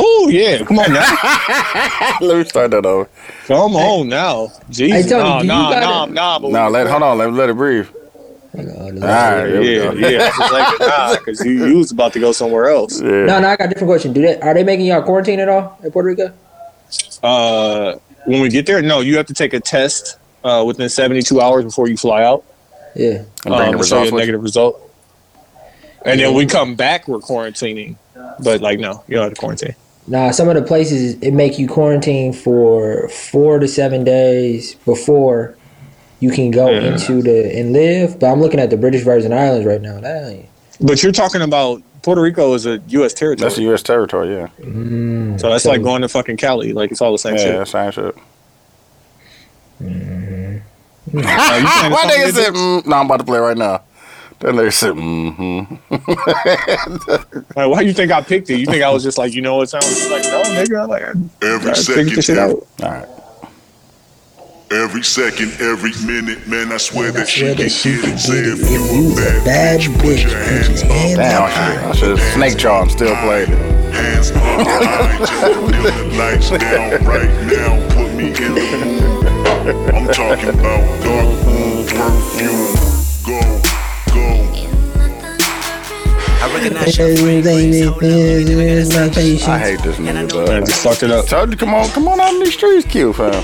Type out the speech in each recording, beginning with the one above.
Oh yeah, come on now. Let me start that over. Come on now. Jesus. Hey, Tony, nah, do you nah, gotta- nah, nah, but No, let hold on. Let, let it breathe. No, no, All right, yeah, yeah. Just like nah, because you, you was about to go somewhere else. Yeah. no, I got a different question. Do that? are they making y'all quarantine at all in Puerto Rico? Uh, when we get there, no, you have to take a test uh, within 72 hours before you fly out. Yeah. And bring um, the show you results a negative result. And then we come back, we're quarantining. But like, no, you don't have to quarantine. Nah, some of the places it make you quarantine for four to seven days before you can go Yeah. into the and live. But I'm looking at the British Virgin Islands right now. That ain't. But you're talking about Puerto Rico is a U.S. territory, That's a U.S. territory. Yeah. Mm, so that's like going to fucking Cali. Like it's all the same Yeah, shit. Yeah, same shit. Uh, you playing Why song nigga with said? Mm, no, I'm about to play right now. That nigga said, mm-hmm. Like, why do you think I picked it? You think I was just like, you know what sounds like? No, nigga, I'm like, I, Every I figured this second, shit every, out. All right. every second, every minute, man, I swear I that swear she that can she get can it. Say get it. if you If you's a bad bitch, put your hands up. hands Damn, up I should I should have snake jaw and still played it. Hands up high, just dim the lights down right now. Put me in the mood. I'm talking about dark room perfume. Go, go. I recognize your Everything is my I hate this nigga, I dog. just fucked it up. Told you, come on, come on out in these streets, Q, fam.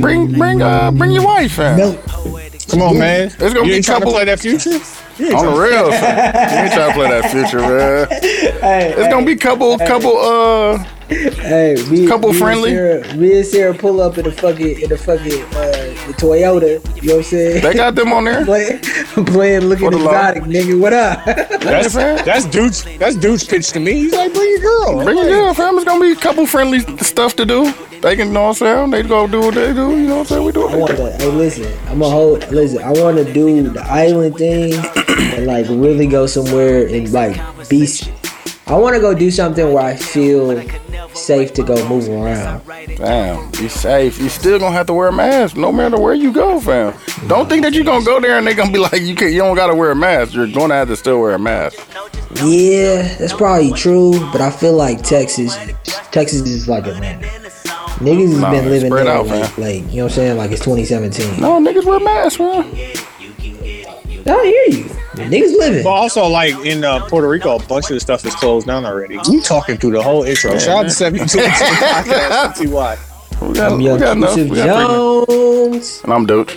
Bring, bring, uh, bring your wife, fam. Milk. Come on, man. It's gonna you be ain't trying couple- to play that future. On the real, fam. You ain't trying to play that future, man. Hey, It's gonna be couple, couple, uh, hey, me, couple me friendly. And Sarah, me and Sarah pull up in the fucking in the fucking uh, the Toyota. You know what I'm saying? they got them on there. playing, playing, looking For the law. exotic, nigga. What up? That's that's dude's that's dude's pitch to me. He's like, bring your girl. Bring your girl, fam. It's gonna be couple friendly stuff to do. They can, you know what I'm saying? They go do what they do. You know what I'm saying? We do I it. want to. Hey, listen. I'm gonna hold. Listen. I want to do the island thing and like really go somewhere and like be. I want to go do something where I feel safe to go move around. Damn, be safe. You still gonna have to wear a mask no matter where you go, fam. Don't think that you're gonna go there and they gonna be like, you can you don't gotta wear a mask. You're gonna have to still wear a mask. Yeah, that's probably true, but I feel like Texas, Texas is like a niggas has Nah, been living spread out, like, man. like you know what I'm saying, like it's 2017. No, niggas wear masks, man. I hear you. Niggas living. But also, like in uh, Puerto Rico, a bunch of the stuff is closed down already. We talking through the whole intro. Shout out to 72 podcast. See why. We got, I'm we got enough. We got three. Jones. And I'm Duke.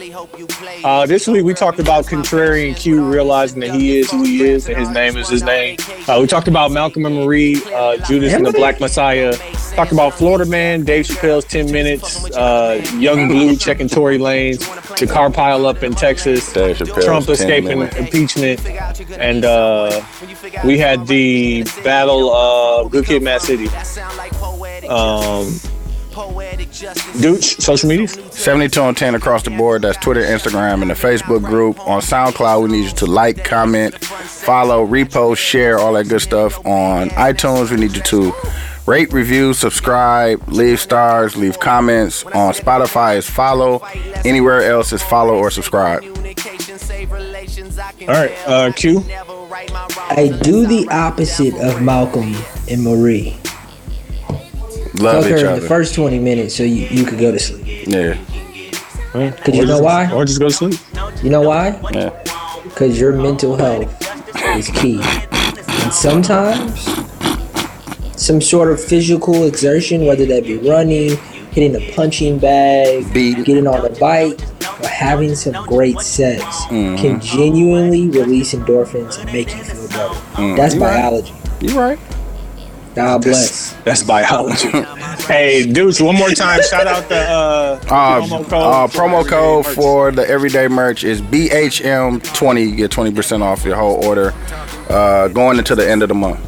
Uh, this week we talked about Contrarian Q realizing that he is who he is and his name is his name. Uh, we talked about Malcolm and Marie, uh, Judas and the Black Messiah. Talked about Florida Man, Dave Chappelle's 10 Minutes, uh, Yung Bleu checking Tory Lanez, the car pile up in Texas, Trump escaping Minutes. impeachment, and uh, we had the battle of Good Kid, Mad City. Um, Dooch, social media. 72 on 10 across the board. That's Twitter, Instagram, and the Facebook group. On SoundCloud, we need you to like, comment, follow, repost, share, all that good stuff. On iTunes, we need you to rate, review, subscribe, leave stars, leave comments. On Spotify is follow. Anywhere else is follow or subscribe. All right, uh, Q. I do the opposite of Malcolm and Marie. Love Fuck each her in the first 20 minutes so you, you could go to sleep. yeah, Cause you know why? Or just go to sleep. You know why? yeah. Because your mental health is key. And sometimes, some sort of physical exertion, whether that be running, hitting a punching bag, Beat. getting on a bike, or having some great sex, Mm-hmm. can genuinely release endorphins and make you feel better. Mm. That's biology. You're right. God bless. That's biology. hey, dudes, one more time. Shout out the uh, Uh, promo code. uh, for promo code merch. for the everyday merch is BHM20. You get 20% off your whole order uh, going into the end of the month.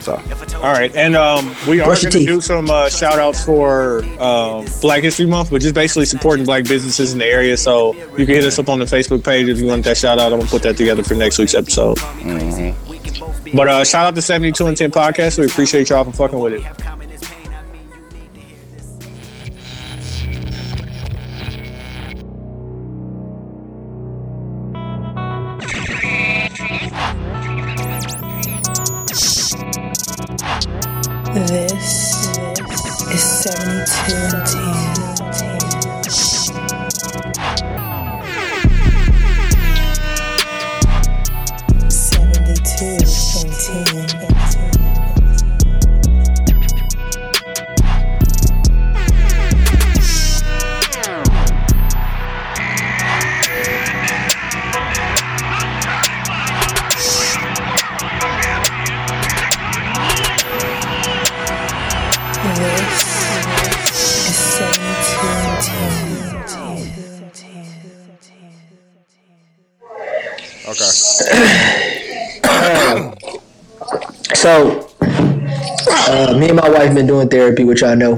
So, All right, and um, we are going to do some uh, shout outs for um, Black History Month, which is basically supporting black businesses in the area. So you can hit us up on the Facebook page if you want that shout out. I'm going to put that together for next week's episode. But uh, shout out to 72 and 10 Podcast. We appreciate y'all for fucking with it. Doing therapy, which I know.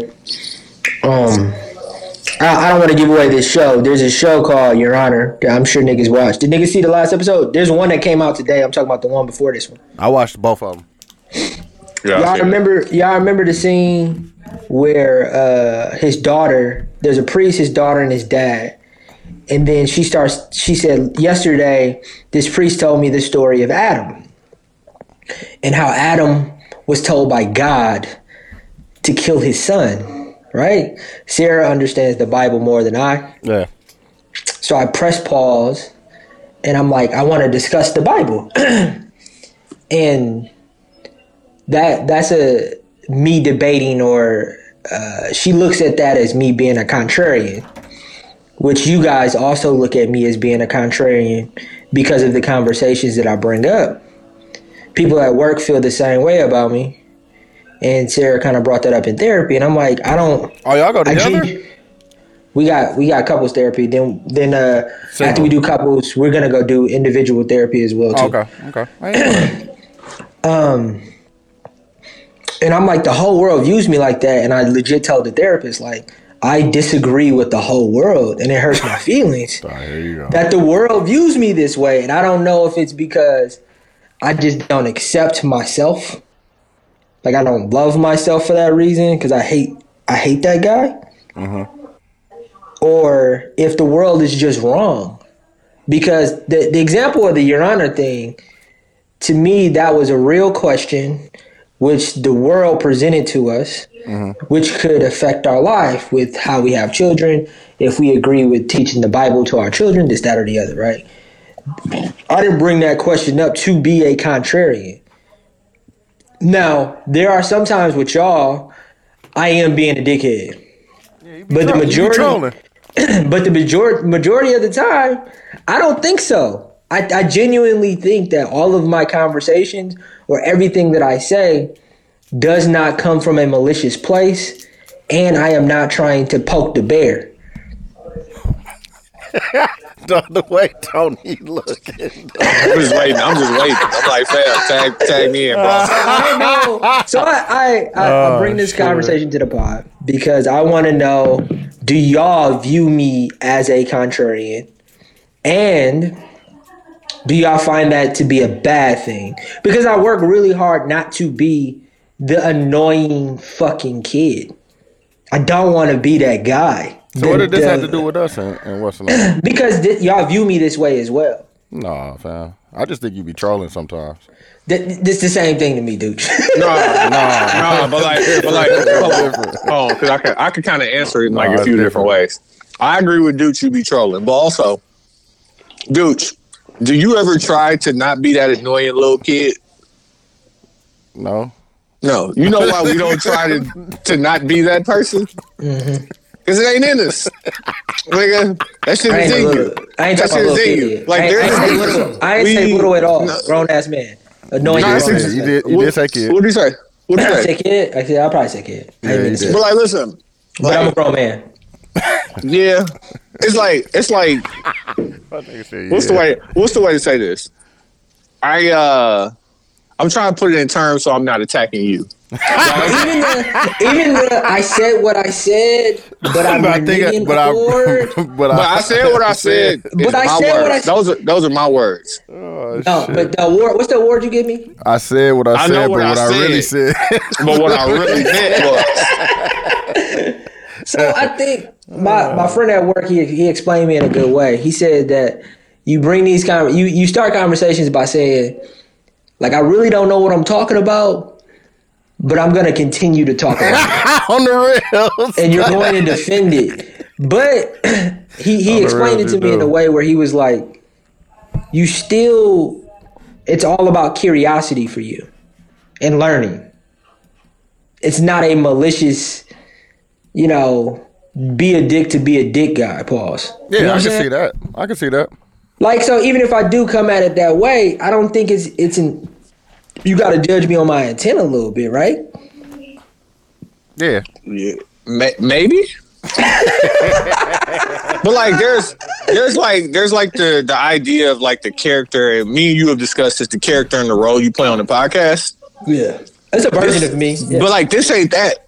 Um, I, I don't want to give away this show. There's a show called Your Honor that I'm sure niggas watched. Did niggas see the last episode? There's one that came out today. I'm talking about the one before this one. I watched both of them. Yeah, Y'all remember? Y'all remember the scene where uh, his daughter? There's a priest, his daughter, and his dad. And then she starts. She said, "Yesterday, this priest told me the story of Adam, and how Adam was told by God to kill his son." Right? Sarah understands the Bible more than I. Yeah. So I press pause and I'm like, I want to discuss the Bible. and that that's a me debating or uh, she looks at that as me being a contrarian, which you guys also look at me as being a contrarian because of the conversations that I bring up. People at work feel the same way about me. And Sarah kind of brought that up in therapy, and I'm like, I don't. Oh, y'all go together? we got we got couples therapy. Then then uh, Single. after we do couples, we're gonna go do individual therapy as well too. Okay. Okay. I ain't know that. And I'm like, the whole world views me like that, and I legit tell the therapist like, I disagree with the whole world, and it hurts my feelings here you go. that the world views me this way, and I don't know if it's because I just don't accept myself, like I don't love myself for that reason because I hate I hate that guy, uh-huh. or if the world is just wrong. Because the the example of the Your Honor thing, to me, that was a real question, which the world presented to us, uh-huh. which could affect our life with how we have children, if we agree with teaching the Bible to our children, this, that, or the other, right? I didn't bring that question up to be a contrarian. Now, there are some times with y'all, I am being a dickhead. But the majority, but the majority majority of the time, I don't think so. I, I genuinely think that all of my conversations or everything that I say does not come from a malicious place, and I am not trying to poke the bear. the, the way Tony looking. I'm just waiting. I'm just waiting. I'm like, fam, tag, tag me in, bro. I know. So I I, I, I bring this conversation to the pod because I want to know: Do y'all view me as a contrarian, and do y'all find that to be a bad thing? Because I work really hard not to be the annoying fucking kid. I don't want to be that guy. So what did this have to do with us and, and what's the name? Because th- y'all view me this way as well. Nah, fam. I just think you be trolling sometimes. Th- this the same thing to me, dude. No, no, no, but like, but like, oh, because I can, I can kind of answer it in like No, a few different different. ways. I agree with Dooch, you be trolling, but also, Dooch, do you ever try to not be that annoying little kid? No. No, you know why we don't try to to not be that person? Mm-hmm. Because it ain't in us. Nigga, that shit I is in you. I ain't That talking about little in kid. you. Like I ain't, there's I ain't, say a little, I ain't say little at all. no. Grown ass man. Annoying No, I grown said- ass You did, you did say kid. What do you say? What do you say say? kid. I said I'll probably say kid. I ain't Yeah, mean to say- But like, listen, But I'm a grown man. yeah, it's like it's like what's the way what's the way to say this i uh i'm trying to put it in terms so i'm not attacking you even the, even the I said what I said, but I'm But I think, reneging but I, forward. but but i said what i said But I my said what words. I- those are those are my words Oh, No, shit. but the award. What's the award you give me? I said what I I said, know but what I what I, really said. but what i really meant was So I think my my friend at work he he explained me in a good way. He said that you bring these con you you start conversations by saying like I really don't know what I'm talking about, but I'm gonna continue to talk about it, on the real. and you're going to defend it. But he he explained real, it to me in a way where he was like, "You still, it's all about curiosity for you and learning. It's not a malicious, you know." Be a dick to be a dick guy. Pause. Yeah, You know I can saying? see that. I can see that. Like so, even if I do come at it that way, I don't think it's it's an. You got to judge me on my intent a little bit, right? Yeah. Yeah, May- maybe. but like, there's there's like there's like the the idea of like the character, and me and you have discussed this, the character and the role you play on the podcast. Yeah, that's a version of me. Yeah. But like, this ain't that.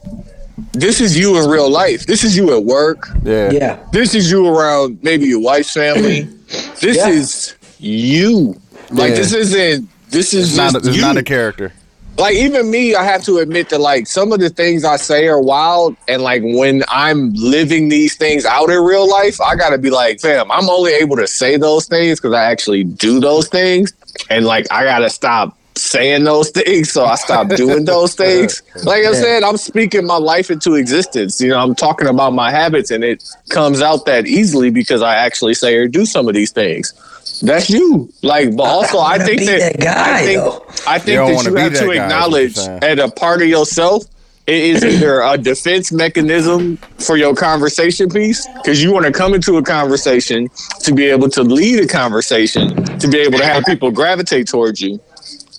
This is you in real life. This is you at work. Yeah. yeah, This is you around maybe your wife's family. This Yeah. is you. Like Yeah. this isn't. This is not. A, just it's you. not a character. like even me, I have to admit that like some of the things I say are wild, and like when I'm living these things out in real life, I gotta be like, fam, I'm only able to say those things because I actually do those things, and like I gotta stop saying those things, so I stop doing those things. Like I said, I'm speaking my life into existence. You know, I'm talking about my habits, and it comes out that easily because I actually say or do some of these things. That's you. Like, but also I, wanna think be that, that guy, I think though. I think don't that you be have that to guy, is what you're acknowledge saying. at a part of yourself. It is either a defense mechanism for your conversation piece because you want to come into a conversation to be able to lead a conversation, to be able to have people gravitate towards you.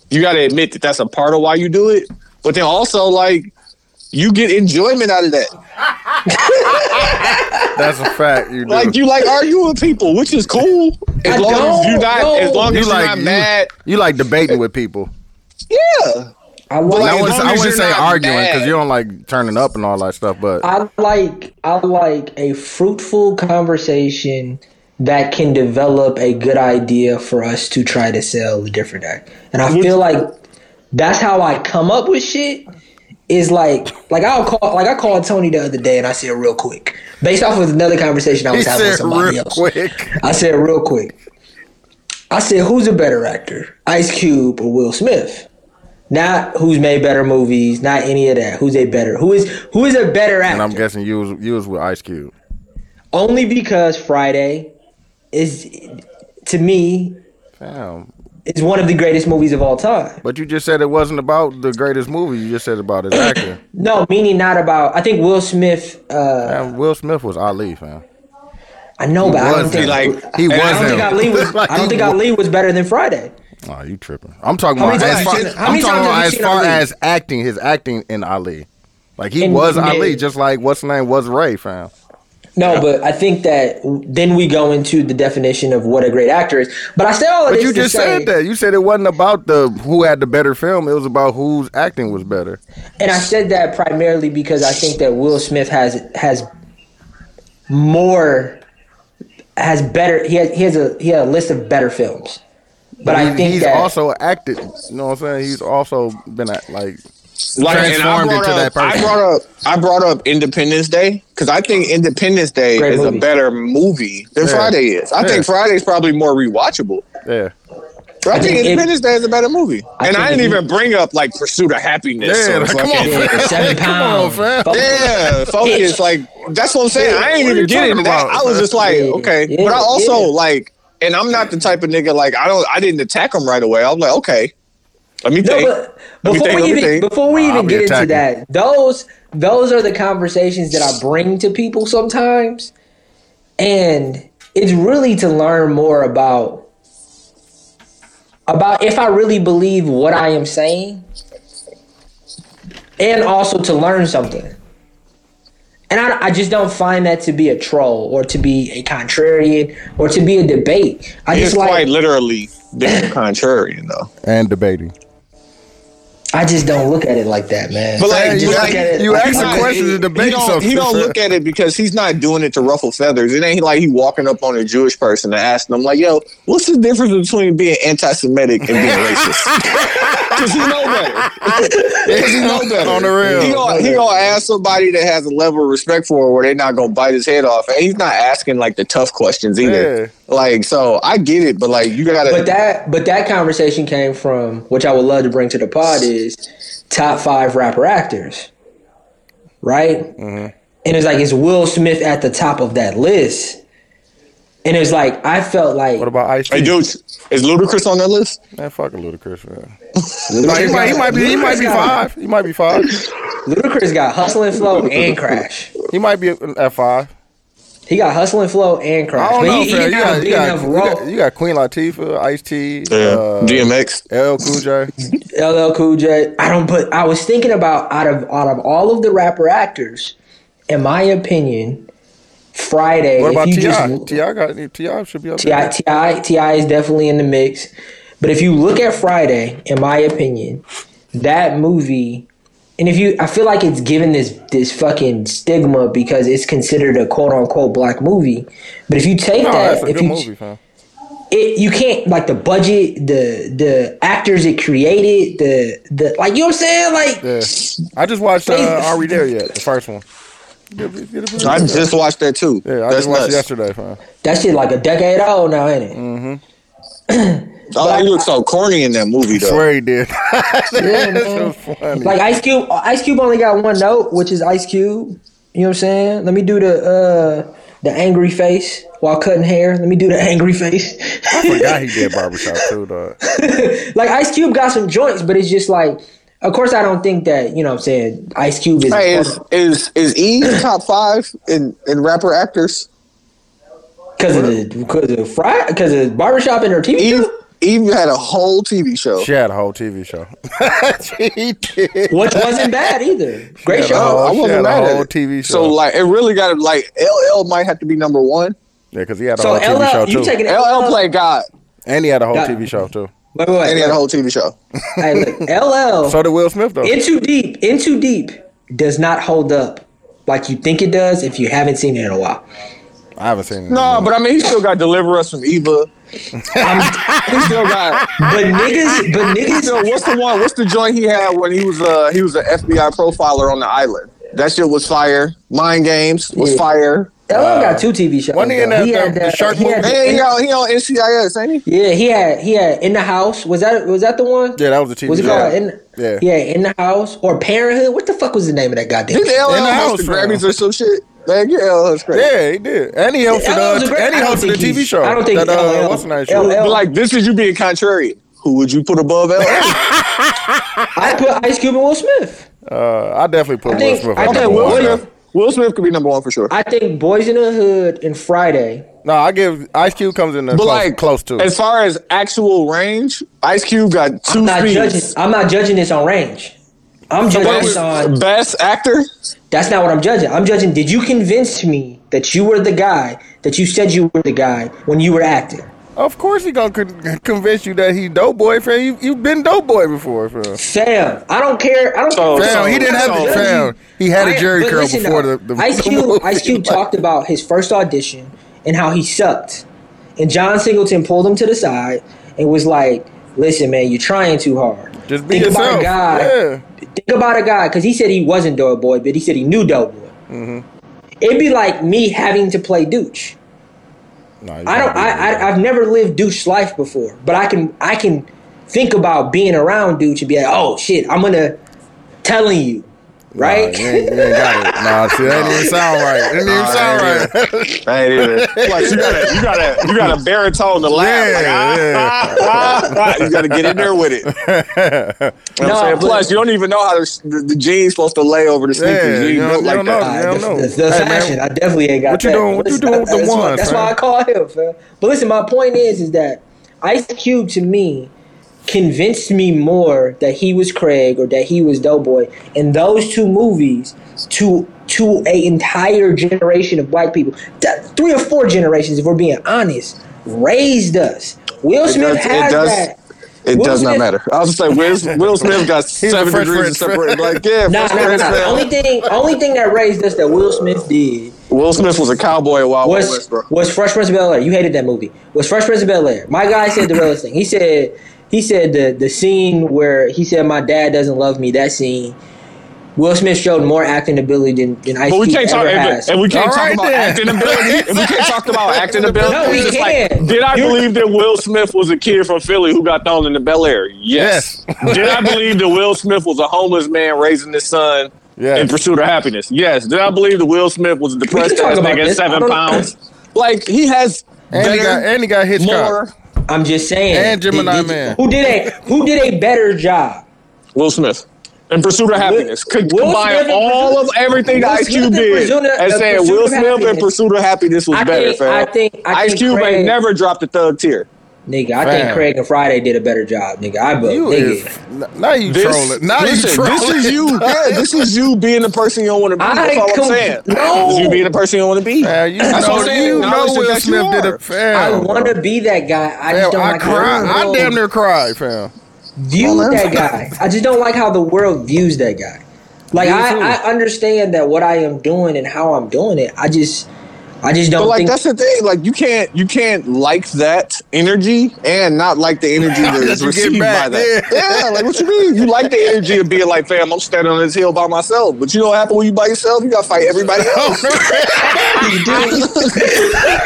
You got to admit that that's a part of why you do it, but then also like you get enjoyment out of that. That's a fact. You do. Like you like arguing with people, which is cool as I long as you don't, no. as long you as you're like not you, mad. you like debating with people. Yeah. I Like, like I wouldn't, I wouldn't say arguing because you don't like turning up and all that stuff. But I like I like a fruitful conversation that can develop a good idea for us to try to sell a different act. And I feel like that's how I come up with shit. Is like like I'll call like I called Tony the other day and I said real quick based off of another conversation I he was having with somebody real else. quick. I said real quick. I said who's a better actor, Ice Cube or Will Smith? Not who's made better movies, not any of that. Who's a better who is who is a better actor? And I'm guessing you was you was with Ice Cube. only because Friday is to me Damn. Is one of the greatest movies of all time. But you just said it wasn't about the greatest movie. You just said about his acting. No, meaning not about. I think Will Smith. Uh, Man, Will Smith was Ali, fam. I know, but I don't think like- He And I I don't think Ali was. Like, I don't think wa- Ali was better than Friday. Oh, you tripping? I'm talking about many as far, seen- I'm talking about as far as acting, his acting in Ali. Like he In- was yeah. Ali, just like what's the name was Ray, fam. No, but I think that then we go into the definition of what a great actor is. But I say all of But this you to just say, said that. You said it wasn't about the who had the better film. It was about whose acting was better. and I said that primarily because I think that Will Smith has has more has better. He has he has a he has a list of better films. But I He- think he's that also acted. You know what I'm saying? He's also been at, like like and I transformed brought into up, that person. I brought up I brought up Independence Day because I think Independence Day Great is movie. a better movie than Yeah. Friday is. I Yeah. think Friday's probably more rewatchable. yeah. But I, I think, think it- Independence Day is a better movie. I and I didn't even bring up like Pursuit of Happiness. Yeah, or like, come on, fucking- fam. Yeah, seven Come on, pounds. fam. Yeah, focus. Like that's what I'm saying. I ain't What even getting into that. I was just like, Yeah, okay. yeah, but I also yeah. like, and I'm not the type of nigga like I don't. I didn't attack him right away. I'm like, okay, let me No, think. but Let me before think, we even think. before we I'll even be get into that, those those are the conversations that I bring to people sometimes, and it's really to learn more about about if I really believe what I am saying, and also to learn something. And I, I just don't find that to be a troll or to be a contrarian or to be a debate. I He's just like quite literally being contrarian though. And debating. I just don't look at it like that, man. But like, just you look ask- at it you like- ask a Nah, question he- to debate He don't, something, he don't look at it because he's not doing it to ruffle feathers. It ain't like he walking up on a Jewish person and asking them like, "Yo, what's the difference between being anti-Semitic and being racist?" Because he know better. Because he know better. On the real. He gonna, he gonna ask somebody that has a level of respect for her where they're not gonna bite his head off. And he's not asking like the tough questions either. Like, so I get it, but like you gotta. But that but that conversation came from which I would love to bring to the pod is top five rapper actors, right? Mm-hmm. And it's like is Will Smith at the top of that list? And it's like I felt like What about Ice? Hey, dude, is Ludacris on that list? Man, fuck a Ludacris, man. Ludacris he, might, he might be. He might be five. He might be five. Ludacris got Hustle and Flow and Crash. He might be at five. He got Hustle and Flow and I Crash. don't But know, he, he didn't You have got, a you, big got, you, got, you got Queen Latifah, Ice T, Yeah. uh, DMX. LL Cool J. LL Cool J. I don't put. I was thinking about out of out of all of the rapper actors, in my opinion, Friday. What about Ti? just- Ti got Ti should be up Ti there. Ti Ti is definitely in the mix. But if you look at Friday, in my opinion, that movie, and if you, I feel like it's given this this fucking stigma because it's considered a quote unquote black movie. But if you take No, that, that's a if good you movie, it you can't like the budget, the the actors it created, the the like you know what I'm saying, like. Yeah. I just watched uh, Are We There Yet? The first one. Get it- get it- I just watched that too. Yeah, I That's just watched nuts. yesterday, fam. That shit like a decade old now, ain't it? Mm. Oh, he looked so corny in that movie though. Swear he did. Yeah, That man. was funny. Like Ice Cube, Ice Cube only got one note, which is Ice Cube. You know what I'm saying? Let me do the uh the angry face while cutting hair. Let me do the angry face. I forgot he did barbershop too, dog. like Ice Cube got some joints, but it's just like, of course, I don't think that you know what I'm saying. Ice Cube is Hey, is is is Eve top five in in rapper actors? because of the because of fry because of barbershop in her TV Eve show, Eve had a whole TV show. She had a whole TV show. she did. which wasn't bad either. Great She had a show. whole- I she wasn't had a mad at whole it. TV show. So like, it really got to like LL might have to be number one. Yeah, because he had a So whole TV show LL, you too. taking LL played God, and he had a whole Yeah. TV show too. Wait, wait, wait. and he had a whole TV show. Hey, look, LL. So did Will Smith though. In Too Deep, In Too Deep does not hold up like you think it does if you haven't seen it in a while. I haven't seen it. No, but I mean, he still got Deliver Us from Eva. he still got. But niggas, but niggas, So what's the one? What's the joint he had when he was uh he was an FBI profiler on the island? That shit was fire. Mind Games was Yeah. fire. LL got two TV shows. wasn't he in though. that- the- the Shark he had movie? Hey, he on, he on NCIS, ain't he? yeah, he had he had in the house. Was that was that the one? Yeah, that was the TV show. Was it show. called in? Yeah. yeah, in the house or Parenthood? What the fuck was the name of that goddamn? Didn't shit? LL In the host house. Grammys or some shit? Man, yeah, LL is crazy. Yeah, he did, and he hosted. LL was a Uh, great- and he hosted a TV he's- show. I don't think that, uh, LL what's the name? show? LL But like this is you being contrarian. Who would you put above LL? I put Ice Cube and Will Smith. Uh, I definitely put I think- Will Smith. I think number Will. Smith. Will Smith could be number one for sure. I think Boyz n the Hood and Friday. No, I give Ice Cube comes in the But close, like close to. as far as actual range, Ice Cube got two I'm not judging. I'm not judging this on range. I'm judging this on. Best actor? That's not what I'm judging. I'm judging. Did you convince me that you were the guy that you said you were the guy when you were acting? Of course, he gonna con- convince you that he dope boy, fam. You, you've been dope boy before, fam. Fam, I don't care. I don't. So- care. Fam, he didn't have so- the fam. He had a I- Jerry but curl listen, before though, the, the Ice the Cube. movie. Ice Cube talked about his first audition and how he sucked, and John Singleton pulled him to the side and was like, "Listen, man, you're trying too hard. Just be think yourself. about a guy. Yeah. Think about a guy because he said he wasn't Doughboy, but he said he knew Doughboy. Mm-hmm. It'd be like me having to play Dooch. You I don't. I, I I've never lived Dooch life before, but I can I can think about being around Dooch and be like, oh shit, I'm gonna telling you, right? Nah, you, ain't, you ain't got it. Nah, see, that didn't even sound right. It didn't even Nah, sound that right. I ain't even. Plus, you gotta, you gotta, you gotta baritone the laugh. Like, ah, Yeah, ah, ah, ah. You gotta get in there with it. You know what I'm No, Plus, you don't even know how the, the, the jeans supposed to lay over the sneakers. Yeah, you you don't- built you like don't know. that. I don't the, know. the, the Hey, man. I definitely ain't got What you doing- what you doing with the that's why- ones, That's why I call him, fam. But listen, my point is, is that Ice Cube to me convinced me more that he was Craig or that he was Doughboy, in those two movies to to a entire generation of black people, that, three or four generations, if we're being honest, raised us. Will It Smith does- it has does- that. It Will does not matter. I was gonna say Will, Will Smith got seven Fresh degrees of Prince. separation. Like, yeah, Nah, Fresh nah, nah, Prince, nah. man. Only thing, only thing that raised us that Will Smith did Will Smith was a cowboy at Wild Wild was West, bro. was Fresh Prince of Bel Air. You hated that movie. Was Fresh Prince of Bel Air? My guy said the realest thing. He said he said the the scene where he said my dad doesn't love me. That scene. Will Smith showed more acting ability than, than Ice But we Cube can't talk. ever And, has. and we can't All talk right about then. acting ability. and we can't talk about acting ability. No, we can't. like, did I believe that Will Smith was a kid from Philly who got thrown in the Bel Air? Yes. did I believe that Will Smith was a homeless man raising his son Yes. in pursuit of happiness? Yes. Did I believe that Will Smith was a depressed talk ass nigga at this. I seven pounds? Like he has And he got better, and he got Hitchcock. more. I'm just saying. And Gemini Did- did- Man. Who did a Who did a better job? Will Smith. In pursuit of happiness, could Will combine Smith all of everything Will Ice Smith Cube in did Pursuit and saying Will Smith in Happiness. Pursuit of Happiness was I better, think- fam. I think- I Ice think Cube Craig- ain't never dropped the thug tier. Nigga, I Fam. think Craig and Friday did a better job, nigga. I bet. You Nigga. is now you This, trolling. Now listen, you trolling. this is you. Yeah, this is you being the person you don't want to be. I That's all I'm com- saying. no. This is you being the person you don't want to be. Man, you That's know, what I'm saying. you And know respect Will that you Smith did a fam. I want to be that guy. I just don't I like cried. how I the damn world near cried, fam. views that guy. I just don't like how the world views that guy. Like I, I understand that what I am doing and how I'm doing it. I just, I just don't But like think. that's the thing. Like you can't you can't like that energy and not like the energy that That is received by that. yeah. Yeah. like what you mean? You like the energy of being like, fam, I'm standing on this hill by myself. But you know what happens when you by yourself? You gotta fight everybody oh, else. you know what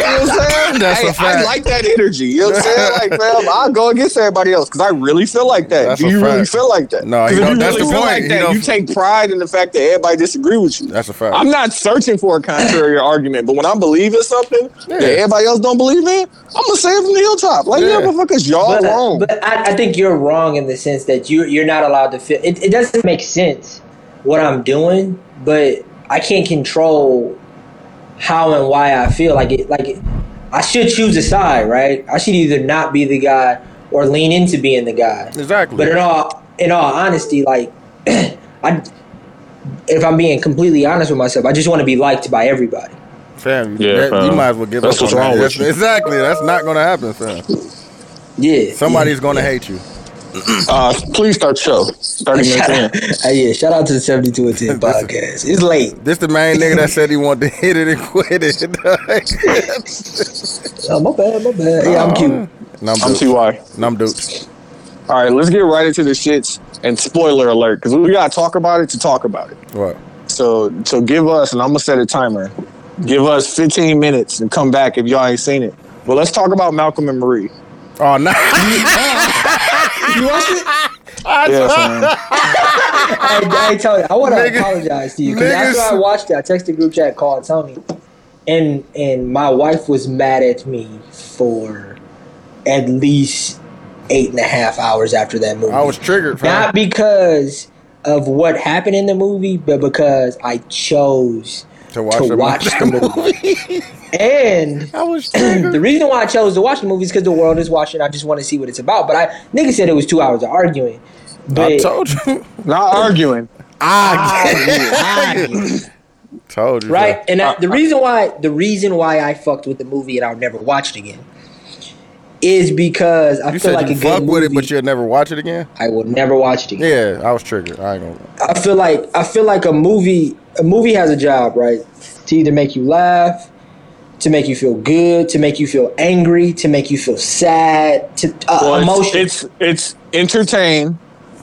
I'm saying? That's Hey, a I fact. like that energy. You know what I'm saying? Like, fam, I'll go against everybody else because I really feel like that. That's Do you really feel like that? No, 'Cause he if don't- you that's really the feel point. like that, don't- you take pride in the fact that everybody disagree with you. That's a fact. I'm not searching for a contrary argument, but when I believe in something that everybody else don't believe in, I'm gonna say it from the hilltop. Like, yeah, Yeah. motherfuckers, y'all but, uh, wrong. but I, I think you're wrong in the sense that you you're not allowed to feel. It, it doesn't make sense what I'm doing, but I can't control how and why I feel. Like it, like it, I should choose a side, right? I should either not be the guy or lean into being the guy. Exactly. But in all in all honesty, like I, if I'm being completely honest with myself, I just want to be liked by everybody. Fam, Yeah, that- you might as well give That's up what's on wrong that. with That's- Exactly. That's not gonna happen, fam. Yeah, Somebody's gonna hate you. uh, please start show. 30 minutes Shout in. out, hey, yeah, shout out to the 72 and 10 podcast. It's late. This the main nigga that said he wanted to hit it and quit it. Oh, my bad, my bad. Yeah, I'm cute. Numb I'm dude. TY. Numb dude. All right, let's get right into the shits. And spoiler alert, because we gotta talk about it to talk about it. What? So, so give us, and I'm gonna set a timer. Give us 15 minutes and come back if y'all ain't seen it. But let's talk about Malcolm and Marie. Oh no. You watched it? Yeah, fam. I, I tell you, I want to Nigga- apologize to you because niggas- after I watched it, I texted group chat, called Tony, and and my wife was mad at me for at least eight and a half hours after that movie. I was triggered, fam. not because of what happened in the movie, but because I chose to watch, to the watch the movie. And I was the reason why I chose to watch the movie is because the world is watching. I just want to see what it's about. But I nigga said it was two hours of arguing. But I told you. Not arguing. I told you. right, fam. and I, the reason why the reason why I fucked with the movie and I'll never watch it again is because I You feel said like you a fuck good with movie. it, but you'll never watch it again. I will never watch it again. Yeah, I was triggered. I ain't gonna. I feel like I feel like a movie a movie has a job, right? To either make you laugh, to make you feel good, to make you feel angry, to make you feel sad, to uh, Well, emotion. it's, it's it's entertain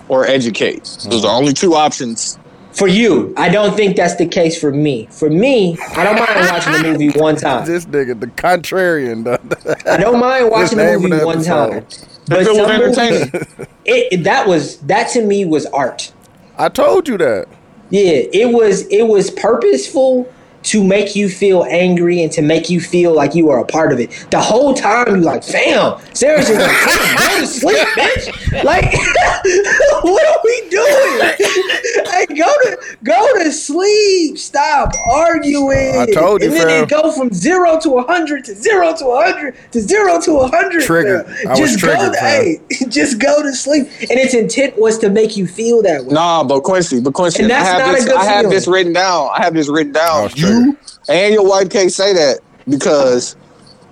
or educate. Those are the only two options. For you, I don't think that's the case for me. For me, I don't mind watching the movie one time. This nigga, the contrarian. done. I don't mind watching the movie one time. But If it was entertaining. movies, it, it- that was that to me was art. I told you that. Yeah, it was it was purposeful to make you feel angry and to make you feel like you are a part of it. The whole time you're like, fam, seriously, like, go to sleep, bitch. Like, what are we doing? hey, go to go to sleep. Stop arguing. I told you, And then fam. it go from zero to a hundred to zero to a hundred to zero to a hundred. Triggered. fam. I was Just go. To, fam. hey, just go to sleep. And its intent was to make you feel that way. Nah, but Quincy, but Quincy, And I that's have not a this. good I have feeling. this written down. I have this written I down. was You and your wife can't say that because,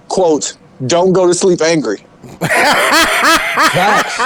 quote, don't go to sleep angry. Facts.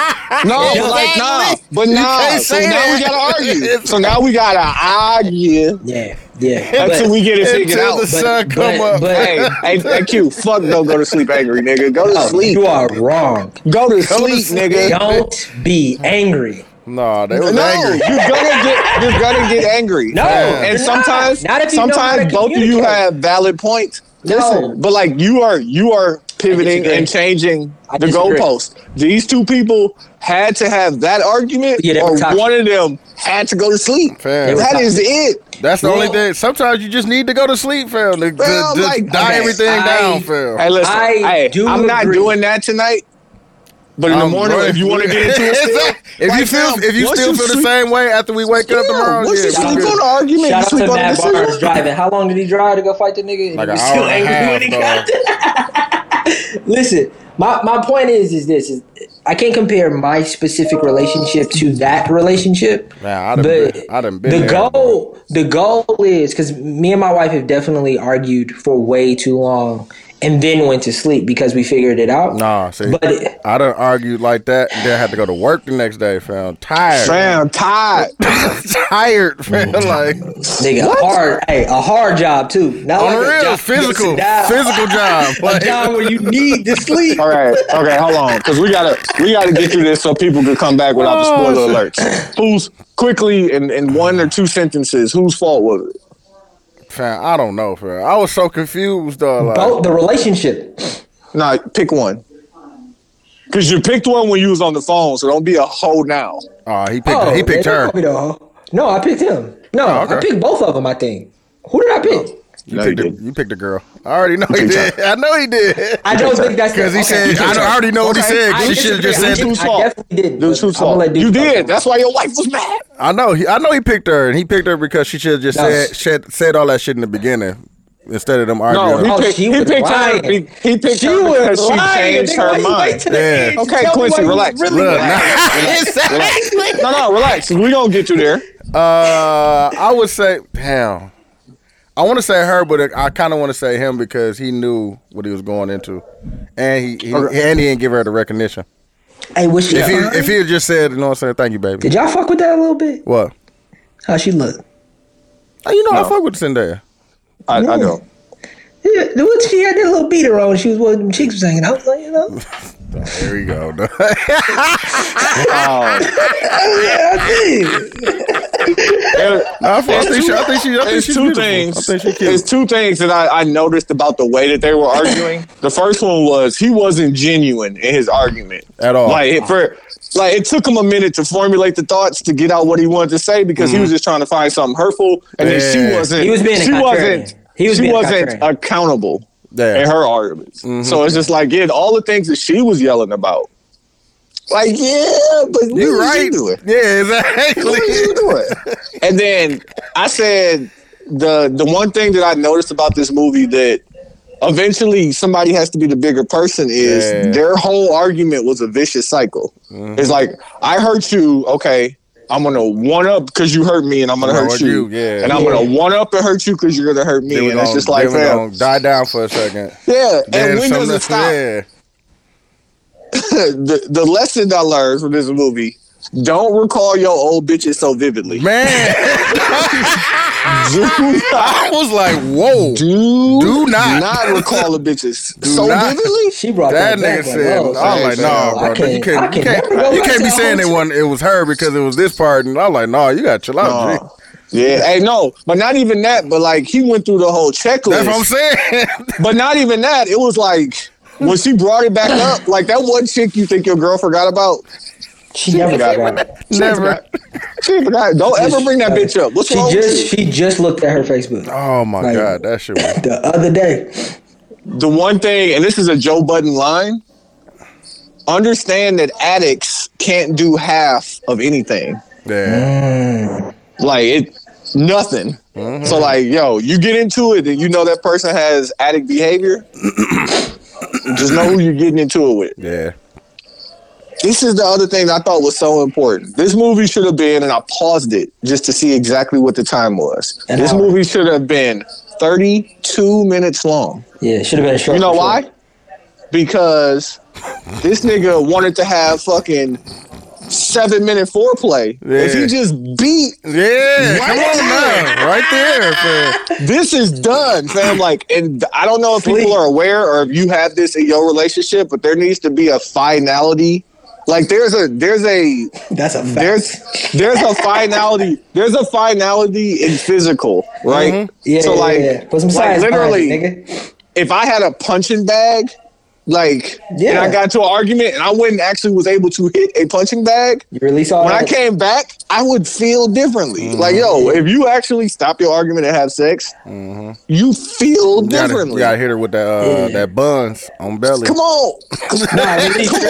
No, but like nah, but nah. So say now we gotta argue. So now we gotta argue Yeah, yeah. until But- we get it figured Until out. the sun but- come up. but- hey, hey, hey, Q, fuck, don't go to sleep angry, nigga. Go to No, sleep. You are wrong. Go to Go to sleep, sleep. nigga. Don't be angry. No, they was No, angry. you're gonna get you're gonna get angry. No, and sometimes not. Not if you know how sometimes both of you have valid points. No. But like you are you are pivoting and changing the disagree. goalpost. These two people had to have that argument, Yeah, or toxic. one of them had to go to sleep. Fam. That is it. That's the only thing. Sometimes you just need to go to sleep, fam. To, to Well, just like, die okay, everything I- down, fam. Hey, listen, I hey, do I'm not doing that tonight. But in the Um, morning, bro, if you want to get into it, still, if like, you feel fam, if you once still feel the same way after we wake up Yeah, tomorrow, once yeah, you sleep on the argument, Shout you out to sleep on the Matt Barnes decision. driving. How long did he drive to go fight the nigga? Like He an was hour still and a when he half, got Listen, my, my point is is this is I can't compare my specific relationship to that relationship. Man, I done but been- I done been the there, goal the goal is because me and my wife have definitely argued for way too long and then went to sleep because we figured it out. Nah, see, But it- I done argued like that. Then I had to go to work the next day, fam. Tired, Fam, tired. tired, fam. Like Nigga, a hard, hey, a hard job too. Not on like the a real, job physical, sit physical job. A job where you need to sleep. All right, okay, hold on, because we gotta we gotta get through this so people can come back without the Oh, spoiler shit. alerts. Who's quickly in, in one or two sentences? Whose fault was it? Fam, I don't know, fam. I was so confused though. Like, Both the relationship. Nah, pick one. Because you picked one when you was on the phone, so don't be a hoe now. oh, he picked, he picked her. called me though. No, I picked him. No, Oh, okay. I picked both of them. I think. Who did I pick? You, No, picked you didn't. you picked a girl. I already know he picked did. I know he did. I don't think that's Because he okay. said, I, I already know what he said. said. 'cause I he should have just said, I, Whose did- I definitely did. Dude's but whose I'm gonna fault? let You dude talk. did. That's why your wife was mad. I know, he, I know he picked her, and he picked her because she should have just No. said, said said all that shit in the beginning instead of them No, arguing. he Oh, picked, she he was picked her. lying. He, he picked She her was because she lying. changed her why you wait mind. till Yeah. Okay, Quincy, why you relax. Really Look, mad? exactly. No, no, relax. We gonna get you there. Uh, I would say, damn. I want to say her, but I kind of want to say him because he knew what he was going into, and he, he Okay. and he didn't give her the recognition. Hey, was she? If he if he had just said, you know, what I'm saying, thank you, baby. Did y'all fuck with that a little bit? What? How she look? Oh, you know, I fuck with Zendaya. I, I know. Yeah, the one she had that little beater on. She was one of them cheeks was hanging out. Like, you know, There you go. Um, there- I, think she, I think she. I think There's she's two beautiful. things. I think she's There's two things that I, I noticed about the way that they were arguing. the first one was he wasn't genuine in his argument At all. Like it, for like it took him a minute to formulate the thoughts to get out what he wanted to say because he was just trying to find something hurtful, and then Mm-hmm. She wasn't. He was being a she contrarian. wasn't. He was she wasn't accountable Yeah. in her arguments. Mm-hmm. So it's just like yeah, all the things that she was yelling about. Like yeah, but what You was right? You doing? Yeah, exactly. what are you doing? and then I said the the one thing that I noticed about this movie that eventually somebody has to be the bigger person is Yeah. their whole argument was a vicious cycle. Mm-hmm. It's like I hurt you, okay. I'm gonna one up because you hurt me, and I'm gonna hurt you. you, yeah. And I'm gonna one up and hurt you because you're gonna hurt me. And it's gonna, just like, fam, die down for a second. yeah. And when does it stop? Yeah. the the lesson I learned from this movie: don't recall your old bitches so vividly. Man, Do I was like, whoa. do, Do not. not recall the bitches so not. vividly. she brought That that, nigga back. said, like, I was like, nah, bro. you can't- I can't, you can can't, you can't be saying it whole wasn't, it was her because it was this part. And I was like, nah, you got to chill out, G. Uh, yeah, hey, no, but not even that. But like, he went through the whole checklist. That's what I'm saying. But not even that. It was like when she brought it back up, like that one chick you think your girl forgot about. She never forgot forgot. about it. She Never. forgot. She forgot. Don't ever bring that bitch up. What's She wrong just with she just looked at her Facebook oh, my Like- God. That shit was. the other day. The one thing, and this is a Joe Budden line. Understand that addicts can't do half of anything. Yeah. Mm. Like it, nothing. Mm-hmm. So like, yo, you get into it, and you know that person has addict behavior. just know who you're getting into it with. Yeah. This is the other thing I thought was so important. This movie should have been, and I paused it just to see exactly what the time was. An this hour. movie should have been 32 minutes long. Yeah, should have been a short. You know why? sure. Because this nigga wanted to have fucking seven minute foreplay. If Yeah. he just beat, Yeah. Right Come on there. now. Right there, fam. this is done, fam. Like, and I don't know if Sleep. people are aware or if you have this in your relationship, but there needs to be a finality Like there's a there's a That's a fact. there's there's a finality there's a finality in physical, right? Mm-hmm. yeah, so yeah, like, yeah. put some like literally, it, nigga. if I had a punching bag, like, and Yeah. I got into an argument and I went and actually was able to hit a punching bag, You release all when I came back, I would feel differently. Mm-hmm. Like, yo, if you actually stop your argument and have sex, you feel You gotta, differently. you gotta hit her with that uh, Yeah. that buns on belly. Come on, Nah, release come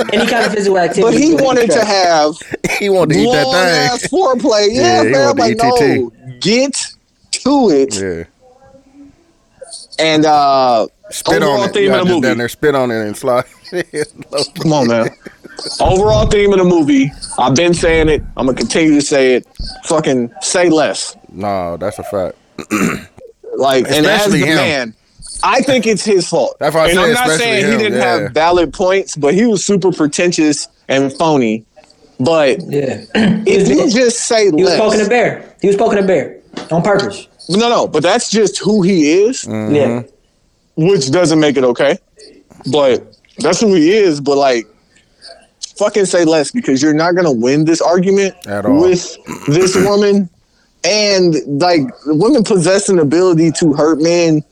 on. any kind of physical activity. But he release wanted to have he wanted to eat long that ass thing. foreplay. Yeah, Yeah, he man. I'm like, wanted no, get to it. Yeah, And uh, spit overall on it. theme of the just movie. down there, spit on it and slide. Come on, man. Overall theme of the movie. I've been saying it. I'm gonna continue to say it. Fucking say less. no, that's a fact. Like, and as Especially the him. man, I think it's his fault. That's why I and say I'm not especially saying he didn't yeah. have valid points, but he was super pretentious and phony. But Yeah. if you just say less. He was poking a bear. He was poking a bear on purpose. no, no, but that's just who he is, Mm-hmm. Yeah. Which doesn't make it okay. But that's who he is. But like, fucking say less because you're not gonna win this argument At all. with this woman. And like, women possess an ability to hurt men,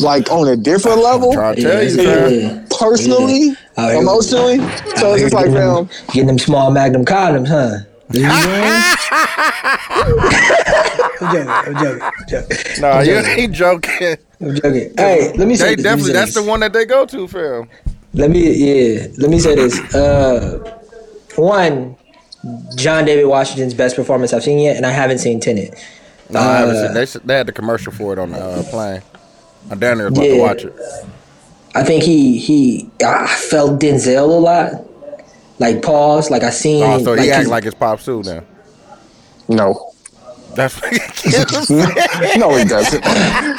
like on a different level. Trying to tell you, Yeah. personally, oh, Yeah. Emotionally. So it's just like, getting, them, getting them small magnum condoms, huh? You know I'm saying? I'm joking. I'm joking. I'm joking. Nah, you ain't joking. I'm joking. Hey, let me say They this. let definitely say that's this. the one that they go to, fam. Let me yeah. Let me say this. Uh, one, John David Washington's best performance I've seen yet, and I haven't seen Tenet. No, I haven't Uh, seen. They, they had the commercial for it on the uh, plane. I'm down there about Yeah. to watch it. I think he he I felt Denzel a lot. Like pause. Like I seen. Oh, so he like, act his- like it's Pop Sue now. no. That's No, he doesn't.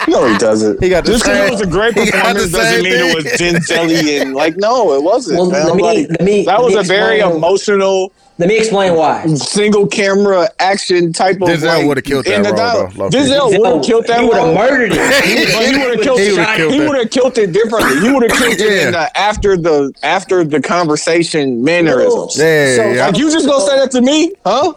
No, he doesn't. He got the Just because it was a great he performance doesn't same mean it was Denzel and like no, it wasn't. Well, let me- Like, let me- that let was me a very emotional Let me explain why. single camera action type of Denzel like, would've killed that in the role, dialogue. though, low-key. Denzel would have killed that. He would have murdered it. He would have killed, He it. would've killed He would have killed it differently. He would have killed it in the after the after the conversation mannerisms. Yeah, So- yeah. Like you just gonna say that to me, huh?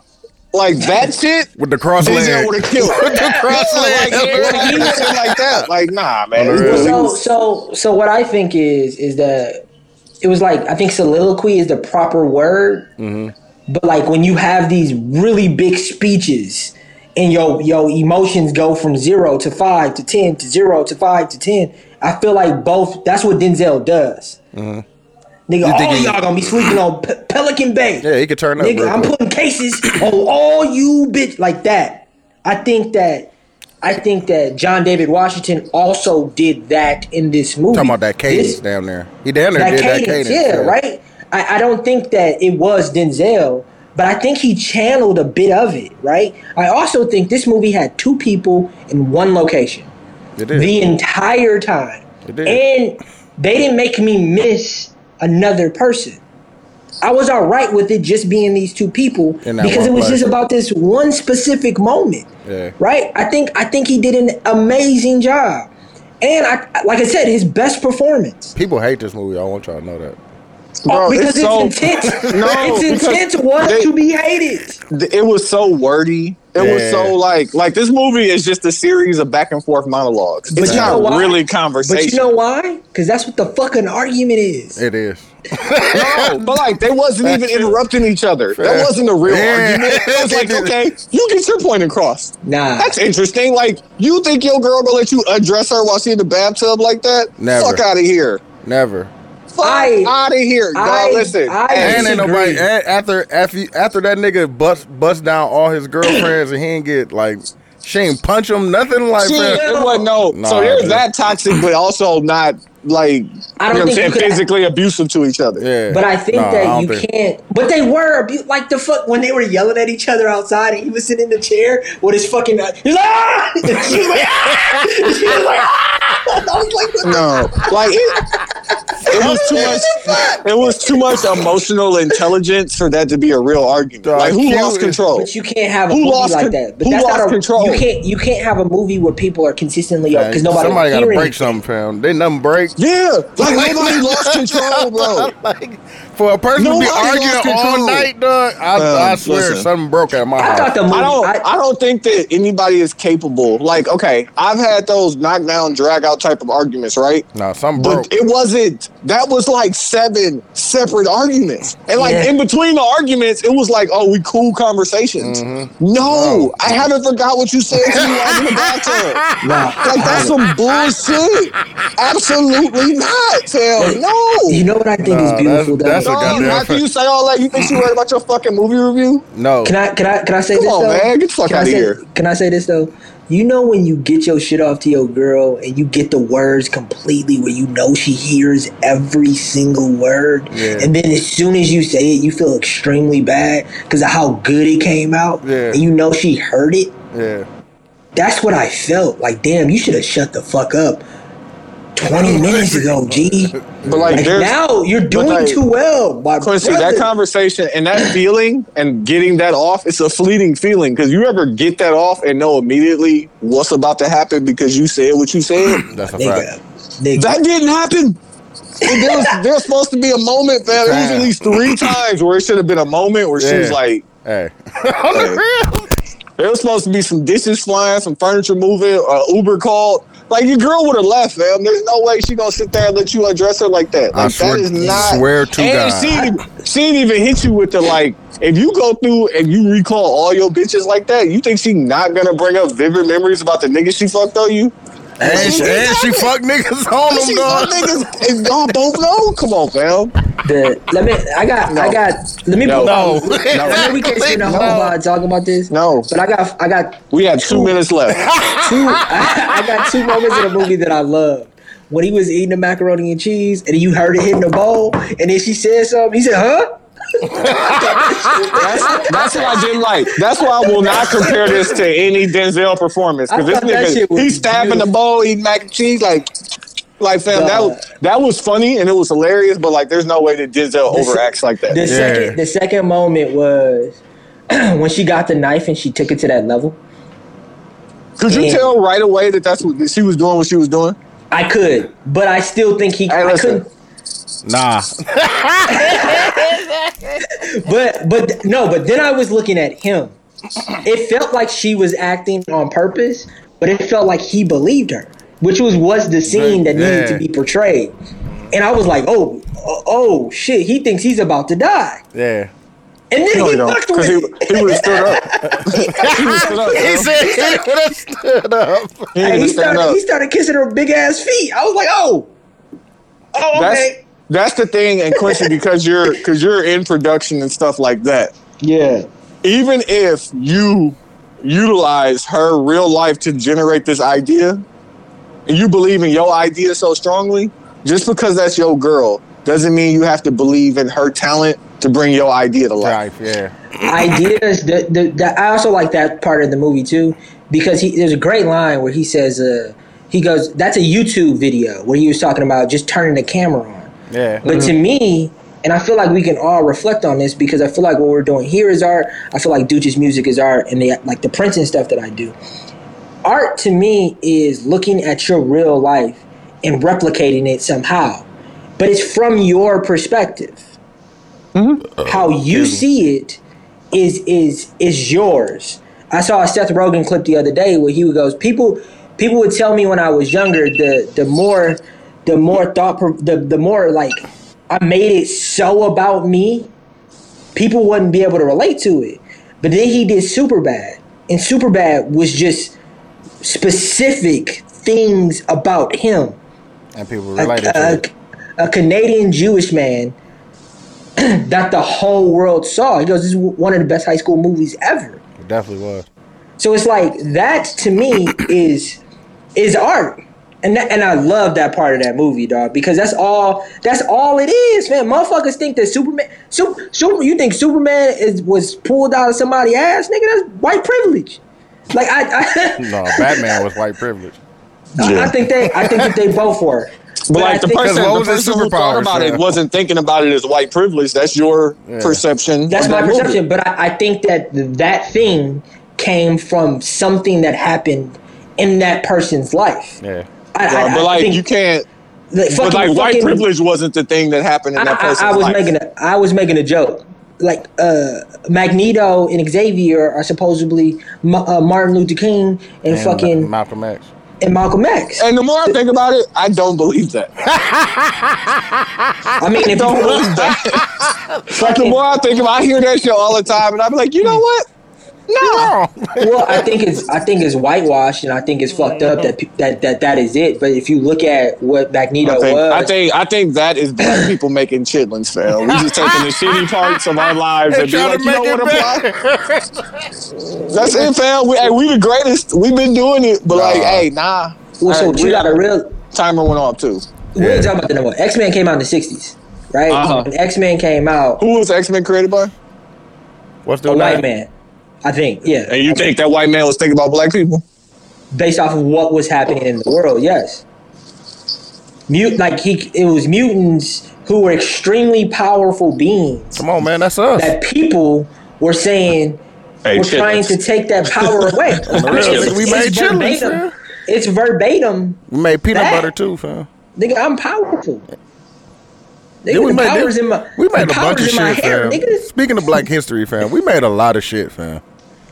Like that shit. with the cross Denzel leg. would have killed. With the cross leg. like, yeah, like, he was shit like that. Like nah, man. On the It was- real. it so so so what I think is is that it was like I think soliloquy is the proper word, mm-hmm. but like when you have these really big speeches and your your emotions go from zero to five to ten to zero to five to ten, I feel like both. That's what Denzel does. Mm-hmm. Nigga, all he- y'all gonna be sleeping on Pe- Pelican Bay. Yeah, he could turn up. Nigga, I'm quick. putting cases on all you bitch like that. I think that I think that John David Washington also did that in this movie. Talking about that cadence This- down there. He down there did cadence, that cadence. yeah, right. I, I don't think that it was Denzel, but I think he channeled a bit of it, right? I also think this movie had two people in one location It did. the entire time. It did. And they didn't make me miss another person. I was all right with it just being these two people because it was just about this one specific moment. Yeah. Right? I think I think he did an amazing job. And I like I said, his best performance. People hate this movie. I want y'all to know that. Bro, oh, because it's it's, so- intense. No, it's because intense one they- to be hated. th- it was so wordy. It was so like like this movie is just a series of back and forth monologues. But It's you not why? really But you know why? Because that's what the fucking argument is. It is. no, but like they wasn't even interrupting each other. That wasn't a real Yeah. argument. It was like, okay, you get your point across. Nah. That's interesting. Like, you think your girl gonna let you undress her while she in the bathtub like that? Never. Fuck out of here. Never. Fuck I- out of here. I- Dog, listen. I hey, And ain't nobody after after after that nigga bust bust down all his girlfriends and he ain't get like she ain't punch him nothing like She, man. it wasn't no. Nah, so there's man. that toxic, but also not like I don't know I'm think saying, you could- physically abusive to each other. Yeah. But I think Nah, that don't you think- can't. But they were abu- like the fuck when they were yelling at each other outside, and he was sitting in the chair with his fucking. Uh, he was like, ah! She was like, ah! She was like, ah! I was like, No, like it, it was too much. It was too much emotional intelligence for that to be a real argument. Dog, Like who lost is- control? But you can't have a Who movie lost like con- that. But who that's lost not a control? You can't. You can't have a movie where people are consistently because nobody somebody got gotta to break something, fam. They nothing break. Yeah, like nobody lost control, bro. like for a person to be arguing all night, dog. I, Um, I swear listen. something broke at my I house. the movie. I don't. I, I, don't think that anybody is capable. Like, okay, I've had those knockdown, drag out type of arguments, right? no, something broke. But it wasn't. That was like seven separate arguments, and like Yeah. in between the arguments, it was like, oh, we cool conversations. Mm-hmm. No, I haven't forgot what you said to me while in the bathtub. nah, Like that's some bullshit. Absolutely not, Tim. No. you know what I think is beautiful? that's- that's though? a No, goddamn after you say all that, you think she worried about your fucking movie review? no, Can I can I can I say Come this on, though? man. Get the fuck Can I outta say- here. Can I say this though? You know when you get your shit off to your girl and you get the words completely where you know she hears every single word, Yeah. and then as soon as you say it, you feel extremely bad because of how good it came out, Yeah. and you know she heard it. yeah. That's what I felt. Like, damn, you should have shut the fuck up. 20 minutes ago, G. But like, Like now you're doing like, too well, my Quincy, brother. that conversation and that feeling and getting that off, it's a fleeting feeling. Because you ever get that off and know immediately what's about to happen because you said what you said? That's a nigga, fact. that didn't happen. And there was, there's supposed to be a moment, man. There was at least three times where it should have been a moment where she was like, Hey, hey. there was supposed to be some dishes flying, some furniture moving, uh, Uber called. Like your girl would have left, fam. There's no way she gonna sit there and let you undress her like that. I Like swear- that is not. swear to and God. She, didn't- she didn't even hit you with the like. If you go through and you recall all your bitches like that, you think she not gonna bring up vivid memories about the niggas she fucked on you? And she, and she fuck niggas on them, She dog. fucked niggas, and y'all both know. Come on, fam. The, let me. I got. I got. Let me. No. No. I know we can't spend a whole No. talking about this. No. But I got. I got We have two minutes left. two. I, I got two moments in a movie that I love. When he was eating the macaroni and cheese, and you heard it hitting the bowl, and then she said something. He said, "Huh." That's, that's what I didn't like. That's why I will not compare this to any Denzel performance because this thought that shit nigga was he's stabbing the bowl, eating mac and cheese like. Like fam, that was, that was funny and it was hilarious, but like, there's no way that Denzel overacts like that. The second. The second moment was when she got the knife and she took it to that level. Could you Yeah. tell right away that that's what she was doing? What she was doing? I could, but I still think he. Hey, I listen. couldn't. Nah, But but no, but then I was looking at him. It felt like she was acting on purpose, but it felt like he believed her, which was was the scene that needed Yeah. to be portrayed. And I was like, oh, oh, oh, shit, he thinks he's about to die, yeah. and then No, he he don't. fucked with. he, he would have stood up. he would stood up. He said he would have stood up. He and he started, up. he started kissing her big ass feet. I was like, oh, oh, That's okay, that's the thing, and Quincy, because you're because you're in production and stuff like that. yeah, even if you utilize her real life to generate this idea and you believe in your idea so strongly just because that's your girl doesn't mean you have to believe in her talent to bring your idea to life Life, yeah. ideas. The, the, the, I also like that part of the movie too because he there's a great line where he says, uh, he goes, "That's a YouTube video where he was talking about just turning the camera on." Yeah. But to mm-hmm. me, and I feel like we can all reflect on this because I feel like what we're doing here is art. I feel like Dooch's music is art, and the like the prints and stuff that I do. Art to me is looking at your real life and replicating it somehow, but it's from your perspective. Mm-hmm. How oh, you see it is is is yours. I saw a Seth Rogen clip the other day where he goes, people people would tell me when I was younger, the the more the more thought the the more like I made it so about me, people wouldn't be able to relate to it. But then he did Superbad, and Superbad was just specific things about him And people a, related to a, it. a Canadian Jewish man that the whole world saw. He goes, "This is one of the best high school movies ever." It definitely was. So it's like that to me is is art. And that, and I love that part of that movie, dog, because that's all that's all it is, man. Motherfuckers think that Superman, super, super you think Superman is was pulled out of somebody's ass, nigga? That's white privilege. Like I, I, No, Batman was white privilege. I, I think they, I think that they both were. but like the I think- person, the was his person who thought superpower, about Sam? it wasn't thinking about it as white privilege that's your Yeah. perception That's my that movie. perception, but I, I think that that thing came from something that happened in that person's life. Yeah. I, I, Yeah, I but like think, you can't Like, But fucking- like white privilege wasn't the thing that happened in I, that person's I, I was life. making a I was making a joke. Like uh, Magneto and Xavier are supposedly Ma- uh, Martin Luther King and, And fucking Malcolm X. and Malcolm X. and the more I think about it, I don't believe that. I mean, if don't you believe that. like the more I think about, I hear that shit all the time, and I'm like, you know what? No. well, I think it's I think it's whitewashed and I think it's fucked up that that that that is it. But if you look at what Magneto I think, was, I think I think that is black people making chitlins, fail. We just taking the shitty parts of our lives and be trying like, you know make what, it apply? That's it, fam. We, hey, we the greatest. We've been doing it, but like, hey, nah. well, so Hey, you we- got a real. timer went off too. We ain't talking about the number. X Men came out in the '60s, right? Uh-huh. When X Men came out, Who was X Men created by? What's the a white name? man, I think, yeah. And you think that white man was thinking about black people? based off of what was happening in the world. Yes, mute like he it was mutants who were extremely powerful beings Come on, man, that's us. that people were saying Hey, were trying to take that power away. I it's, We it's made chitlins, verbatim. man. It's verbatim. we made peanut That- butter too, fam. Nigga, I'm powerful. Nigga, we the made, powers in my we made the a bunch of powers in my shit, fam. nigga. Speaking of Black History, fam, we made a lot of shit, fam.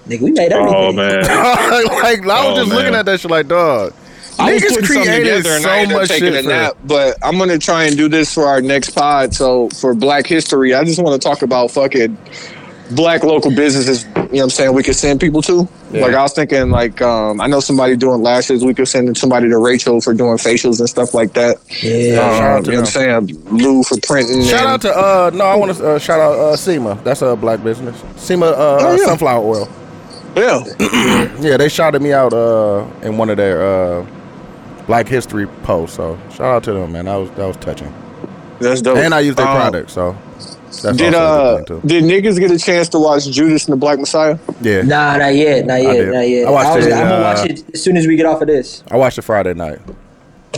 Nigga, we made everything. Oh man. like I was Oh, just man. looking at that shit like, dog. I was Niggas putting something created together and I so ended up much taking shit, a nap, but I'm gonna try and do this for our next pod. So for Black History, I just want to talk about fucking black local businesses. You know what I'm saying? We could send people to. Yeah. Like I was thinking, like um, I know somebody doing lashes. We could send somebody to Rachel for doing facials and stuff like that. Yeah. shout out Um, to you know what I'm saying? Lou for printing. Shout and- out to uh no, I want to uh, shout out uh SEMA. That's a black business. SEMA uh Oh, yeah. sunflower oil. Yeah. Yeah, they shouted me out uh in one of their uh Black History posts. So shout out to them, man. That was that was touching. That's dope. And I used their Um, product, so that's Did uh good thing too. did niggas get a chance to watch Judas and the Black Messiah? Yeah, Nah, not yet, not yet, not yet. I watched was, it, I'm gonna uh, watch it as soon as we get off of this. I watched it Friday night.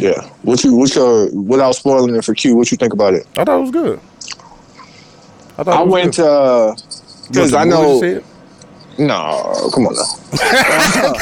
Yeah. What you what your without spoiling it for Q? What you think about it? I thought it was good. I thought I it was went good. uh because went I to the movies know. To see it? No, come on now.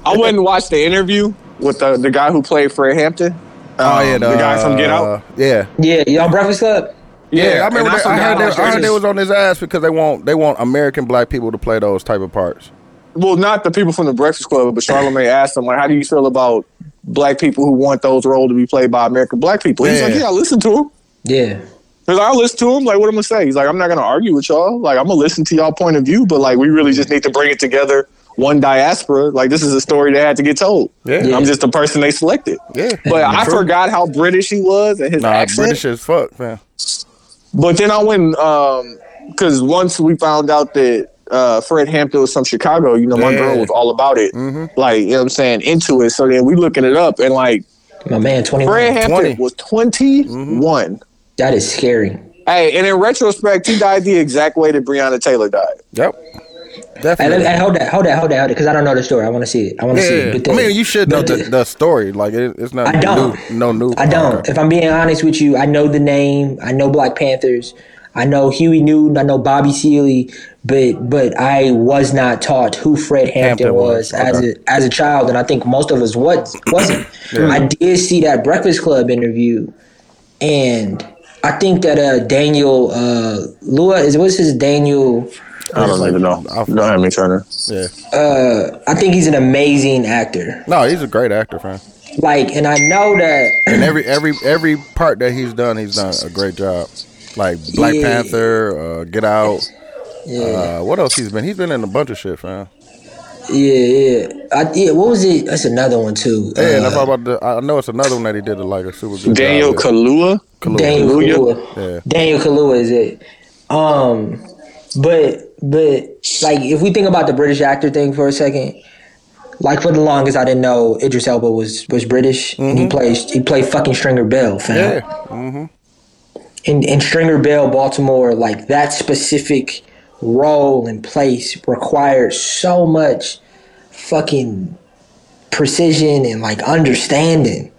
I went and watched the interview with the, the guy who played Fred Hampton. Oh Um, yeah, the guy from Get Out. uh, Yeah, Yeah, you on Breakfast Club? yeah. I remember. they, I, heard they, I heard they was on his ass because they want they want American black people to play those type of parts. well, not the people from the Breakfast Club, but Charlamagne asked him like, "How do you feel about black people who want those roles to be played by American black people?" He's Yeah. like, "Yeah, I listen to him." Yeah. Cause I'll listen to him. Like, what I'm gonna say? He's like, I'm not gonna argue with y'all. Like, I'm gonna listen to y'all point of view, but like, we really just need to bring it together. One diaspora. Like, this is a story that had to get told. Yeah. Yeah. I'm just the person they selected. Yeah, But I True. forgot how British he was and his Nah, accent. British as fuck, man. But then I went um because once we found out that uh Fred Hampton was from Chicago, you know, my Yeah. girl was all about it. Like, you know what I'm saying, into it. So then we looking it up and like My man, 21. Fred Hampton 20. was 21. That is scary. Hey, and in retrospect, he died the exact way that Breonna Taylor died. Yep, Hey, definitely. let, hey, hold that, hold that, hold that, hold that, because I don't know the story. I want to see it. I want to see it. But I mean, you should know the, the- the story. Like it, it's not I don't. new, no new. I don't. If I'm being honest with you, I know the name. I know Black Panthers. I know Huey Newton. I know Bobby Sealy. But but I was not taught who Fred Hampton, Hampton was, was, as a as a child, and I think most of us was wasn't. I did see that Breakfast Club interview, and I think that uh, Daniel uh, Lua is what's his Daniel. I don't even know. I'll- Don't have me Turner. Yeah, Uh, I think he's an amazing actor. no, he's a great actor, man. Like, and I know that. And every every every part that he's done, he's done a great job. Like Black Yeah. Panther, uh, Get Out. Yeah. Uh, what else he's been? He's been in a bunch of shit, man. Yeah, yeah. I, yeah, what was it? That's another one too. Yeah, Uh, I'm about the, I know it's another one that he did like a super good Daniel job. Kalua. with. Daniel Kaluuya? Kalua. Yeah. Daniel Kalua is it. Um, but but like if we think about the British actor thing for a second, like for the longest I didn't know Idris Elba was was British and he plays he played fucking Stringer Bell, fam. Yeah, And in Stringer Bell, Baltimore, like that specific role and place required so much fucking precision and like understanding.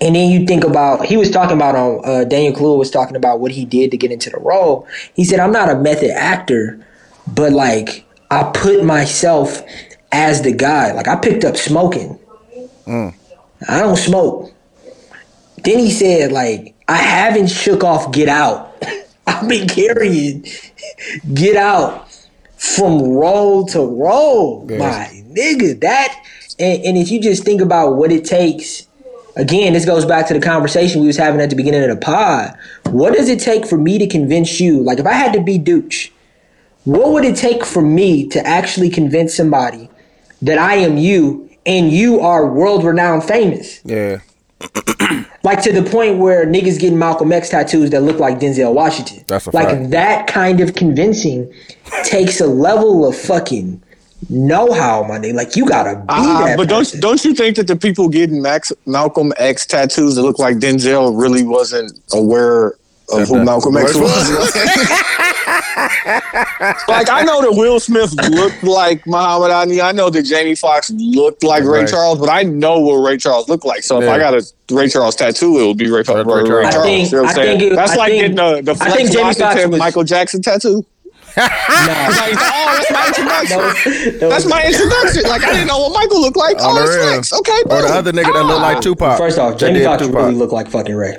And then you think about he was talking about on uh, Daniel Kaluuya was talking about what he did to get into the role. He said, "I'm not a method actor, but like I put myself as the guy. Like I picked up smoking. I don't smoke." Then he said, like, I haven't shook off Get Out. I've been carrying Get Out from roll to roll, Yeah. my nigga. That and, and if you just think about what it takes, again, this goes back to the conversation we was having at the beginning of the pod. What does it take for me to convince you? Like, if I had to be Dooch, what would it take for me to actually convince somebody that I am you and you are world renowned famous? Yeah. Like to the point where niggas getting Malcolm X tattoos that look like Denzel Washington. That's a like fact. that kind of convincing takes a level of fucking know how, my nigga. Like you gotta be Uh, that. but don't don't you think that the people getting Max Malcolm X tattoos that look like Denzel really wasn't aware of who Malcolm X was? like I know that Will Smith looked like Muhammad Ali. I know that Jamie Foxx looked like Ray Right. Charles, but I know what Ray Charles looked like. So if I got a Ray Charles tattoo, it would be Ray, Ray, Ray, Ray Charles. Charles. I think- you know what I'm saying? think it- That's I like think- getting the, the I Flex think Jamie Foxx Washington was- Michael Jackson tattoo. Nah. Like, oh, that's my introduction. That That's was- my introduction. Like I didn't know what Michael looked like. On Oh, it's. Flex. Okay, Or the other nigga that looked like Ah. Tupac. First off, Jamie did Foxx really look like fucking Ray.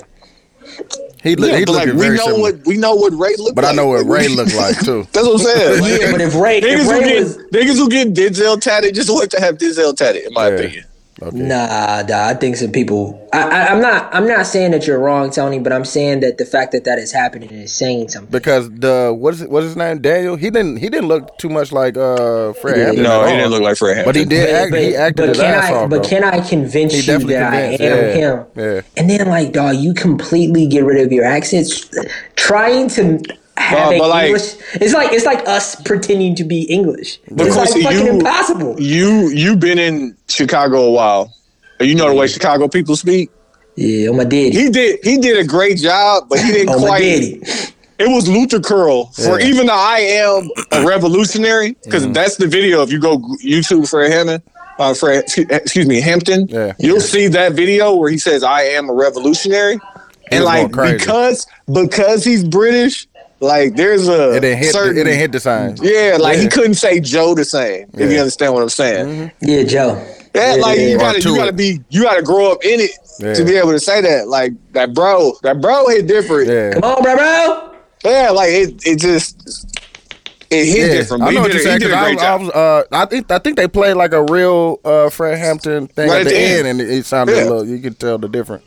He look, Yeah, he but like looking we know similar. what we know what Ray looked But like. But I know what Ray looked like too. That's what I'm saying. Like, Yeah, but if Ray, niggas, if who Ray get, was niggas who get Denzel tatted just want to have Denzel tatted, in my Yeah. opinion. Okay. Nah, nah, I think some people. I, I, I'm not. I'm not saying that you're wrong, Tony, but I'm saying that the fact that that is happening is saying something. Because the what is it, what is his name? Daniel. He didn't he didn't look too much like uh Fred Yeah. Hampton. No, he didn't look like Fred Hampton. But he did act. he acted but his can ass I? off. but though. can I convince He you that convinced, I am yeah, him? yeah. And then, like, dog, you completely get rid of your accents, trying to have Dog, but, like- English. It's like it's like us pretending to be English. But it's like Quincy, fucking you- impossible. You you've been in Chicago a while. You know the way Chicago people speak. Yeah, on my daddy. He did he did a great job, but he didn't on my quite. daddy. It was Luther Curl for Yeah. even the I am a revolutionary because that's the video. If you go YouTube for Hammond, uh, Fred, excuse me, Hampton, Yeah. you'll see that video where he says, "I am a revolutionary," and like because because he's British, like there's a It didn't hit. certain it didn't hit the sign. Yeah, like he couldn't say Joe the same. If you understand what I'm saying. Yeah, Joe. Yeah, like you Or gotta you gotta it. be you gotta grow up in it Yeah. to be able to say that. Like that bro, that bro hit different. Yeah, Yeah. Come on, bro, bro. Yeah, like it it just it hit Yeah, different. I know he what did, you're a- saying. did 'cause a I, great I job. was, uh, I think I think they played like a real uh, Fred Hampton thing Right at the end, and it, it sounded Yeah. a little. You could tell the difference.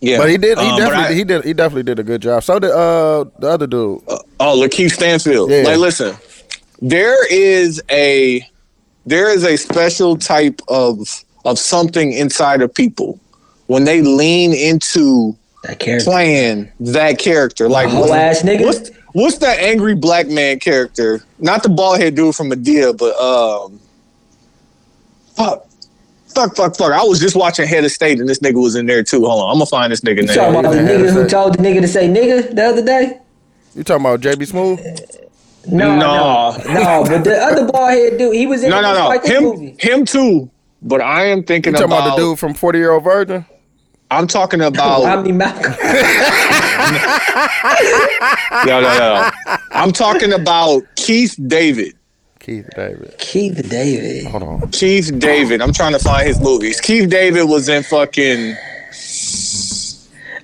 Yeah, But he did. He Um, definitely. I- he did. He definitely did a good job. So did uh the other dude. Oh, Lakeith Stanfield. Yeah. Like, listen, there is a there is a special type of of something inside of people when they lean into That character. playing that character. Like Whole ass nigga. What's what's that angry black man character? Not the bald head dude from Madea, but um, fuck, fuck, fuck, fuck. I was just watching Head of State, and this nigga was in there too. Hold on, I'm gonna find this nigga You talking about the nigga who told the nigga to say nigga the other day? You talking about JB Smoove? No, No. no, no. But the other bald head dude, he was in No, no, the no, Spike him, movie. him too. But I am thinking You talking about, about the dude from Forty Year Old Virgin? I'm talking about. Romany Malco. no, no, no. I'm talking about Keith David. Keith David. Keith David. Hold on. Keith David. I'm trying to find his movies. Keith David was in fucking.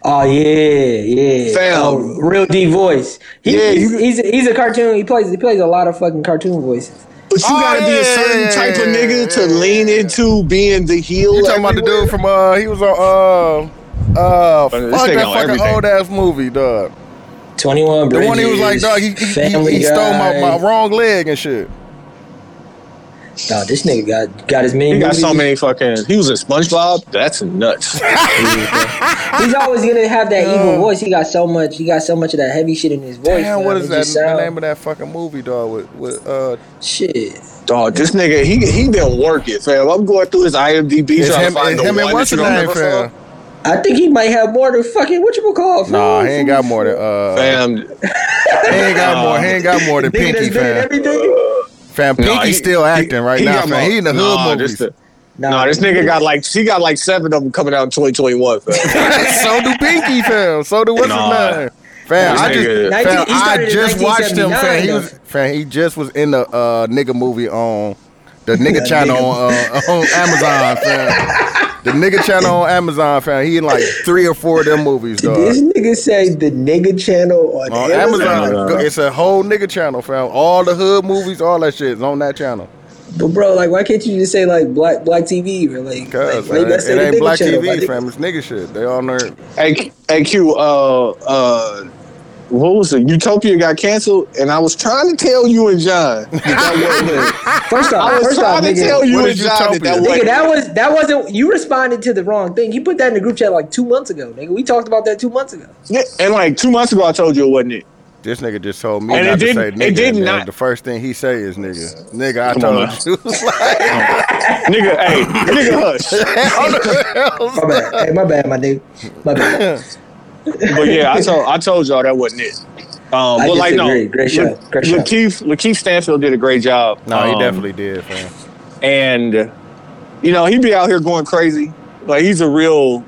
Oh yeah, yeah. Fam. Oh, real deep voice. He, Yeah, he's, he's, a, he's a cartoon. He plays he plays a lot of fucking cartoon voices. But you Oh, gotta be a certain yeah, type of yeah, nigga to yeah, lean yeah. into being the heel. You talking about the everywhere. dude from uh? He was on uh uh fuck that fucking everything. old ass movie, dog. Twenty one. The one he was like, dog, he, he, he, he stole my, my wrong leg and shit. Dog, this nigga got got as many. He got movies. so many fucking. He was in SpongeBob. That's nuts. He's always gonna have that evil voice. He got so much. He got so much of that heavy shit in his voice. Damn, man. what It is that? just The sound- name of that fucking movie, dog? With with uh, Shit. Dog, this nigga, he he didn't work it, fam. I'm going through his IMDb it's trying him, to find the him and one what's that you don't name, remember fam? from. I think he might have more than fucking what you call. Fam. Nah, he ain't got more than uh, Fam, he ain't got more, he ain't got more than Pinky, fam. everything. Fam, Nah, Pinky's he- still acting right he now, got fam. more- He in the hood nah, movies. This, nah, this nigga got like he got like seven of them coming out in 2021. Fam. so do Pinky, fam. So do what's Nah. his name? Fam, I just, nigga- fam, Nineteen- I just watched him, fam. He was, fam, he just was in the uh, nigga movie on the nigga channel nigga. on, uh, on Amazon, fam. The nigga channel on Amazon, fam. He in like three or four of them movies, dog. This nigga say the nigga channel on, On Amazon. Amazon, Amazon. it's a whole nigga channel, fam. All the hood movies, all that shit is on that channel. But bro, like, why can't you just say like black black TV or like, Cause like why you gotta say it the ain't nigga black channel, my TV, fam. It's nigga shit. They all nerd. Hey, hey Q, uh, uh, what was it? Utopia got canceled, and I was trying to tell you and John. That, that wasn't. First off, I was first off, to nigga, tell you and John that that Nigga, wasn't. that was that wasn't you responded to the wrong thing. You put that in the group chat like two months ago, nigga. We talked about that two months ago. Yeah, and like two months ago, I told you it wasn't it. This nigga just told me And it not to say didn't- nigga. it did and not- The first thing he say is nigga. Nigga, I Come on, told you. Like, Nigga, hey, nigga, hush. My bad. Hey, my bad, my nigga. My bad. But yeah, I told I told y'all that wasn't it. Um, I but like no, disagree. Great shot. La- Great shot. Lakeith Lakeith Stanfield did a great job. no, he Um, definitely did, fam. and you know he'd be out here going crazy. Like he's a real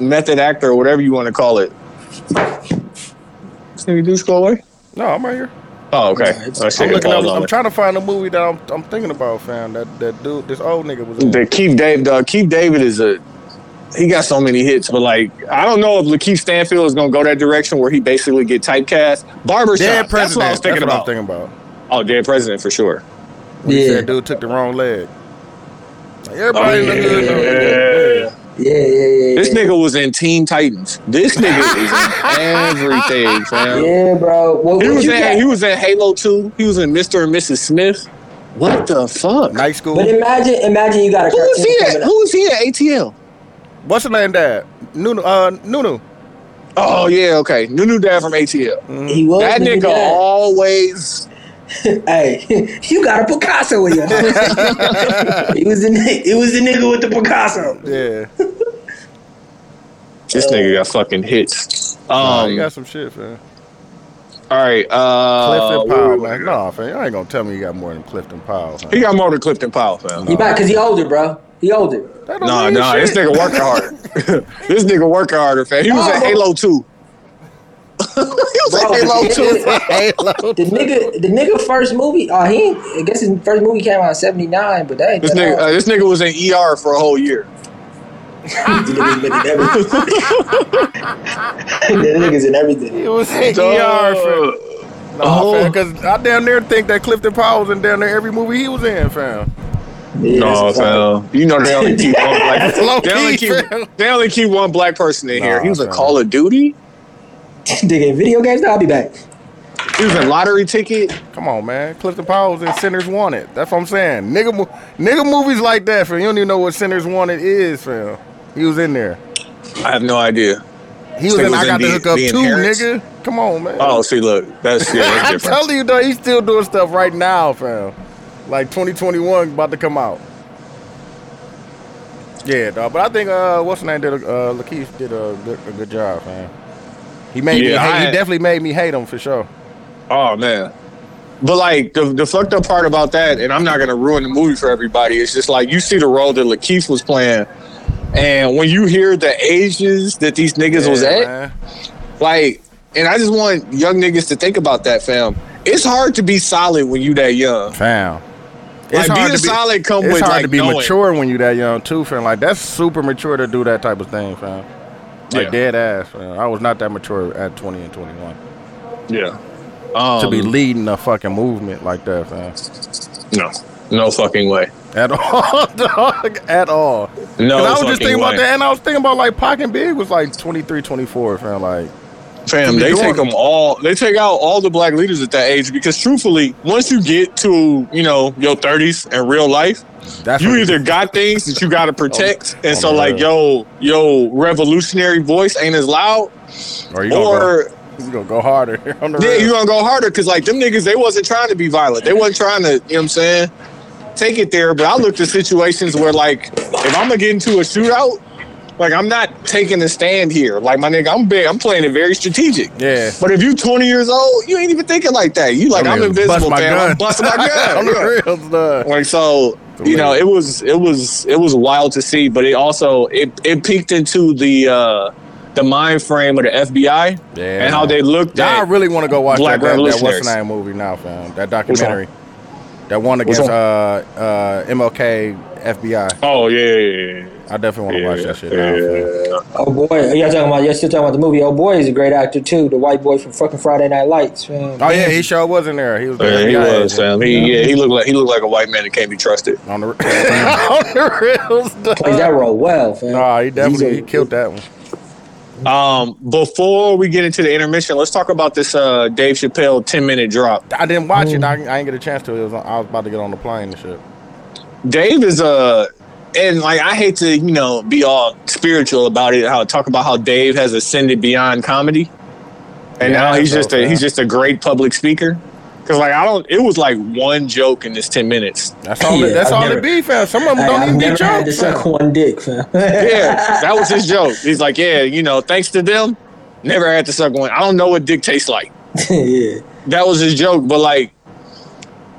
method actor or whatever you want to call it. This nigga do go away. No, I'm right here. Oh, okay. Yeah, it's- I see I'm looking. I'm, I'm trying to find a movie that I'm, I'm thinking about, fam. That that dude, this old nigga was. The Keith David, uh, Keith David is a he got so many hits, but like I don't know if Lakeith Stanfield is gonna go that direction where he basically get typecast. Barbershop. Dead That's what I was thinking That's what about. I'm thinking about. Oh, dead president for sure. When he Yeah. said dude took the wrong leg. Like, everybody Oh, in the yeah. hood. Yeah, yeah, yeah. This nigga was in Teen Titans. This nigga is in everything, fam. Yeah, bro. What, He what was in got? he was in Halo 2. He was in Mr. and Mrs. Smith. What the fuck? Night school. But imagine, imagine you got a Who was he at? coming. Who was he at ATL? What's the name, Dad? Nunu. Uh, Nunu. Oh yeah, okay. Nunu dad from ATL. He was That nigga dad. always Hey, you got a Picasso in you. house. he was the ni- he was the nigga with the Picasso. Yeah. this nigga got fucking hits. Nah, Um you got some shit, fam. all right, uh Clifton where Powell, we man. at? No, fam. You ain't gonna tell me you got more than Clifton Powell. Fam. He got more than Clifton Powell, fam. He back because he older, bro. He owed it. don't Nah, nah, this nigga working hard. this nigga working harder, fam. He was No, in Halo 2. he was Bro, in Halo 2. Halo. The nigga, the nigga first movie. Oh, he. I guess his first movie came out in '79, but that ain't This that nigga, uh, this nigga was in ER for a whole year. The nigga's in everything. the niggas in everything. It was in ER, fam. No, Oh. fam, because I down there think that Clifton Powell was in down there every movie he was in, fam. Yeah, No, that's a fact. fam. You know they only keep one black. Low they, only keep, they only keep one black person in here. He was in fam. Call of Duty. Nigga, in video games. Now I'll be back. He was a Lottery Ticket. Come on, man. Clifton Powell was in Sinners Wanted. That's what I'm saying. Nigga, nigga movies like that, fam. You don't even know what Sinners Wanted is, fam. He was in there. I have no idea. He was Nigga in was I in Got the The- Hook Up The too, Inherits. nigga. Come on, man. Oh, see, look, that's yeah, that's I'm telling you, though, he's still doing stuff right now, fam. Like 2021 about to come out. Yeah, dog. But I think uh, what's the name did a, uh, Lakeith did a good, a good job, fam. He made me. Yeah, Hate, I- he definitely made me hate him for sure. Oh man. But like the the fucked up part about that, and I'm not gonna ruin the movie for everybody. It's just like you see the role that Lakeith was playing, and when you hear the ages that these niggas was at, man. like, and I just want young niggas to think about that, fam. It's hard to be solid when you that young. fam. Like, being solid come it's with, hard like, to be knowing. mature when you that young too, fam. Like that's super mature to do that type of thing, fam. Like Yeah. dead ass, fam. I was not that mature at 20 and 21 Yeah. Um, to be leading a fucking movement like that, fam. no, no fucking way. At all, dog. At all. No. I was just thinking about that, and I was thinking about like Pac and Big was like 23, 24, fam. Like, Fam, they take them all. They take out all the black leaders at that age because, truthfully, once you get to you know your thirties and real life, that's you either got things that you got to protect, oh, and on so like yo yo revolutionary voice ain't as loud, or you gonna, go, or you gonna go harder on the yeah, you gonna go harder because like them niggas they wasn't trying to be violent, they wasn't trying to you know what I'm saying take it there. But I looked at situations where like if I'm gonna get into a shootout. Like I'm not taking a stand here. Like my nigga, I'm big. I'm playing it very strategic. Yeah. But if you 20 years old, you ain't even thinking like that. You like I'm, bust invisible, my man. gun. I'm busting my gun. on Yeah. real stuff. Like so, you know, it was it was it was wild to see, but it also it it peeked into the uh the mind frame of the FBI Yeah. and how they looked at Now I really want to go watch Black that, that, what's name movie now, fam. That documentary. That one against uh uh MLK FBI. Oh yeah, yeah, yeah. I definitely want to yeah, watch that shit. now. yeah. Oh boy, y'all talking about? Y'all still talking about the movie? Oh boy, he's a great actor too. The white boy from fucking Friday Night Lights. Man. Oh yeah, he sure was in there. He was. the Yeah, he FBI was. Sam. He, yeah, he looked like he looked like a white man that can't be trusted. on the on the reels. dog. Plays that role well, fam. Nah, he definitely He's he killed that one. Um, before we get into the intermission, let's talk about this uh, Dave Chappelle ten minute drop. I didn't watch Mm. it. I, I didn't get a chance to. It was I was about to get on the plane and shit. Dave is uh and like I hate to you know be all spiritual about it. How talk about how Dave has ascended beyond comedy, and Yeah, now he's so, just a yeah. he's just a great public speaker. Because like I don't, it was like one joke in this ten minutes. That's all. Yeah, it, that's I've all never- it be, fam. Some of them I, don't I've even be never had to jokes. suck fam. one dick, fam. Yeah, that was his joke. He's like, yeah, you know, thanks to them, never had to suck one. I don't know what dick tastes like. yeah. that was his joke. But like,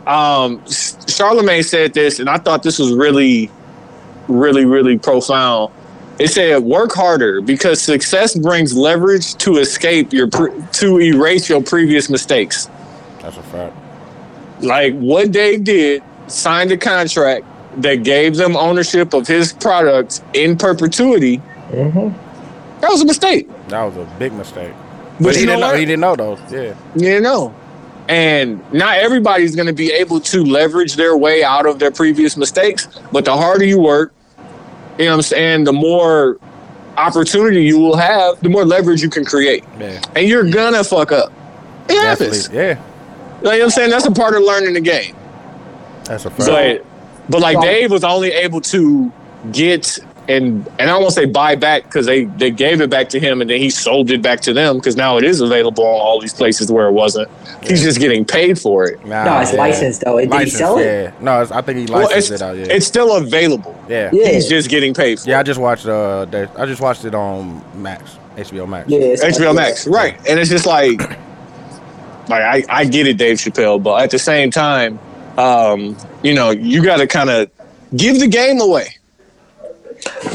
um, Charlamagne said this, and I thought this was really, really, really profound. It said, "Work harder because success brings leverage to escape your pre- to erase your previous mistakes." That's a fact. Like what Dave did, signed a contract that gave them ownership of his product in perpetuity. Mm-hmm. That was a mistake. That was a big mistake. But But he didn't know. what? He didn't know though. Yeah. You know. And not everybody's going to be able to leverage their way out of their previous mistakes. But the harder you work, you know what I'm saying, the more opportunity you will have, the more leverage you can create. Yeah. And you're to fuck up. It happens. Yeah. You know what I'm saying? That's a part of learning the game. That's a fact. But, but like Dave was only able to get and and I won't say buy back because they they gave it back to him and then he sold it back to them because now it is available on all these places where it wasn't. He's just getting paid for it. Nah, No, it's licensed, though. Did he Licensed, sell it? Yeah. No, it's, I think he licensed it's, it out. Yeah. it's still available. yeah. Yeah. He's just getting paid for Yeah, I just watched. Uh, the- I just watched it on Max, HBO Max. Yeah, HBO Max, right? And it's just like, like I, I get it, Dave Chappelle, but at the same time, um, you know, you got to kind of give the game away.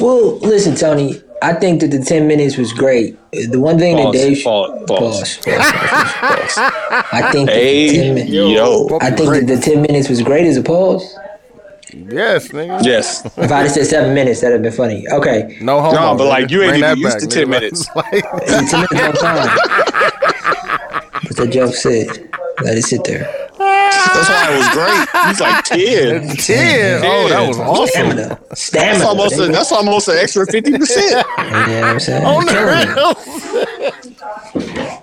Well, listen, Tony. I think that the ten minutes was great. The one thing Pause, that Dave pause, pause. Pause, pause, pause, pause. I think that the 10 minutes. yo, I think that the ten minutes was great as a pause. Yes, nigga. yes. If I'd have said seven minutes, that'd have been funny. Okay, No homo. No, but, like, you ain't Bring even used back, to 10 minutes. Like, ten minutes on time. But the joke said, let it sit there. That's why it was great. He's like ten. ten. Oh, that was awesome. Stamina, stamina. That's almost a, that's almost an extra fifty percent. You know I'm saying? On the real.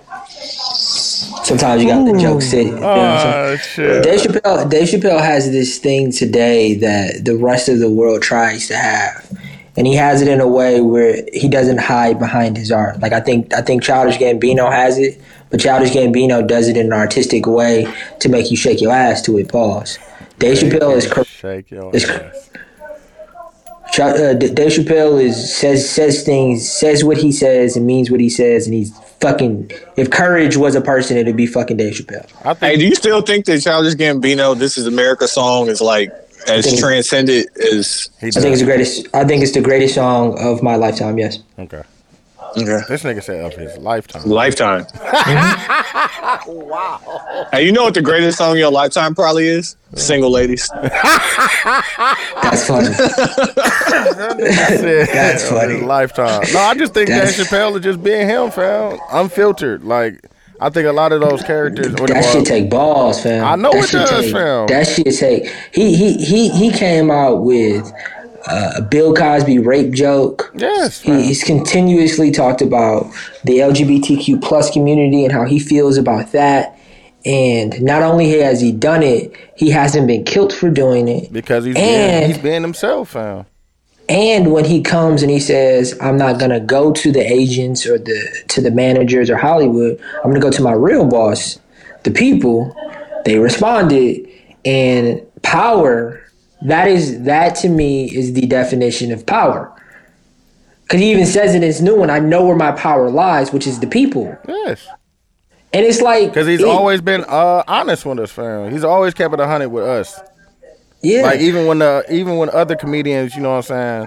Sometimes you got the joke sit. You know what I'm saying? Oh shit. Dave Chappelle, Dave Chappelle has this thing today that the rest of the world tries to have, and he has it in a way where he doesn't hide behind his art. Like I think, I think Childish Gambino has it, but Childish Gambino does it in an artistic way to make you shake your ass to it. Pause. Dave Chappelle is cor- Shake your It's- ass. Ch- uh, D- Dave Chappelle is says says things, says what he says, and means what he says, and he's fucking. If courage was a person, it'd be fucking Dave Chappelle. I Hey, do you still think that Childish Gambino, "This Is America" song is like as think- transcendent as? he I think it's the greatest. I think it's the greatest song of my lifetime. Yes. Okay. Okay. This nigga said of his lifetime. Lifetime. Mm-hmm. wow. Hey, you know what the greatest song of your lifetime probably is? Single Ladies. That's funny. That's funny. Lifetime. No, I just think That's- Dan Chappelle is just being him, fam. Unfiltered. Like I think a lot of those characters. or that the- shit take balls, fam. I know that it shit does, take, fam. That shit take. He he he he came out with uh, Bill Cosby rape joke. Yes, He, he's continuously talked about the LGBTQ plus community and how he feels about that. And not only has he done it, he hasn't been killed for doing it. because he's being, And- he's being himself. And when he comes and he says, "I'm not gonna go to the agents or the to the managers or Hollywood. I'm gonna go to my real boss, the people," they responded. And power, that is that to me is the definition of power. Because he even says in his new one, "I know where my power lies, which is the people." Yes, And it's like because he's it- always been uh, honest with us, fam. He's always kept it a hundred with us. yeah. Like even when the even when other comedians, you know what I'm saying,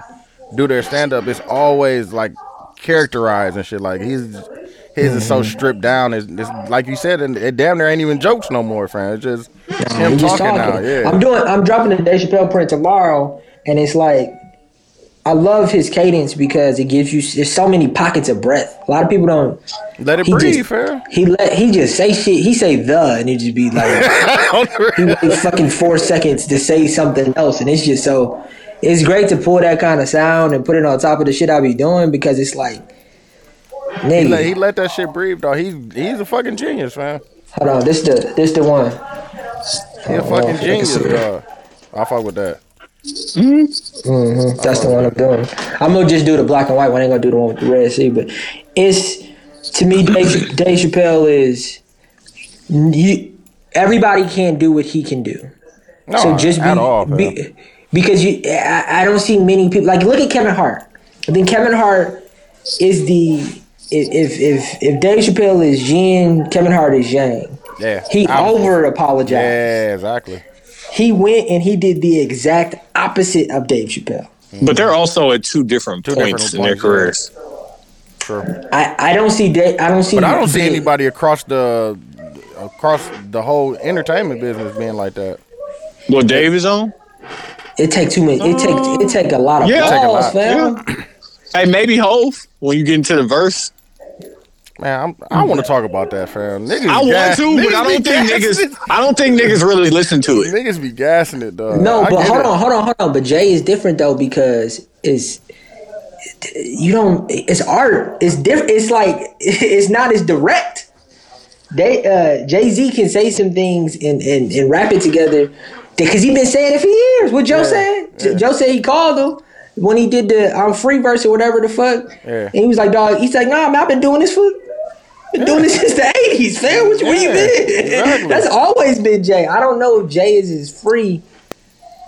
do their stand up, it's always like characterized and shit. Like he's his is Mm-hmm. so stripped down. It's, it's like you said, and it damn near ain't even jokes no more, fam. It's just him He just talking, now. Yeah, I'm doing. I'm dropping the Dave Chappelle print tomorrow, and it's like I love his cadence because it gives you. There's so many pockets of breath. A lot of people don't. let it breathe, just, he let he just say shit. He say the, and it just be like he wait fucking four seconds to say something else, and it's just so. It's great to pull that kind of sound and put it on top of the shit I be doing because it's like, He let, he let that shit breathe, dog. He's he's a fucking genius, man. hold on, this the this the one. He a Oh, fucking genius, dog. I fuck with that. Mm-hmm. That's the one I'm doing. I'm gonna just do the black and white one. I ain't gonna do the one with the red sea, But it's to me, Dave, Dave Chappelle is you, everybody can't do what he can do. No, so just be, at all, be because you. I, I don't see many people like look at Kevin Hart. I think Kevin Hart is the if if if Dave Chappelle is Yin, Kevin Hart is Yang. yeah, He over apologized. Yeah, exactly. He went and he did the exact opposite of Dave Chappelle. But they're also at two different Two points different in their points, yeah. careers. True. I, I don't see Dave. I don't see. But I don't see Dave- anybody across the across the whole entertainment business being like that. What Dave is on? It take too many. It take it take a lot of Yeah. Balls, lot, fam. Hey, maybe Hove when you get into the verse. Man, I'm, I want to talk about that, fam. Niggas I want gas- to, but niggas I don't think gassing niggas. I don't think niggas really listen to it. it. Niggas be gassing it, though. No, I but hold it. on, hold on, hold on. But Jay is different though because it's you don't. It's art. It's different. It's like it's not as direct. They uh, Jay Z can say some things and, and, and rap it together because he been saying it for years. What Joe said, J- Joe said he called him when he did the I'm free verse or whatever the fuck. Yeah. And he was like, dog. He's like, nah, man, I've been doing this for. Been doing this since the '80s, fam. What you, where you been? exactly. That's always been Jay. I don't know if Jay is as free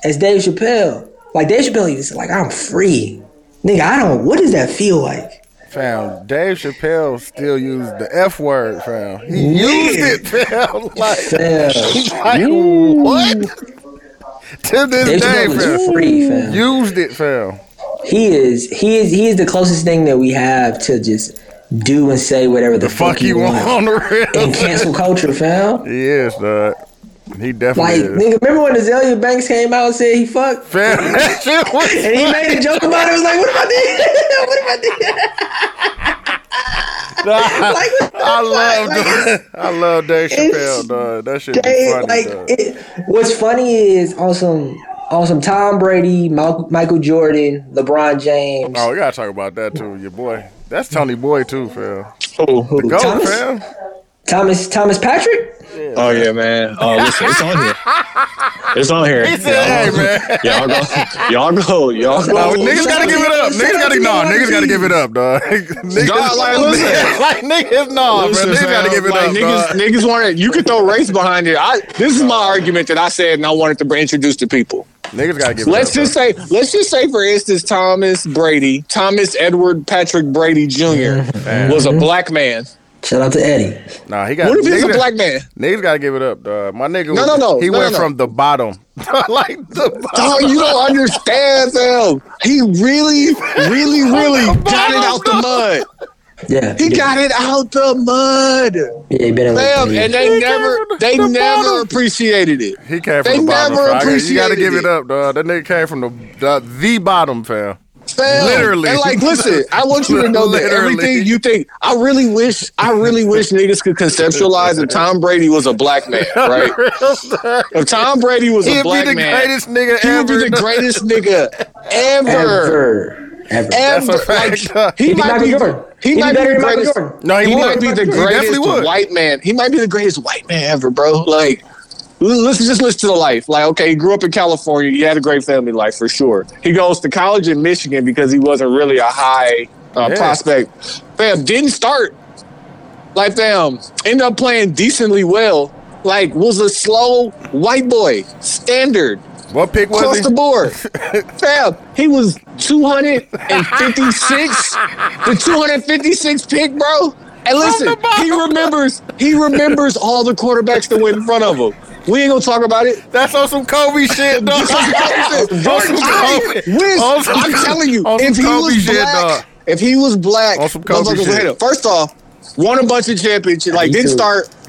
as Dave Chappelle. Like Dave Chappelle is like, I'm free. Nigga, I don't what does that feel like? Fam, Dave Chappelle still used the F word, fam. He used it, fam. Like, Fam. like what? to this Dave day, fam. free, fam. Used it, fam. He is he is he is the closest thing that we have to just do and say whatever the, Fuck you want the in real. cancel culture, fam. Yes, is, dog. He definitely Like, is. nigga, remember when Azealia Banks came out and said he fucked? Fam, that shit was And he made a joke about it. It was like, what if I did? what if I did? like, I love, fuck? Like, I love Dave Chappelle, dog. That shit They, funny, like it, what's funny is on some on some Tom Brady, Mal- Michael Jordan, LeBron James. Oh, we gotta talk about that too, your boy. That's Tony Boy too, fam. Oh, Who, Go, Thomas, fam. Thomas Thomas Patrick. oh yeah, man. Oh, listen, it's on here. It's on here. He said, "Hey, man." Y'all go, y'all go, y'all go. No, niggas gotta give it up. Niggas gotta to no. y'all, Niggas gotta give it up, dog. niggas, Dog, like, listen. like niggas, no, Listen, man. Niggas gotta give it like, up, niggas, dog. niggas want it. You could throw race behind it. I. This is my argument that I said, and I wanted to introduce to people. Niggas gotta give it Let's up. just say, let's just say, for instance, Thomas Brady, Thomas Edward Patrick Brady Jr. was a black man. Shout out to Eddie. Nah, he got. What if he's a black man? Niggas gotta give it up, dog. My nigga. No, no, no. He No, went no, no. from the bottom, like the Dog, bottom. you don't understand, Phil. He really, really, really got it out the mud. Yeah, He yeah, got it out the mud. Yeah, he been in Fam, like and they He never, they the never bottom. appreciated it. He came from They the bottom. never fam. I got- You gotta give it it. up, dog. That nigga came from the the, the bottom, fam. Fam. Literally. And like, listen, I want you to know that everything you think. I really wish, I really wish niggas could conceptualize if Tom Brady was a black man, right? If Tom Brady was He'd a black man, he'd be the man, greatest nigga he would be the greatest nigga ever. ever, ever. That's a Ever. fact. Like, he He'd be might be, Jordan. he He'd might be the greatest. Jordan. No, he he would. might be the greatest white man. He might be the greatest white man ever, bro. Like, l- let's just listen to the life. Like, okay, he grew up in California. He had a great family life for sure. He goes to college in Michigan because he wasn't really a high uh, Yeah. prospect. Fam didn't start. Like, fam ended up playing decently well. Like, was a slow white boy, standard What pick was across he? the board. Fam, he was 256, the 256 pick, bro. And listen, he remembers, he remembers all the quarterbacks that went in front of him. We ain't gonna talk about it. That's on some Kobe shit, dog. on some I Kobe. wish, On some- I'm telling you, on if he Kobe was shit, black, dog. if he was black, On some Kobe motherfuckers shit. First off, won a bunch of championships. Like didn't too-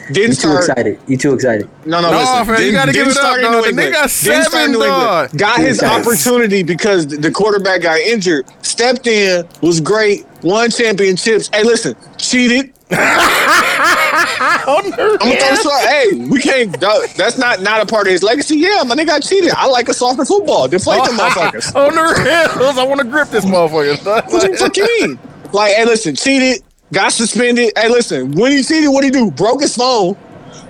start, didn't too start. excited. You too excited. No, no, No, listen. fam, you Didn't- gotta give it up, start dog. New The England. nigga got Didn't start in seven, dog. Got his Yes. opportunity because the quarterback got injured. Stepped in, was great, won championships. Hey, listen, cheated. I'm gonna throw this out. Hey, we can't. that- That's not not a part of his legacy. Yeah, my nigga got cheated. I like a soccer football. Deflate them motherfuckers. On the rails, I want to grip this motherfucker. What the fuck you mean? Like, hey, listen, cheated, got suspended. Hey, listen, when he cheated, what he do? Broke his phone.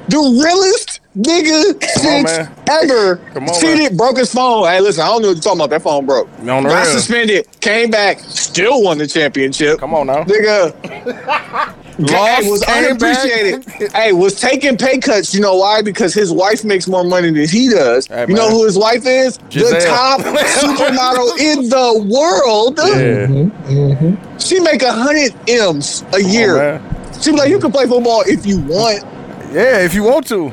The realest nigga since ever on, cheated, man. broke his phone. Hey, listen, I don't know what you're talking about. That phone broke. The got real. suspended, came back, still won the championship. Come on now. Nigga. Lost, hey, was came back. unappreciated. hey, was taking pay cuts. You know why? Because his wife makes more money than he does. Hey, you know who his wife is? The top supermodel in the world. Yeah. Mm-hmm, mm-hmm. She make a hundred m's a year. man. she be like, you can play football if you want. Yeah, if you want to.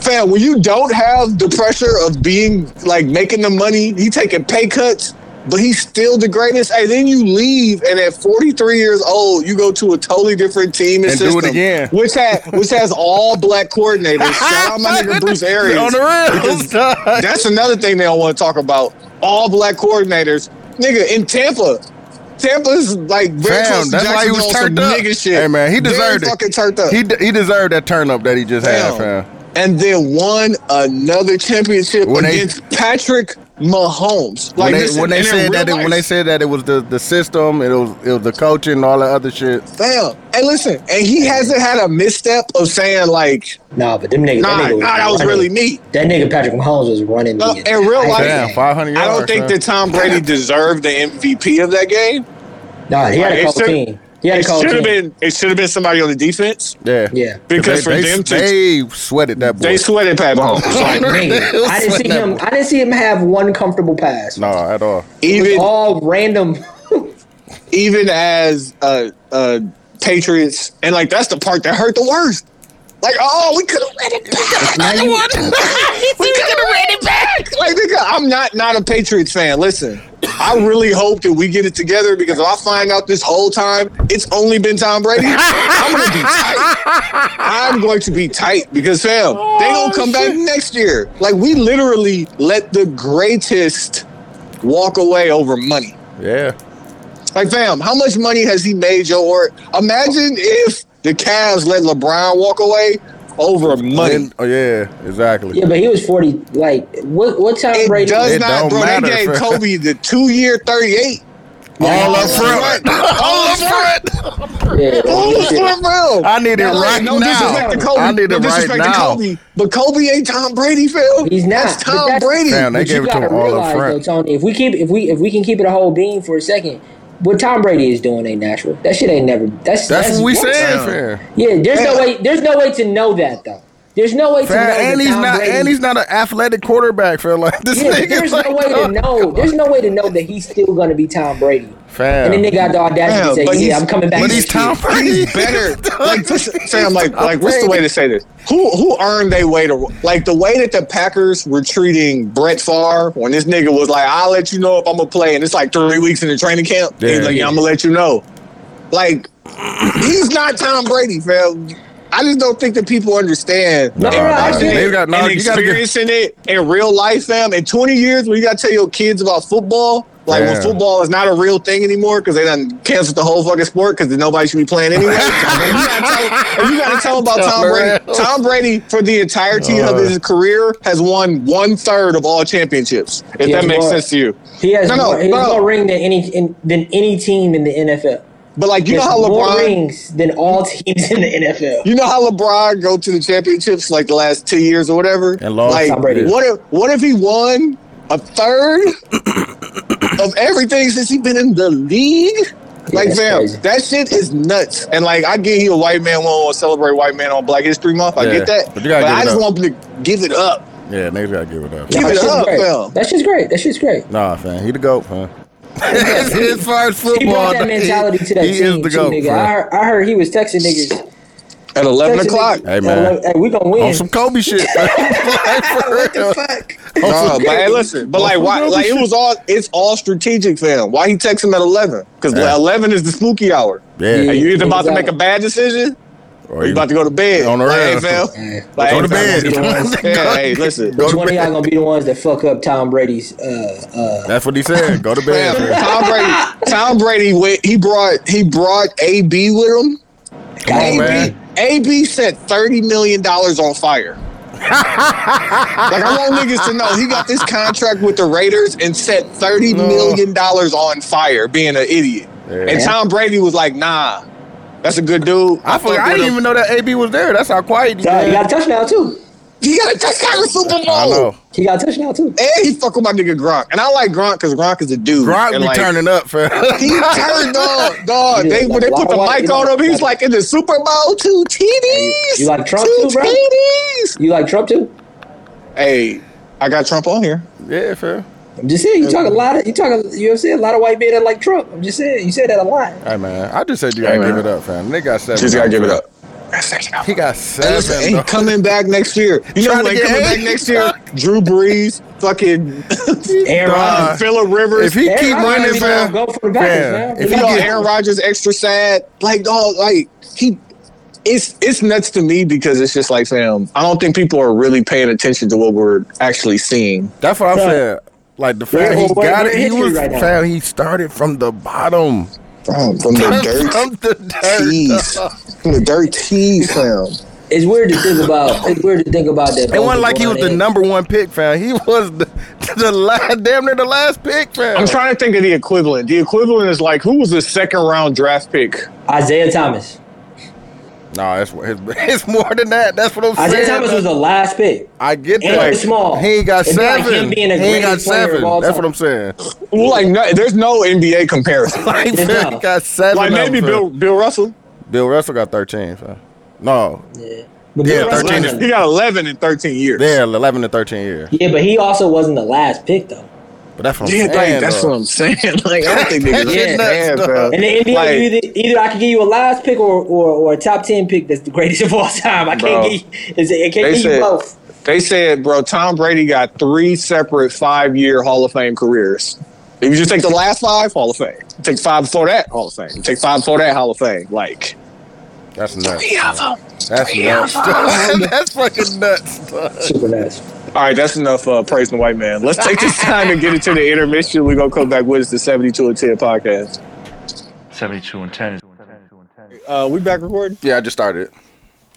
Fam, when you don't have the pressure of being like making the money, he taking pay cuts, but he's still the greatest. And then you leave, and at 43 years old, you go to a totally different team and, And do it system, again. which has which has all black coordinators. Shout out my nigga Bruce Arians. On the. That's another thing they don't want to talk about. All black coordinators, nigga, in Tampa. Tampa's like very Fam, close to that's why he was turned up. nigga shit. Hey man, he Very deserved it. Fucking turned up. He de- he deserved that turn up that he just had, Fam. and then won another championship When they- against Patrick Mahomes. When Like they listen, when they said that it, when they said that it was the, the system, it was it was the coaching and all that other shit. Fam, hey, listen, and he hasn't had a misstep of saying like, Nah, but them niggas. nah, that, nigga nah, that was running. really me. That nigga Patrick Mahomes was running. No, the in real life- Damn, game. five hundred I don't think fam. that Tom Brady deserved the MVP of that game. Nah, he had a it cold should- team. He had It should have been. It should have been somebody on the defense Yeah, Yeah. because they, for they, them to they sweated that boy. they sweated Pat Mahomes. Like, I didn't see him. boy. I didn't see him have one comfortable pass. no, at all. It was even all random. even as uh uh Patriots, and like that's the part that hurt the worst. Like, oh, we could have ran it back. Now you- we could have ran it back. Like, nigga, I'm not not a Patriots fan. Listen, I really hope that we get it together because if I find out this whole time it's only been Tom Brady, I'm gonna be tight. I'm going to be tight because fam, they don't oh, come back next year. Like, we literally let the greatest walk away over money. Yeah, Like, fam, how much money has he made your or imagine if the Cavs let LeBron walk away over money. And- oh yeah, exactly. Yeah, but he was forty. Like what? What Tom It Brady? does It not, don't bro. matter, they gave. Kobe the two-year thirty-eight. all up front, all up front. Yeah, All up front, bro. I need it Now, right no now. disrespect to Kobe. I need no it right disrespect now. Kobe, but Kobe ain't Tom Brady, Phil. He's not. That's Tom that's- Brady. Fam, they But gave you it to gotta him all up realize, front. though, Tony, if we keep if we if we can keep it a whole being for a second, what Tom Brady is doing ain't natural. That shit ain't never. That's That's what we what- saying, Fam. fam. Yeah, there's no way. There's no way to know that though. There's no way to know that and he's Tom not, Brady, and he's not an athletic quarterback, fam. Like this Yeah, nigga. there's like, no way to know. There's no way to know that he's still gonna be Tom Brady. Fam. And then they got the audacity Fam, to say, "Yeah, I'm coming back." but he's Tom year." Brady. He's better. like this, Sam, like like what's the way to say this? Who who earned their way to like the way that the Packers were treating Brett Favre when this nigga was like, "I'll let you know if I'm gonna play," and it's like three weeks in the training camp. Yeah. He's like, "Yeah, I'm gonna let you know." Like he's not Tom Brady, fam. I just don't think that people understand. No, Nah, no, I They it got- no, and you gotta get- experiencing it in real life, fam. In 20 years, when you got to tell your kids about football, like Yeah. when football is not a real thing anymore because they done canceled the whole fucking sport because nobody should be playing anyway. you gotta tell, and you gotta tell them about Tom Brady. Tom Brady, for the entirety of his career, has won one third of all championships. If that makes more- sense to you. He has No, no, more, he has more ring than any in, than any team in the NFL. But like, you He know has how more LeBron. rings than all teams in the NFL. You know how LeBron go to the championships like the last two years or whatever? And lost. Like, Tom Brady. what if what if he won a third of everything since he been in the league? Like, that's fam, crazy. that shit is nuts. And like, I get he a white man won't celebrate white man on Black History Month. I Yeah, get that, but but, you gotta give I it just up. want him to give it up. Yeah, niggas gotta give it up. Give That it shit's up, great. fam. That shit's great. That shit's great. Nah, fam, he the goat, fam. As far as He football, brought that mentality to that he team is the too, goat, nigga. I heard, I heard he was texting niggas At eleven Text o'clock. nigga. Hey, man. Hey, we gonna win. On some Kobe shit. like, what the fuck? No, but hey, listen, but like, why? Like, it was all. It's all strategic, fam. Why he text him at eleven? Because Yeah. eleven is the spooky hour. Yeah. Yeah. Are you either about to make a bad decision Or or you you about to go to bed? On the like, hey, fam. Like, go hey, to bed. be Yeah, hey, listen. Go Which to one of y'all gonna be the ones that fuck up Tom Brady's? Uh, uh, That's what he said. Go to bed. Tom Brady. Tom Brady. went- He brought. He brought AB with him. Come on, AB, man. AB set thirty million dollars on fire. like I want niggas to know he got this contract with the Raiders and set thirty million dollars on fire, being an idiot. Yeah. And Tom Brady was like, "Nah, that's a good dude." I, forgot, I didn't him." even know that AB was there. That's how quiet he he got a was. touchdown too. He got a touchdown in the Super Bowl. I know. He got a touchdown too. And he fuck with my nigga Gronk, and I like Gronk because Gronk is a dude. Gronk and be like, turning up, fam. He turned up, dog. Yeah, They when they put the like, mic like, on him, he's like- like in the Super Bowl, two TDs. You like Trump two too, bro? TDs. You like Trump too? Hey, I got Trump on here. yeah, fam. I'm just saying. You talk a lot of. You talk. You have saying a lot of white men that like Trump. I'm just saying. You said that a lot. Hey, man. I just said you gotta Hey, give it up, fam. They got seven. Just gotta give it up. He got Hey, seven. listen, he coming back next year. You know Trying who to ain't get coming back next year? Drew Brees, fucking Aaron Dog. Rodgers. Phillip Rivers. If he Aaron keep Rodgers winning, fam. go for the Packers, fam, man. If you he know, get, Aaron Rodgers extra sad. Like, dog, like he. It's it's nuts to me because it's just like, fam. I don't think people are really paying attention to what we're actually seeing. that's what I'm saying. Like the Where- fact he where- got where it, he was right now? fam. He started from the bottom. From, from the dirt from the dirt. tees. From the dirt tees, fam. It's weird to think about. It's weird to think about that. It wasn't like he was the number one pick, fam. He was the, the last, damn near the last pick, fam. I'm trying to think of the equivalent. The equivalent is like who was the second round draft pick? Isaiah Thomas. No, it's, it's, it's more than that. That's what I'm saying. Isaiah saying. Thomas was the last pick. I get that. he was small. He ain't got It'd like seven. him being the he ain't got greatest player seven. That's time. what I'm saying. Well, like no, there's no NBA comparison. Like, Yeah. fam, he got seven. Like maybe Bill. Bill Russell. Bill Russell got 13, fam. No. Yeah. But Yeah, Bill Russell 13 is- He got 11 in 13 years. Yeah, 11 to 13 years. Yeah, but he also wasn't the last pick though. But that's what I'm Yeah, saying. like, that's though. what I'm saying. Like I don't think niggas shit understand, nuts, bro. dog. In the NBA, Like- either, either I can give you a last pick or, or, or a top ten pick that's the greatest of all time. I can't Bro. give you, I can't They give you said- both. They said, bro, Tom Brady got three separate five year Hall of Fame careers. If you just take the last five, Hall of Fame. Take five before that, Hall of Fame. Take five before that, Hall of Fame. Like, That's nuts. three of them. That's nuts. that's fucking nuts. Super nuts. All right, that's enough uh, praising the white man. Let's take this time and get into the intermission. We're going to come back with us, the 72 and 10 podcast. 72 and 10 Uh, we back recording? Yeah, I just started.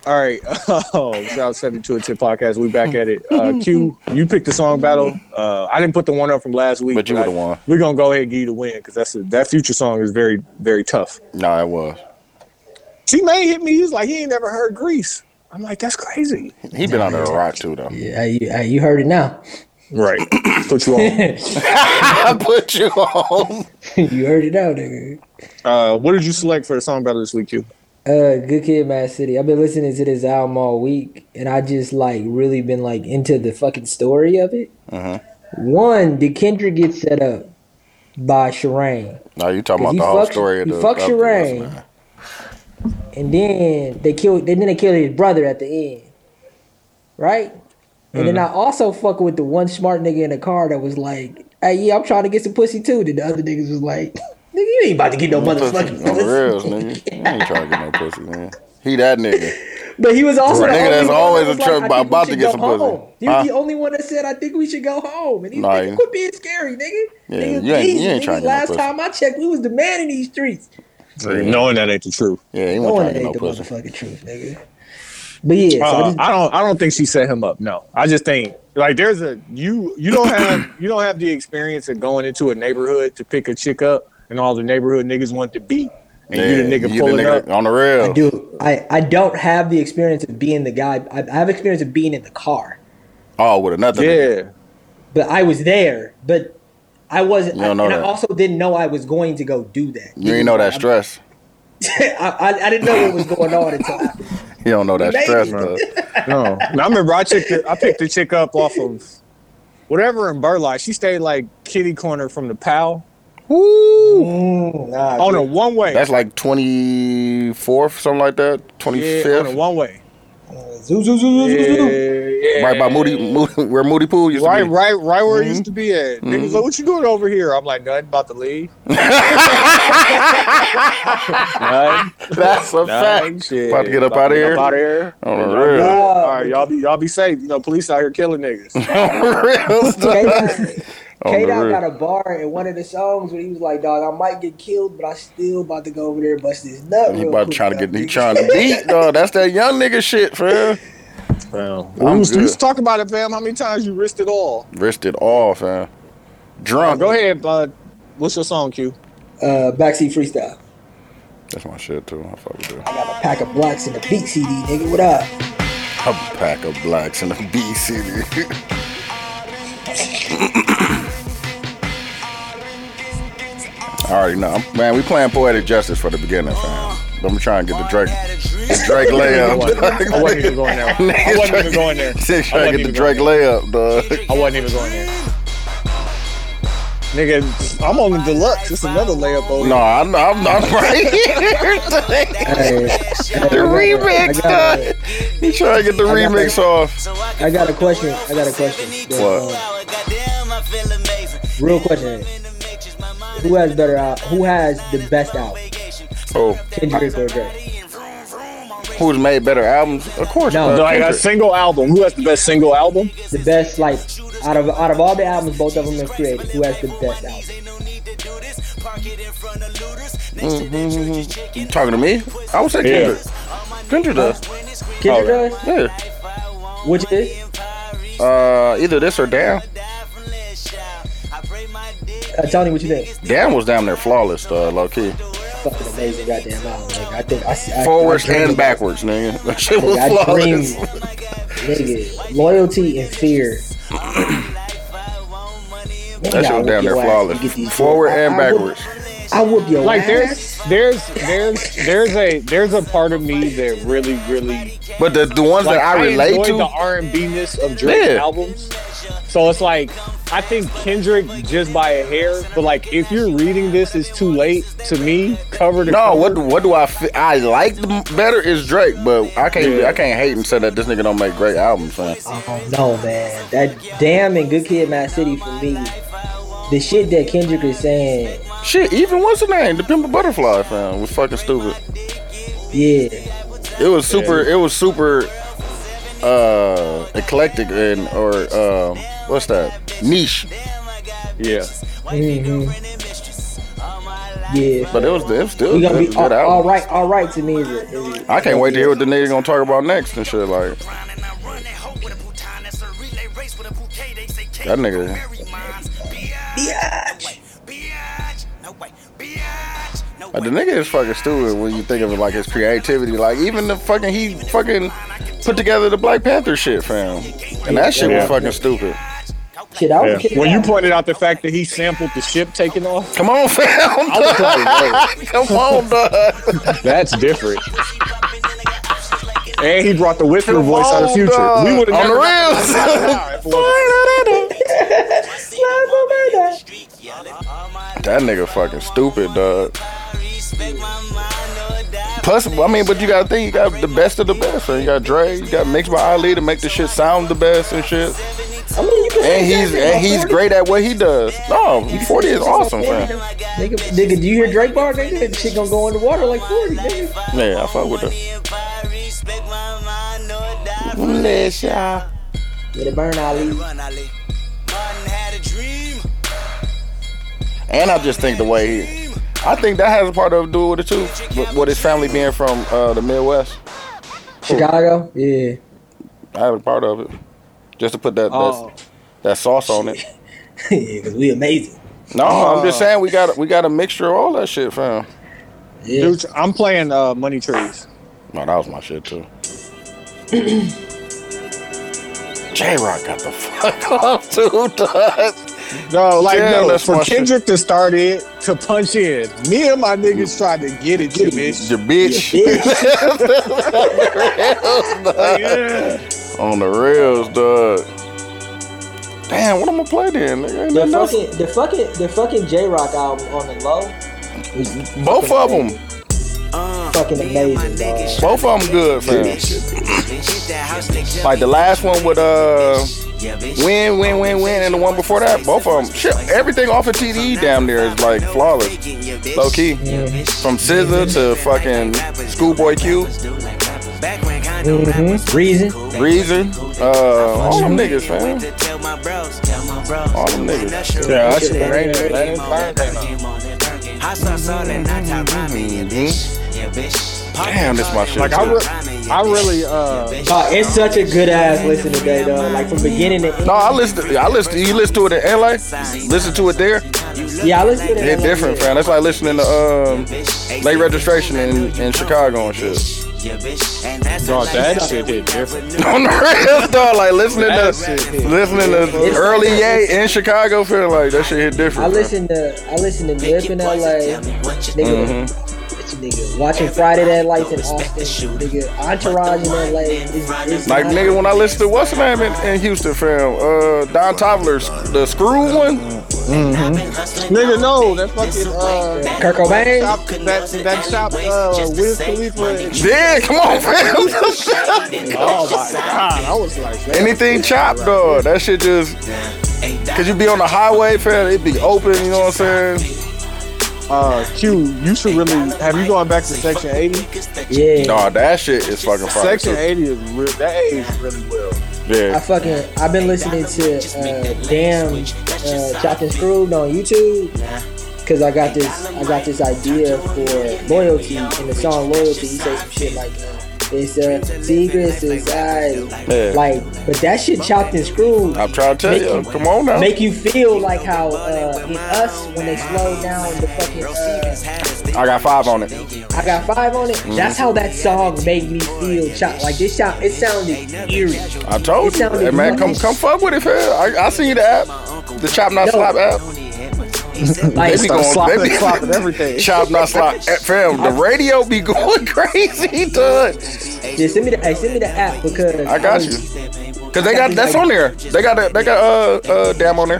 All right. Oh, shout 72 and 10 podcast. We back at it. Uh, Q, you picked the song battle. Uh, I didn't put the one up from last week. But you I- would've won. We're going to go ahead and give you the win because that's a, that future song is very, very tough. No, it was. T May hit me. He was like, he ain't never heard Grease. I'm like, that's crazy. He been under a rock too, though. Yeah, you, hey, you heard it now. Right. Put you on. Put you on. you heard it now, nigga. Uh, what did you select for the song battle this week, Q? Uh, Good Kid, Mad City. I've been listening to this album all week, and I just like really been like into the fucking story of it. Mhm. One, did Kendrick get set up by Sherane? No, you talking about the whole fucks- story of he the. fucks of the- Sherane. what's the and then they killed. Then they killed his brother at the end, right? And then mm-hmm. I also fuck with the one smart nigga in the car that was like, "Hey, yeah, I'm trying to get some pussy too." Then the other niggas was like, "Nigga, you ain't about to get no motherfucking pussy." reals, nigga. You ain't trying to get no pussy, man. He that nigga. But he was also Right. the Nigga that's always was in like, about- I about to get some pussy. home. He was Huh? the only one that said, "I think we should go home." And he like. "Quit being scary, nigga." Yeah, nigga, you ain't- you ain't nigga, trying to get no Last time I checked, we was the man in these streets. Knowing that ain't the truth. Yeah, he No wasn't one trying to ain't get the no pussy. motherfucking truth, nigga. But yeah, so I Uh, just, I don't. I don't think she set him up. No, I just think like there's a you. You don't have you don't have the experience of going into a neighborhood to pick a chick up, and all the neighborhood niggas want to beat, and you the nigga you pulling the nigga up. on the real. I do. I, I don't have the experience of being the guy. I, I have experience of being in the car, Oh, with another. nigga. Yeah, but I was there. But I wasn't. You don't know and that. I also didn't know I was going to go do that. You ain't know that stress. I, I, I didn't know what was going on until I, You don't know that Maybe. stress, though. no. I remember I checked. The, I picked the chick up off of whatever in Burlock. She stayed like kitty corner from the pal. Woo! Nah, On a one way. That's like 24th, something like that. yeah, on a 25th. one way. Zoo, zoo, zoo, zoo, zoo, zoo. Yeah, Right by Moody, Moody, where Moody Pool used Right, to be. right, right where it Mhm. used to be at. Niggas like, what you doing over here? I'm like, nothing about to leave. nothing. That's a Nothing. fact. Shit. About to get up outta here? Out of here. On the real. All right, y'all be y'all be safe. You know, police out here killing niggas. Real stuff. On K Dot got a bar in one of the songs where he was like, "Dog, I might get killed, but I still about to go over there and bust this nut." He real about quick, trying to get, he trying to beat, dog. That's that young nigga shit, fam. Well, I'm we used, good. used to talk about it, fam. How many times you risked it all? Risked it all, fam. Drunk. Go ahead. Uh, what's your song, Q? Uh, backseat freestyle. That's my shit too. I fuck with that. I got a pack of blacks in the beat CD, nigga. What up? A pack of blacks in the B city. I already know. Man, we playing poetic justice for the beginning, fam. I'm trying to get the Drake, the Drake layup. I wasn't even going there. I wasn't even going there. Niggas I trying wasn't to get the Drake layup, dog. I wasn't even going there. Nigga, I'm on the deluxe. It's another layup over No, I'm not, I'm not right here. Hey, the remix, dog. He trying to get the remix off. I got a question. I got a question. What? Real question. Who has better out? Who has the best album? Oh, Kendrick or Drake? who's made better albums? Of course, No. uh, Like a single album. Who has the best single album? The best, like out of out of all the albums both of them have created, who has the best album? You talking to me? I would say Yeah. Kendrick. Kendrick does. Kendrick Oh. does. Yeah. Which is? Uh, either this or Damn. Uh, Tony, what you think? Damn was down there flawless, uh, low key. Fucking amazing goddamn album. Nigga. I think I, I Forwards I, I and dream- backwards, nigga. That shit was I dream, flawless. nigga, loyalty and fear. That shit was down there flawless. Forward and backwards. I whoop your Like ass. there's there's there's there's a there's a part of me that really really But the, the ones like that I relate to the R and B ness of Drake's Yeah. albums. So it's like I think Kendrick just by a hair, but like if you're reading this, it's too late to me. Cover to no, cover. what do- what do I fi- I like the better is Drake, but I can't Yeah. I can't hate and say that this nigga don't make great albums, man. Oh no, man. That damn and Good Kid, Mad City for me. The shit that Kendrick is saying, Shit, even what's the name? The Pimp a Butterfly fam was fucking stupid. yeah, It was super. It was super uh eclectic and or um what's that niche. Yeah. hmm yeah. But it was it was still we gonna be good all, all right. All right to me is a, is a- I can't wait to hear what the nigga gonna talk about next and shit. Like that nigga. Like, the nigga is fucking stupid when you think of it like his creativity. Like even the fucking he fucking put together the Black Panther shit, fam. And that shit Yeah. was fucking stupid. Shit. I Yeah. was kidding. When you pointed out the fact that he sampled the ship taking off, Come on, fam. I was Come on, dog. that's different. And he brought the whisper Come voice out of on, future. dog. We would have On the never That nigga fucking stupid, dog. Plus, I mean, but you gotta think, you got the best of the best. So you got Dre, you got mixed by Ali to make the shit sound the best and shit. I mean, you can And he's and he's 40. great at what he does. No, 40 is awesome, fam. Nigga, nigga, do you hear Drake bar? Nigga, that shit gonna go underwater like 40, nigga. Yeah, I fuck with that. Bless ya. Let it burn, Ali. And I just think the way he, I think that has a part of do with it too. With, with his family being from uh, the Midwest, Chicago? Yeah. I have a part of it. Just to put that Oh. that, that sauce on it. yeah, because we amazing. No, I'm just saying we got we got a mixture of all that shit, fam. Yeah. Dude, I'm playing uh, Money Trees. No, that was my shit too. Jay Rock got the fuck off too, dog. No, like Yeah, no, for my shit. Kendrick to start it to punch in. Me and my niggas tried to get it, you bitch. Your bitch. Like, yeah. On the rails, dog. Damn, what I'm gonna play then? Nigga? Ain't The fucking, the fucking, the fucking Jay Rock album on the low. Both of them. fucking amazing, dog. Both of them good, fam. Like the last one with uh, win, win, win, win, and the one before that, both of them. Shit, everything off of TDE down there is like flawless, low key. From SZA to fucking Schoolboy Q, Reason. Reason, uh, all them niggas, fam. All them niggas. Yeah, that shit raining. That ain't fire right Damn, this my shit. Like I, re- I really, uh, Dog, it's such a good ass listen today, though. Like from beginning to end. No, I listen. To, I listen. You listen to it in LA. Listen to it there. Yeah, I listen to that. It's different, fam. That's like listening to um, late registration in, in Chicago and shit. Dog, that shit hit different. On the real dog, like listening That to shit listening to early Ye in Chicago, feel like that shit hit I different. fam. listen to I listen to Nip in LA, nigga. Mm-hmm. Nigga watching Friday Night Lights in Austin, nigga. Entourage in LA is, is Like nigga, when I listen to what's the name in, in Houston, fam? Uh, Don Toddler's the Screw one. Nigga, no, that fucking, uh, Kurt Cobain. shop, that, that shop, uh, Wiz Khalifa. Yeah, come on, fam. Oh my god, I was like, man. Anything chopped, dog. That shit just. Cause you be on the highway, fam. It be open. You know what I'm saying? uh, Q, you should really have you going back to Section 80? Yeah. Nah, that shit is fucking fire. Section 80 is real. That aged really well. I Yeah. fucking I've been listening to uh, damn uh, Chopped and Screwed on YouTube because I got this I got this idea for loyalty in the song Loyalty. He says some shit like uh, it's a secret society, Yeah. like but that shit chopped and screwed. I'm trying to tell you. You- Come on now. Make you feel like how uh, in us when they slow down the fucking uh, I got five on it. I got five on it. Mm-hmm. That's how that song made me feel. Chop like this sound. It sounded eerie. I told It you. Hey man, come come fuck with it, fam. I, I see the app. The Chop Not Yo. Slap app. Like They be Start going- slopping, they be- slopping everything. Chop Not Slop. Eh, Fam, the radio be going crazy, dude. Just send me the hey, send me the app because I got you. Cause they got that's on there. They got a, they got uh uh damn on there.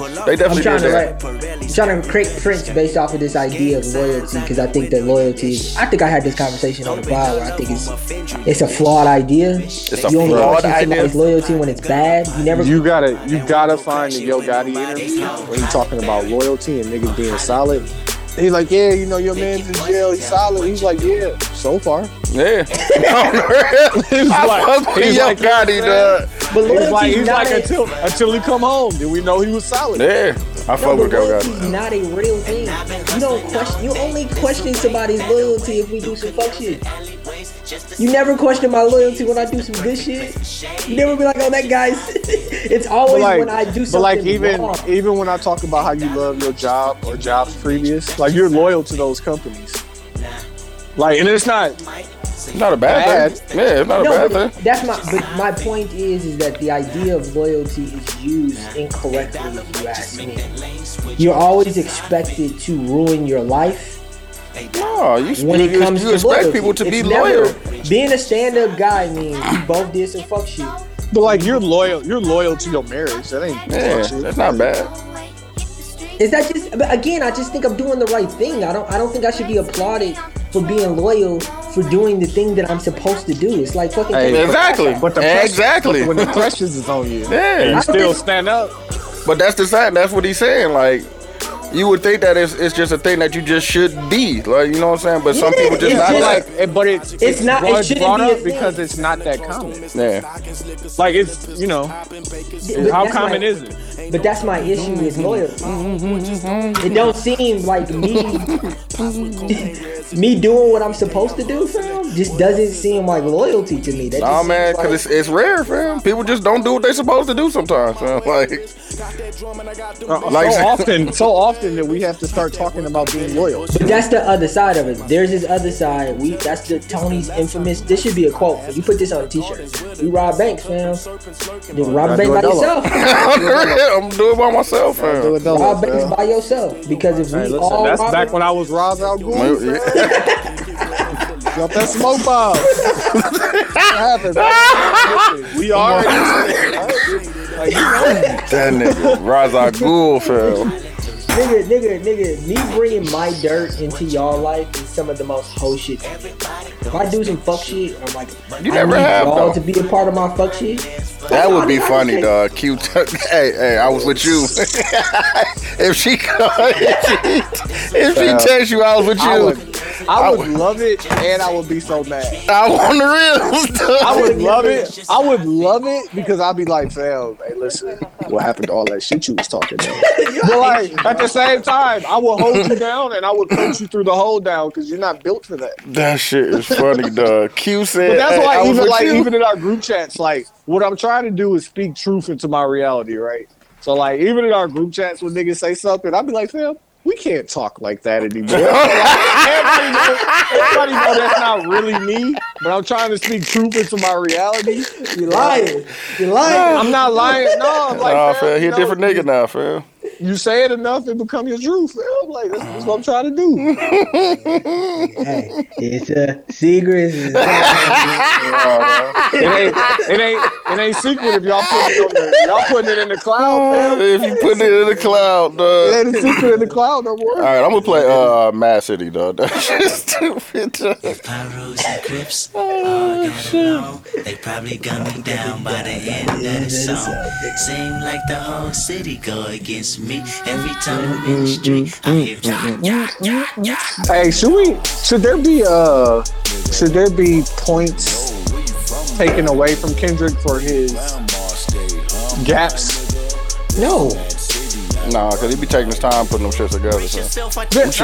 They I'm trying did to that. write, I'm trying to create prints based off of this idea of loyalty because I think that loyalty. is- I think I had this conversation on the pod where I think it's it's a flawed idea. It's a you only flawed question somebody's idea. loyalty when it's bad. You never. You gotta, you gotta find the Yo Gotti interview when he's talking about loyalty and niggas being solid. He's like, yeah, you know, your man's in jail. He's solid. He's like, yeah, so far. Yeah. I like- fuck with he's Yo like- Gotti, dog. but He's like, he's like until until he come home, then we know he was solid. Yeah. I no, fuck with loyalty is not a real thing. You don't question. You only question somebody's loyalty if we do some fuck shit. You never question my loyalty when I do some good shit. You never be like, oh, that guy's. it's always like, when I do something but like even wrong. even when I talk about how you love your job or jobs previous, like you're loyal to those companies. Like, and it's not It's not a bad, thing. Yeah, it's not a bad but thing. that's my. But my point is, is that the idea of loyalty is used incorrectly. If you ask me, you're always expected to ruin your life No, you, when you, it comes you to expect loyalty. people to be It's loyal. never- being a stand-up guy means we both did some fuck shit. But like you're loyal, you're loyal to your marriage. That ain't Yeah, that's not bad. Is that just? But again, I just think I'm doing the right thing. I don't. I don't think I should be applauded for being loyal for doing the thing that I'm supposed to do. It's like fucking. Hey, Exactly. But the pressure, exactly. when the pressures is on you, Yeah. and you still think- stand up. But that's the side. That's what he's saying. Like, you would think that it's, it's just a thing that you just should be. Like, you know what I'm saying? But some Yeah, people just it's not just- like. Like, it- but it's It's not- it brought- shouldn't brought be up because it's not that common. Yeah. Like it's you know, But how common my- is it? But that's my issue with mm-hmm. loyalty. Mm-hmm. Mm-hmm. It don't seem like me me doing what I'm supposed to do, fam. Just doesn't seem like loyalty to me. That Nah, man, because like- it's, it's rare, fam. People just don't do what they're supposed to do sometimes. Man. Like, Uh, Like- so often, so often that we have to start talking about being loyal. But that's the other side of it. There's this other side. We that's the Tony's infamous. This should be a quote. You put this on a t-shirt. You rob banks, fam. Nigga, rob a bank by yourself. I'm doing it by myself, fam. rob banks by yourself. Because if we Hey, listen, all that's rob back when I was Ra's al Ghul. Yeah. Drop that smoke bomb. what happened? man? we already. Like, you know. That nigga, Ra's al Ghul, fam. Nigga, nigga, nigga, me bringing my dirt into y'all life is some of the most hoe shit ever. If I do some fuck shit, I'm like, You I never need have, y'all to be a part of my fuck shit. That would be I funny, dog. Cute. hey, hey, I was with you. if she if she, if she text you, I was with I you. I would love it, and I would be so mad. I want the real. I would love it. I would love it because I'd be like, fam, hey, listen, what happened to all that shit you was talking about? but like at the same time, I will hold you down and I would coach you through the hold down because you're not built for that. That shit is funny, dog. Q said. But that's hey, why I even like you. even in our group chats, like what I'm trying to do is speak truth into my reality, right? So like even in our group chats when niggas say something, I'd be like, fam, we can't talk like that anymore. everybody, know, everybody know that's not really me, but I'm trying to speak truth into my reality. You lying. You lying. I'm not lying. No, I'm like, Nah, fam, fam, he a know, different nigga now, fam. You say it enough, it become your truth. Fam. I'm like, that's, that's what I'm trying to do. Hey, it's a secret. It's It ain't, it ain't, it ain't secret if y'all putting it on the, y'all putting it in the cloud, fam. If you put it in the cloud, It ain't a secret in the cloud no more. All right, I'm gonna play uh Mad City, dog. That shit's stupid. dog. Pirus and Crips all gonna know They probably gun me down by the end of the song Seem like the whole city go against me Every time I'm in the mm, street mm, I mm, hear ja, ja, ja, ja. Hey, should we? Should there be uh? Should there be points taken away from Kendrick for his gaps? no. Nah, cause he be taking his time putting them shits together. So.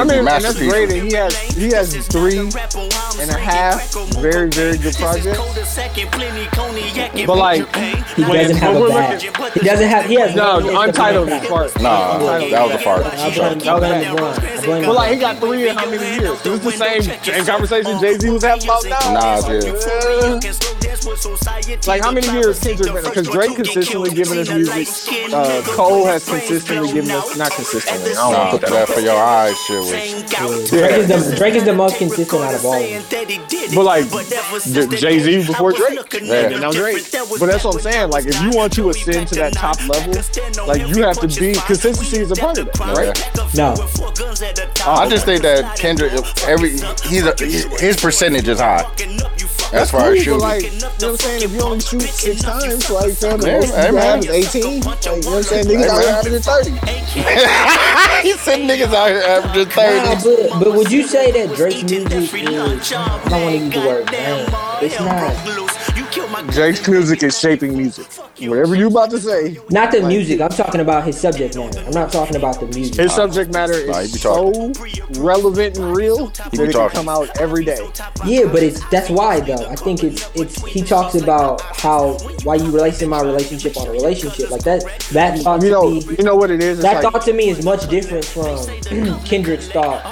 I mean, and that's masterpieces. great. And he has he has three and a half very very good projects. But like, He doesn't have when a bad. He doesn't have. He has no, no Untitled is part. Nah, Untitled. that was a fart. I blame, I blame LeBron. I blame But like, he got three in how many years? It was the same in conversation Jay Z was having about now. Nas, yeah. Like how many years Kendrick been? Because Drake consistently giving us music. Uh, Cole has consistently given us not consistently. I don't Nah, want to put that. that for your eyes shit was. Drake is the Drake is the most consistent out of all of them. But like Jay Z before Drake, Yeah. now Drake. But that's what I'm saying. Like if you want to ascend to that top level, like you have to be consistency is a part of that, right? No, I just think that Kendrick, every he's a, his percentage is high. As far as Cool, shooting, like, you know what I'm saying? If you only shoot six times, like, fam, the Yeah, most you hey, can man. have is 18. Like, you know what I'm saying? Niggas Hey, out here man. averaging 30. he said niggas out here averaging Nah, thirty. but, but would you say that Drake's music is? I don't want to use the word damn. It's not. Drake's music is shaping music. Whatever you about to say, Not the music. I'm talking about his subject matter. I'm not talking about the music. his subject matter is so relevant and real that it can come out every day. Yeah, but it's that's why though. I think it's it's he talks about how why you relation my relationship on a relationship like that. That thought You to know, me, you know what it is? It's that like, thought to me is much different from Kendrick's thought,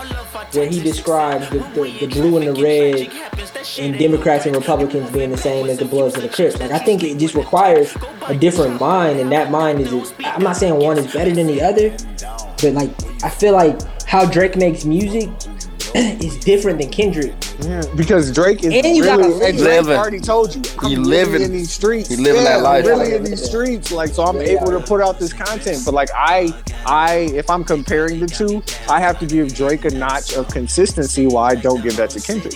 where he describes the, the, the blue and the red and Democrats and Republicans being the same as the Bloods and the Crips. Like I think it just requires a different mind, and that mind is. I'm not saying one is better than the other, but like I feel like how Drake makes music is different than Kendrick. Because Drake is And you really, live. and Drake Living. already told you, I'm He really living- in these streets. he living yeah, that life. Really in these streets. Like, so I'm able to put out this content. But like, I, I, if I'm comparing the two, I have to give Drake a notch of consistency. While I don't give that to Kendrick.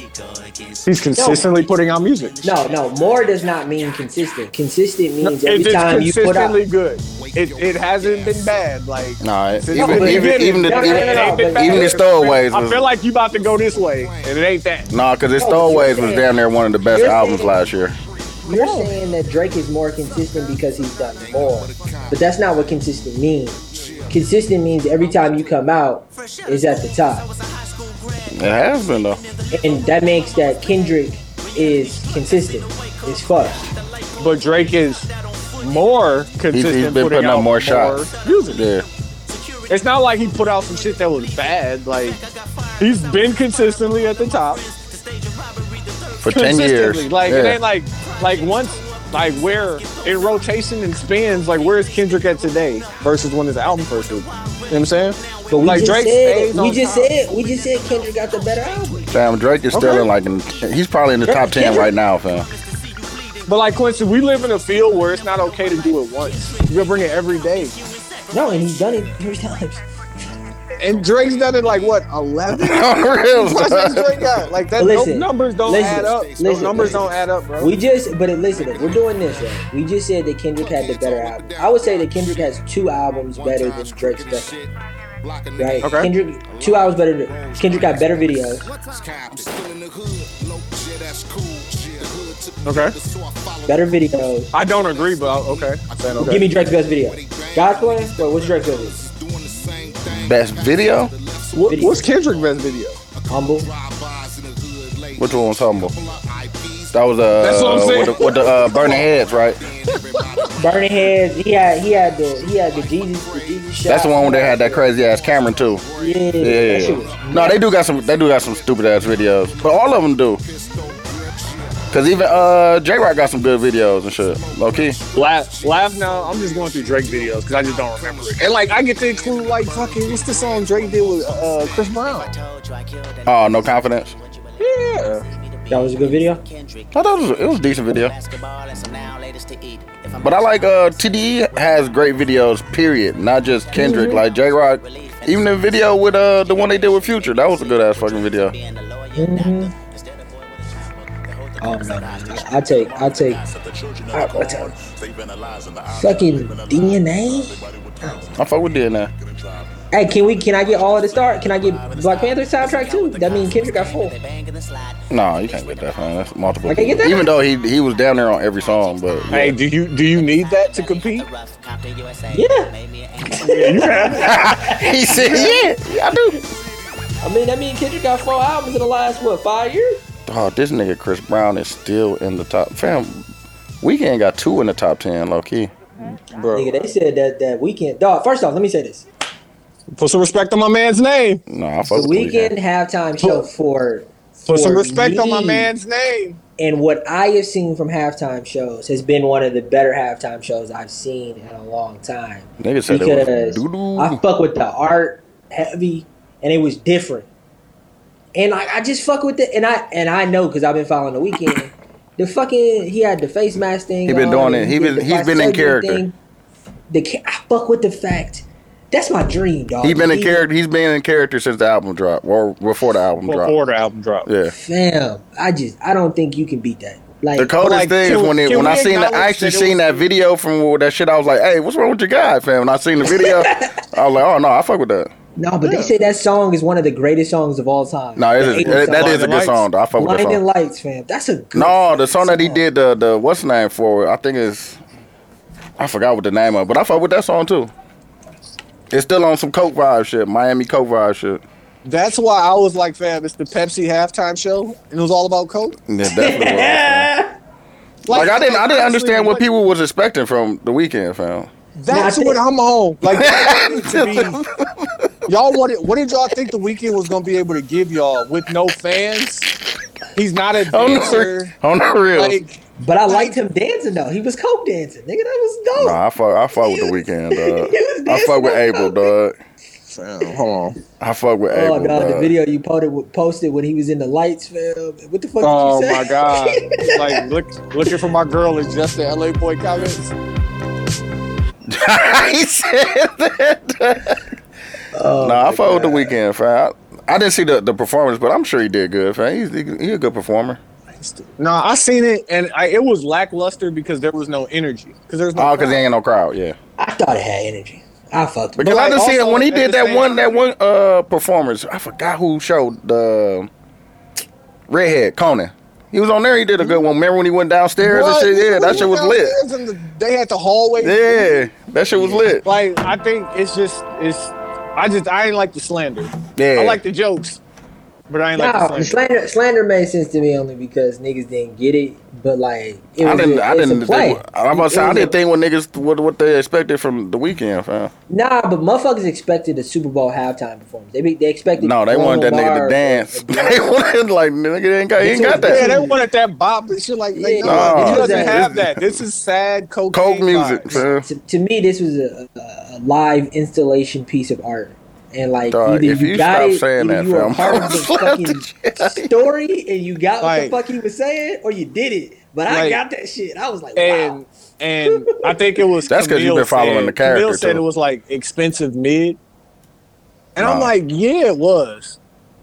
He's consistently putting out music. No, no, more does not mean consistent. Consistent means every It's, it's time you put out. consistently good. It, it hasn't been bad. Like, no, Since even the even beginning. even the No, no, no, no, no, even, but- even his throwaways I feel like you about to go this way, and it ain't that. Nah, cause his No, but throwaways was saying- damn near one of the best albums saying- last year. You're saying that Drake is more consistent because he's done more, but that's not what consistent means. Consistent means every time you come out is at the top, It has been though. and that makes that Kendrick is consistent. It's fuck. But Drake is more consistent. He's, he's been putting putting out up more shots. music. Yeah, It's not like he put out some shit that was bad. Like he's been consistently at the top. For ten years. Like yeah. it ain't like like once like where in rotation and spins, like where's Kendrick at today versus when his album first was. You know what I'm saying? But we like Drake said, stays we on just top. said, we just said Kendrick got the better album. Damn, Drake is still Okay. in like in, he's probably in the top ten Kendrick- right now, fam. But like Quincy, we live in a field where it's not okay to do it once. You gotta bring it every day. No, and he's done it three times. And Drake's done it like what, eleven? On the real, Drake got? Like that. Listen, those numbers don't listen, add up. Those listen, numbers listen. don't add up, bro. We just, but listen, we're doing this right. We just said that Kendrick had the better album. I would say that Kendrick has two albums better than Drake's best. Right? Okay. Kendrick, two albums better. Than, Kendrick got better videos. okay. Better videos. I don't agree, but oh, okay. I'm saying okay. Give me Drake's best video. God's Plan. Wait, what's Drake's best video? Best video? What- video. what's Kendrick's best video? Humble. Which one was humble? That was uh That's what I'm saying. with the, with the uh, burning heads, right? Burning Heads. He had he had the he had the Jesus the Jesus shot. That's the one where they had that crazy ass Cameron too. Yeah, Yeah, yeah, shit yeah. was No, they do got some. They do got some stupid ass videos, but all of them do. Cause even uh Jay Rock got some good videos and shit. Low key. Laugh, laugh now. I'm just going through Drake videos because I just don't remember it. And like, I get to include like fucking what's the song Drake did with uh, Chris Brown? Oh, no confidence. Yeah, That was a good video. I thought it was, it was a decent video. But I like uh TDE has great videos. Period. Not just Kendrick. Like Jay Rock. Even the video with uh the one they did with Future. That was a good ass fucking video. Oh man, I take I take I, I take fucking DNA. Oh. I fuck with DNA. Hey, can we? Can I get all of the start? Can I get Black Panther soundtrack too? That means Kendrick got four. No, you can't get that, man. That's multiple. I can't get that? Even though he he was down there on every song, but yeah. Hey, do you do you need that to compete? Yeah, he said, yeah, yeah, I do. I mean that means Kendrick got four albums in the last what five years? Oh, this nigga Chris Brown is still in the top. Fam, Weeknd got two in the top ten, low key. Mm-hmm. Bro, Nigga, they said that that Weeknd. Dog, first off, let me say this: put some respect on my man's name. No, I fuck the Weeknd halftime show for Put some for respect on my man's name. And what I have seen from halftime shows has been one of the better halftime shows I've seen in a long time. Nigga said it because was doo I fuck with the art heavy, and it was different. And I, I just fuck with it, and I and I know because I've been following the Weeknd. the fucking he had the face mask thing. He been on, doing it. He did been- the he's plastic been in surgery character. The I fuck with the fact that's my dream, dog. He been in character. He's been in character since the album dropped, or before the album dropped. Before the album drop. Yeah. Fam, I just I don't think you can beat that. Like The coldest like, thing is when it, when I seen that, I actually that seen that video from that shit. I was like, "Hey, what's wrong with your guy, fam?" And I seen the video. I was like, "Oh no, I fuck with that." No, but they say that song is one of the greatest songs of all time. No, it The is, 80s that, that song. is a good Lights. song. Though. I fuck with that Blinding song. Lights, fam. That's a good No, the song that he did, the the what's the name for? it? I think it's I forgot what the name of, it, but I fuck with that song too. It's still on some Coke vibe shit, Miami Coke vibe shit. That's why I was like, fam, it's the Pepsi halftime show, and it was all about Coke. Yeah, definitely. was, fam. Like I didn't, I didn't understand what people was expecting from the Weeknd, fam. That's Nah, what I'm on. Like, that needs to be- y'all wanted. What did y'all think the Weeknd was gonna be able to give y'all with no fans? He's not a oh, On the, dancer. Oh, on the real, Like, But I liked him dancing though. He was coke dancing, nigga. That was dope. nah, I fuck, I fuck with the Weeknd, dog. I fuck with. Abel, dog. fam, hold on. I fuck with Abel. Oh Abel, no, the video you posted posted when he was in the lights, fam. What the fuck Oh did you oh, say? my god! like, look, looking for my girl is just the LA boy comments. he said that. Oh, nah, I my fuck with the Weeknd, fam. I, I didn't see the, the performance, but I'm sure he did good, fam. He's he, he a good performer. No, I seen it, and I, it was lackluster because there was no energy. Because there's no. Oh, because he crowd. ain't no crowd, yeah. I thought it had energy. I fucked with Because it. I like, just see it when he did that one that one uh performance. I forgot who showed the redhead Conan. He was on there. He did a good one. Remember when he went downstairs What? and shit? Yeah, that shit was lit. the- they had the hallway. Yeah, that shit was lit. Like I think it's just it's. I just I ain't like the slander. Yeah, I like the jokes, but I ain't like Nah, the the slander. slander slander made sense to me only because niggas didn't get it. But like, it I was didn't. a- I it's a didn't play. think. I'm about to say. I didn't a- think what niggas what what they expected from the Weeknd, fam. Nah, but motherfuckers expected a Super Bowl halftime performance. They be, they expected. No, they wanted that nigga to dance. they wanted like nigga ain't got. He ain't got Yeah, they wanted that bop and shit like, like Yeah, no, no. he doesn't have that. This is sad Coke music, vibes. to, to me, this was a, a, a live installation piece of art. And like Dog, either if you, you got stop it, saying that, you were part of the fucking the shit out of you. story and you got what the fuck he was saying, or you did it. But I Like- got that shit. I was like, and wow. and I think it was that's because you've been following said- the character, Camille said too. it was like expensive mid, and I'm like, yeah, it was,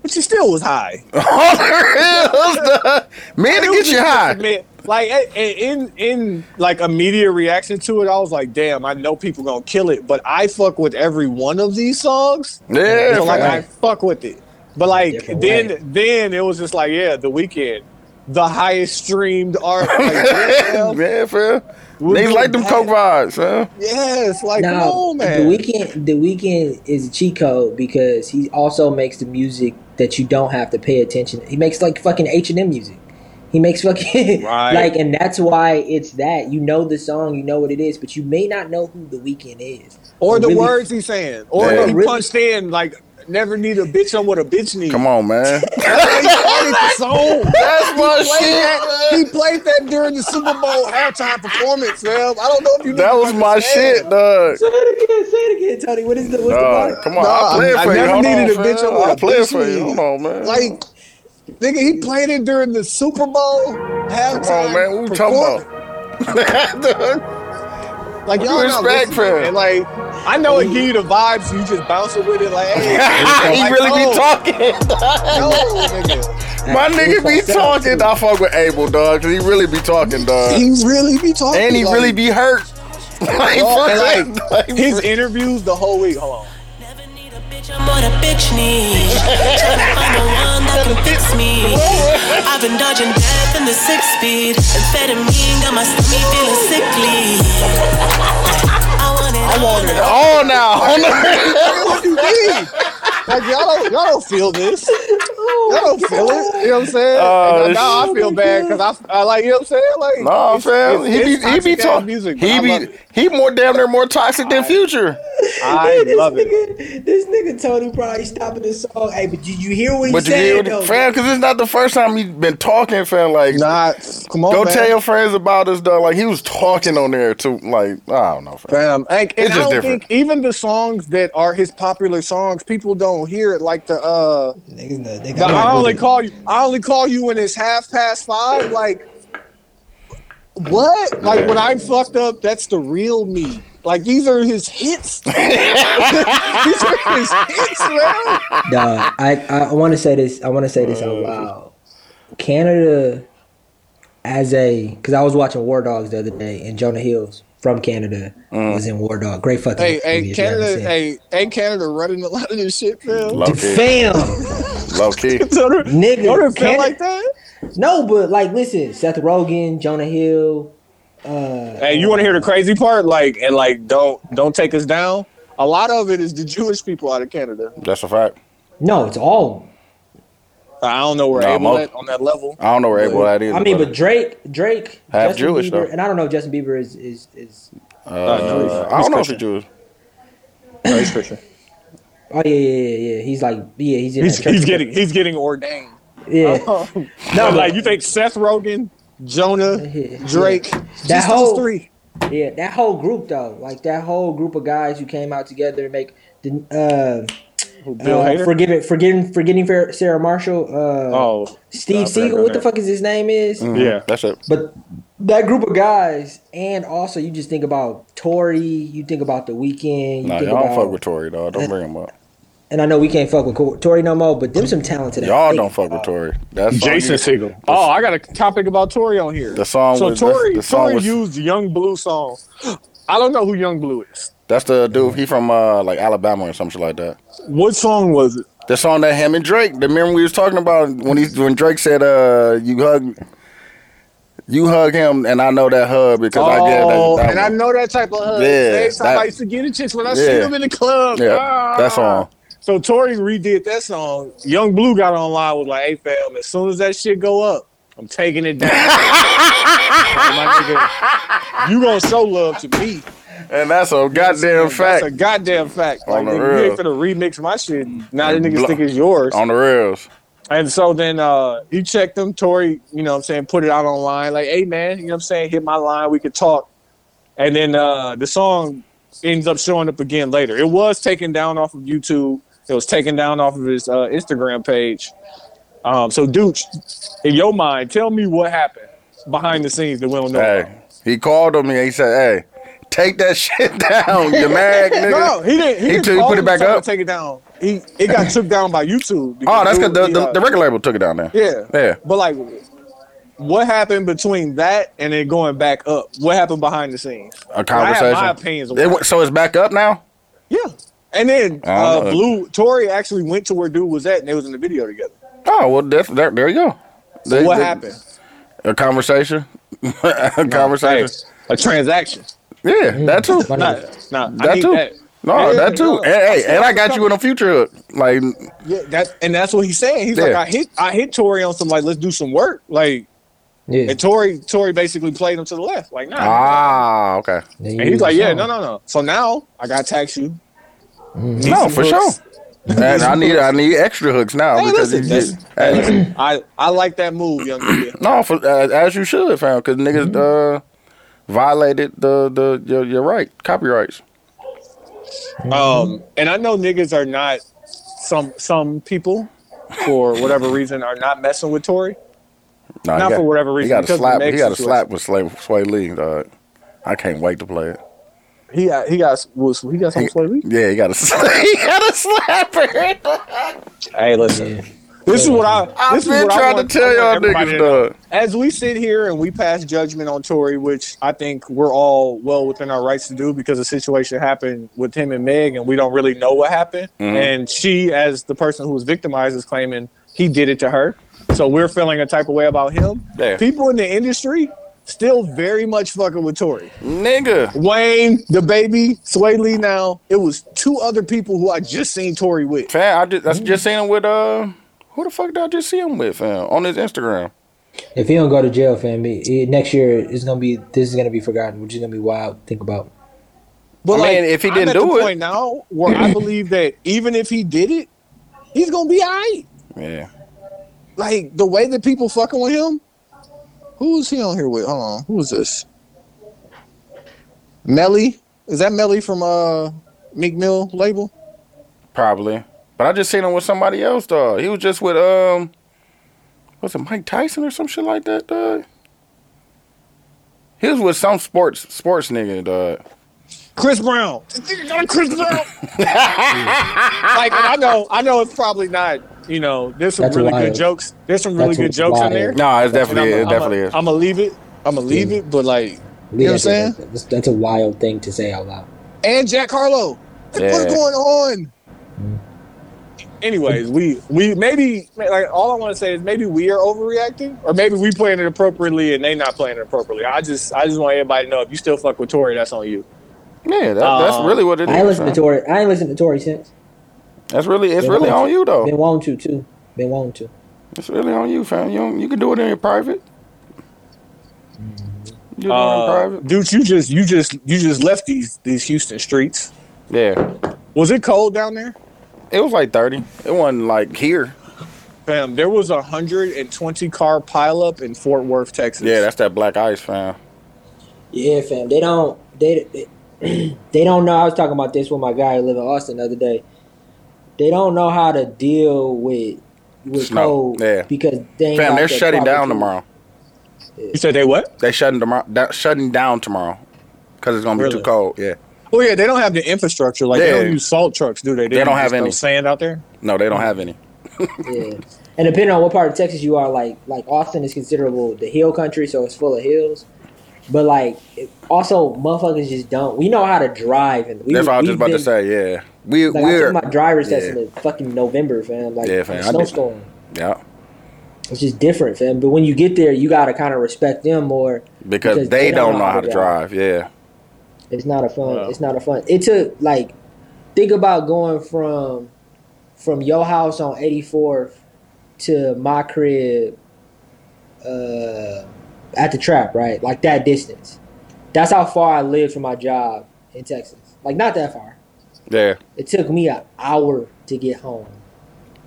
but she still was high. On the reals. Man, to get you high. expensive mid. Like a- a- in in like immediate reaction to it, I was like, damn, I know people gonna kill it, but I fuck with every one of these songs. Yeah, So like. I fuck with it. But like then way. then it was just like, yeah, the Weeknd. The highest streamed art. Like, yeah, yeah, fam. We'll Niggas do like them that. coke vibes, fam. yes, like come Now on, man. the Weeknd, the Weeknd is a cheat code because he also makes the music that you don't have to pay attention. He makes like fucking H and M music. He makes fucking Right. like, and that's why it's that you know the song, you know what it is, but you may not know who the Weeknd is. or the Really- words he's saying. Or Yeah. he Really- punched in like never need a bitch on what a bitch needs. Come on, man. That's he started the song. That's my He played, shit. that, he played that during the Super Bowl halftime performance, man. I don't know if you That was my understand. shit, dog. Say it again, say it again, Tony. What is the what's the Dog, come on, Nah, I'll play it I for you. never Hold needed on, a bitch fam. on what a I'll bitch for you. needs. Hold on, man. Like, nigga, he played it during the Super Bowl halftime. Come on, man. What we talking about? Like What y'all you not expect listening. him? And like, I know it give you the vibes. So you just bouncing with it. Like, hey, he like, really no, be talking. No, nigga. My nigga be talking. I fuck with Abel, dog, cause he really be talking, dog. He really be talking. And he like, really be hurt. like, for like, Like, his interviews the whole week. Hold on. Never need I'm what a bitch needs. Tryna find the one that can fix me. I've been dodging death in the six speed. Amphetamine got my stomach feeling sickly. I want it. I want it. all now. what you mean? Like y'all don't y'all don't feel this. Oh y'all don't feel it. You know what I'm saying? Oh, and uh, now I feel bad because I, I like you know what I'm saying. Like Nah, fam. He be he be talking. music. He be he more damn near more toxic than Future. I this love it. this nigga Tony probably stopping this song. Hey, but did you hear what he But you said? hear though? what fam? Because it's not the first time he's been talking, fam. Like, Nah, come on, go man. tell your friends about us, dog. Like he was talking on there too. Like, I don't know, fam. Fam, like, and It's I just don't different. think even the songs that are his popular songs, people don't hear it like the uh Niggas, know- they the I only call you I only call you when it's half past five. Like what? Like when I'm fucked up, that's the real me. Like these are his hits. these are his hits, man. Dog, I, I want to say this. I want to say this out loud. Canada, as a, because I was watching War Dogs the other day, and Jonah Hills from Canada was in War Dog. Great fucking. Hey, movie hey, if you haven't Canada, hey, ain't Canada running a lot of this shit, man? Low key, Fam, low key. It- Nigga, don't it feel Canada- like that? no, but like, listen, Seth Rogen, Jonah Hill. Uh, Hey, you want to hear the crazy part? Like, and like, don't don't take us down. A lot of it is the Jewish people out of Canada. That's a fact. no, it's all. I don't know where Nah, Abel at on that level. I don't know where Abel at either. I mean, but Drake, Drake, Half Justin Jewish, Bieber, though. and I don't know if Justin Bieber is is is. uh, Jewish. I don't know if He's he's Jewish. No, he's Christian. Oh yeah, yeah, yeah, yeah. He's like, yeah, he's in. He's, he's getting he's getting ordained. Yeah. no, like you think Seth Rogen, Jonah, Yeah. Drake, That just whole- those three. Yeah, that whole group though, like that whole group of guys who came out together to make the uh, Bill uh Hader. forgiving, forgetting, forgetting Fer- Sarah Marshall, uh, oh, Steve I Segel. What the fuck is his name is? Mhm, Yeah. that's it. But that group of guys, and also you just think about Tory, you think about the Weeknd, you Nah, think y'all don't fuck with Tory, dog. Don't bring him up. and I know we can't fuck with Co- Tory no more, but them some talented. Y'all don't fuck with dog. Tory. That's Jason Segel. Oh, I got a topic about Tory on here. The song so was- Tory the song Tory was- used Yung Bleu song. I don't know who Yung Bleu is. That's the dude. He from uh, like Alabama or something like that. What song was it? The song that him and Drake. The remember we was talking about when he when Drake said, "Uh, you hug, you hug him," and I know that hug because I get Oh, that. that and I know that type of hug. Yeah, Next time that- I used to get a chicks when I Yeah. see them in the club. Yeah, Ah. that song. So Tory redid that song. Yung Bleu got online was like, "Hey fam, as soon as that shit go up, I'm taking it down." My nigga, you gonna show love to me? And that's a goddamn fact That's a goddamn fact. On Like, the nigga, you ain't finna remix my shit. Now the niggas Blo- think it's yours. on the rails. And so then uh he checked them, Tory, you know what I'm saying, put it out online, like, hey man, you know what I'm saying, hit my line, we could talk. And then uh the song ends up showing up again later. It was taken down off of YouTube It was taken down off of his uh, Instagram page. Um, so, Dooch, in your mind, tell me what happened behind the scenes that we don't know. about. He called on me and he said, "Hey, take that shit down, you mag nigga." No, he didn't. He, He didn't took- put it back up? Take it down. He it got took down by YouTube. Oh, that's because the, the, uh, the record label took it down there. yeah Yeah. But like, what happened between that and then going back up? What happened behind the scenes? A conversation. my opinions. It so it's back up now. Yeah. And then uh, know. Blue Tory actually went to where dude was at, and they was in the video together. Oh well, that's, there, there you go. So They- what they- happened? A conversation. a conversation. Hey, a transaction. Yeah, that too. Money. Not, not. That too. that. No, Yeah, that too. no, hey, hey, and I got you in a future. Like, Yeah, that and that's what he's saying. He's like, I hit, I hit Tory on some like, let's do some work. Like, Yeah. and Tory, Tory basically played him to the left. Like, nah. ah, okay. And he's like, yeah, no, no, no. So now I got to tax you. Need No, for hooks. sure. And I need I need extra hooks now Hey, because listen, you that's- get, hey, hey, listen, I, I like that move, young nigga. no, for, uh, as you should, fam, because niggas Mm-hmm. uh, violated the the your, your right copyrights. Um, and I know niggas are not some some people for whatever reason are not messing with Tory. No, Not for whatever reason, He got a because of the slap. He got a slap with Swae, Swae Lee. Dog. I can't wait to play it. He got he got was he got some Swae Lee? Yeah, he got a he got a slapper. Hey, listen. This is what I. I've This is been what I trying want- to tell y'all everybody niggas, dog. As we sit here and we pass judgment on Tory, which I think we're all well within our rights to do because the situation happened with him and Meg, and we don't really know what happened. Mm-hmm. And she, as the person who was victimized, is claiming he did it to her. So we're feeling a type of way about him. Yeah. People in the industry still very much fucking with Tory. Nigga. Wayne, the baby, Swae Lee. Now it was two other people who I just seen Tory with. Fam, I just, I just seen him with uh, who the fuck did I just see him with, fam? On his Instagram. If he don't go to jail, fam, he, he- next year is gonna be this is gonna be forgotten, which is gonna be wild. to Think about. But I mean, if he I'm didn't at do the it- point now where I believe that even if he did it, he's gonna be alright. Yeah. Like the way that people fucking with him. Who is he on here with? Hold on, who is this? Melly? Is that Melly from uh Meek Mill label? Probably. But I just seen him with somebody else, dog. He was just with um was it Mike Tyson or some shit like that, dog? He was with some sports sports nigga, dog. Chris Brown. This nigga got a Chris Brown. like I know, I know it's probably not. You know, there's some That's really wild. good jokes. There's some really That's good jokes in there. No, it's definitely And it I'ma- definitely I'ma- is. I'ma leave it. I'ma leave it. But like, you know what I'm saying? That's, that's a wild thing to say out loud. and Jack Harlow. What's going on? Anyways, we we maybe like all I want to say is maybe we are overreacting, or maybe we playing it appropriately and they not playing it appropriately. I just I just want everybody to know if you still fuck with Tory, that's on you. Yeah, that, that's Um, really what it is. I ain't listened to fam. Tory. I ain't listened to Tory since. That's really it's Been really wanting on you though. Been wanting to too. Been wanting to. It's really on you, fam. You you can do it in your private. You do Uh, private. dude, you just you just you just left these these Houston streets. Yeah. Was it cold down there? It was like thirty. It wasn't like here. Fam, there was a hundred and twenty car pileup in Fort Worth, Texas. Yeah, that's that black ice, fam. Yeah, fam. They don't. They they, they don't know. I was talking about this with my guy who live in Austin the other day. They don't know how to deal with with Snow, cold yeah. because they ain't Fam, they're shutting down tools. tomorrow. you said they what? They shutting tomorrow. Shutting down tomorrow because it's gonna be Really? too cold. Yeah. Oh yeah, they don't have the infrastructure. Like they don't use salt trucks, do they? They don't have no any. sand out there. No, they don't have any. Yeah. And depending on what part of Texas you are, like like Austin is considerable the hill country, so it's full of hills. But like, also motherfuckers just don't. We know how to drive, and we, That's what I was just we've about to say. Yeah, we like, we're took my driver's test yeah. in the fucking November, fam. Like Yeah, yeah, fam, a I did- snowstorm. yeah It's just different, fam. But when you get there, you gotta kind of respect them more. because, Because they, don't know how to drive. Yeah, It's not a fun. Wow. It's not a fun. It took like think about going from from your house on 84th to my crib uh, at the trap, right? Like that distance. That's how far I lived from my job in Texas. Like not that far. yeah, It took me an hour to get home.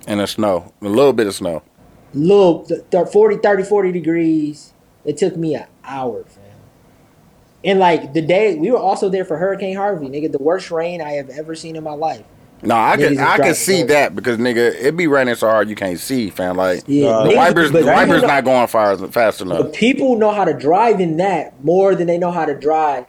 and the snow, a little bit of snow. Little th- th- 40, 30, 40 degrees. It took me an hour, fam. And like the day we were also there for Hurricane Harvey, nigga, the worst rain I have ever seen in my life. No, I Niggas can I can see that because nigga, it be raining so hard you can't see, fam. Like Yeah, the wipers, the wipers know- not going far fast enough But people know how to drive in that more than they know how to drive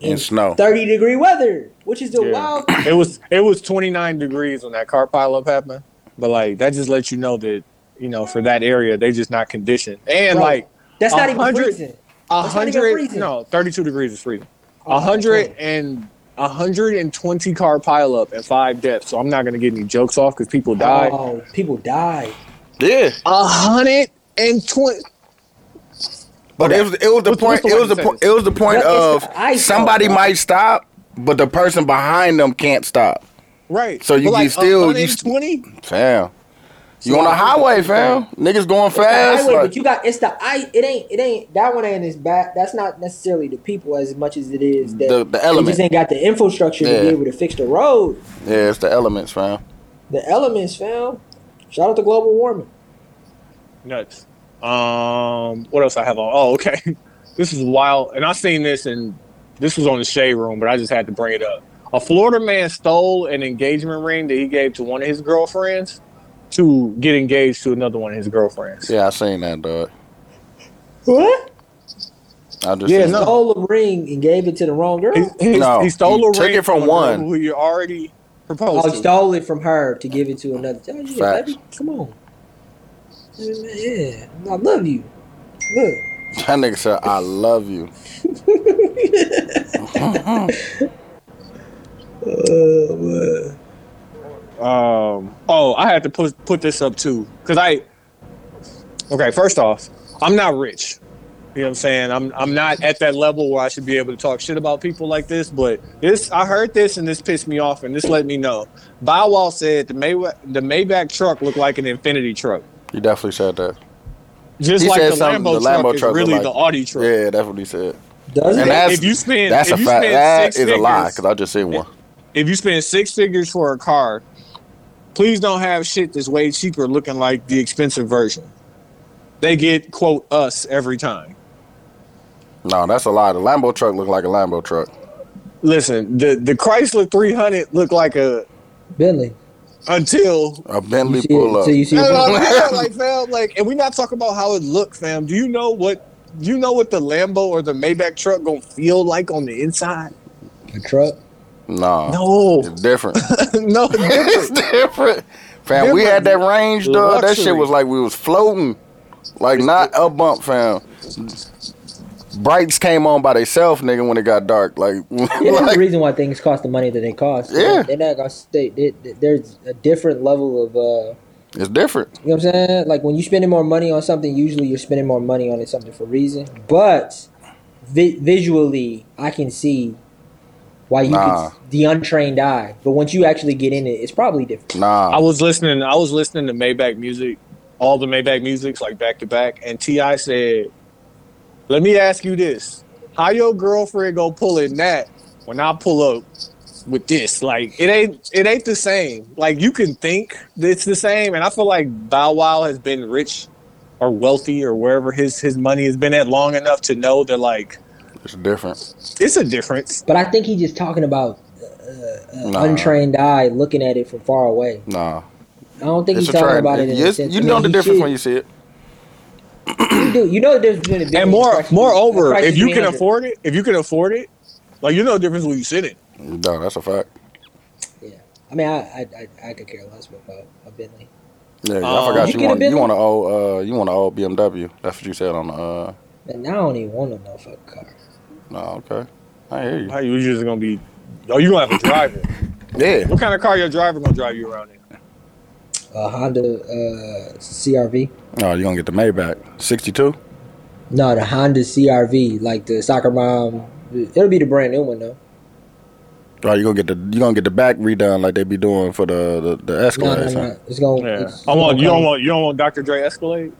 in snow. thirty degree weather, which is the Yeah. wild. it was it was 29 degrees when that car pileup happened. But like that just lets you know that you know for that area they just not conditioned. And Bro, like That's not even 100 freezing. A That's not even hundred freezing. no 32 degrees is freezing. Oh, A hundred and a hundred and twenty car pileup and five deaths. So I'm not gonna get any jokes off because people died. Oh, people died. Yeah, A hundred and twenty. but it was it was the What's- point. what's the It was the point. It was the point Well, of the somebody though, might stop, but the person behind them can't stop. Right. So you But, can still- you 120. Fam, you on the highway, fam? Niggas going It's the fast. highway, like- but you got it's the ice. It ain't. It ain't. That one ain't as bad. That's not necessarily the people as much as it is that The- the they element. just ain't got the infrastructure to be able to fix the road. yeah, it's the elements, fam. The elements, fam. Shout out to global warming. Nuts. Um, what else I have on? Oh, okay. This is wild, and I seen this, and this was on the shade room, but I just had to bring it up. A Florida man stole an engagement ring that he gave to one of his girlfriends to get engaged to another one of his girlfriends. Yeah, I seen that, dog. What? I just Yeah, seen no. Stole a ring and gave it to the wrong girl. He, he, No, he stole he a took ring it from a girl one. who you already proposed Oh, he to. stole it from her to give it to another. Oh, yeah, Facts. baby, come on. Yeah, I love you. Look. That nigga said, "I love you." Oh, Um. Oh, I had to put put this up too because I. Okay, first off, I'm not rich. You know what I'm saying? I'm I'm not at that level where I should be able to talk shit about people like this. But this, I heard this and this pissed me off, and this let me know. Bow Wow said the May the Maybach truck looked like an Infiniti truck, He definitely said that. just He like the Lambo, the Lambo truck is truck look really like- the Audi truck. Yeah, that's what he said. Does And it? that's if you spend that's if a you fact. spend That six a lie because I just seen one. if you spend six figures for a car, please don't have shit that's way cheaper looking like the expensive version. They get quote us every time. No, that's a lie. The Lambo truck looked like a Lambo truck. Listen, the the Chrysler 300 looked like a Bentley. until A Bentley You see pull up. so you see No, it. no, yeah, like fam, like, and we not talking about how it look, fam. Do you know what? Do you know what the Lambo or the Maybach truck gonna feel like on the inside? a truck. No, No, it's different. no, it's different. different. Fam, we had that range, dog. That shit was like we was floating, like not a bump, fam. Brights came on by themselves, nigga, when it got dark. Like, Yeah, there's a like reason why things cost the money that they cost. Yeah. they're not gonna stay. They, they- there's a different level of, uh, it's different. you know what I'm saying? Like when you're spending more money on something, usually you're spending more money on it something for a reason. But vi- visually, I can see why you Nah. could the untrained eye. But once you actually get in it, it's probably different. Nah. I was listening. I was listening to Maybach music, all the Maybach musics, like back to back. And Ti said, "Let me ask you this: How your girlfriend go pull in that when I pull up with this? Like it ain't it ain't the same. Like you can think that it's the same, and I feel like Bow Wow has been rich or wealthy or wherever his his money has been at long enough to know that like it's different. it's a difference. But I think he's just talking about uh, uh, Nah. untrained eye looking at it from far away. Nah, I don't think it's he's talking trend. about it. In a Yes, sense. you I know mean, the difference should- when you see it. You do. You know the difference between a Bentley And more a moreover, Chrysler if you can 300. afford it, if you can afford it, like you know the difference when you see it. No, that's a fact. Yeah, I mean, I I, I, I could care less about a Bentley. Yeah, Um, I forgot You you, want you Bentley? want an old uh you want an old BMW. That's what you said on the uh. And I don't even want a motherfucking car. No, okay, I hear you. How you just gonna be? Oh, you gonna have to drive it. Yeah, What kind of car your driver gonna drive you around in? A Honda uh, CRV. oh, you gonna get the Maybach sixty two. No, the Honda CRV, like the soccer mom. It'll be the brand new one though. Oh, you gonna get the you gonna get the back redone like they be doing for the the, the No, no, Escalades. huh? no. It's gonna. Yeah, It's, I want you gonna don't want you don't want Dr. Dre Escalade.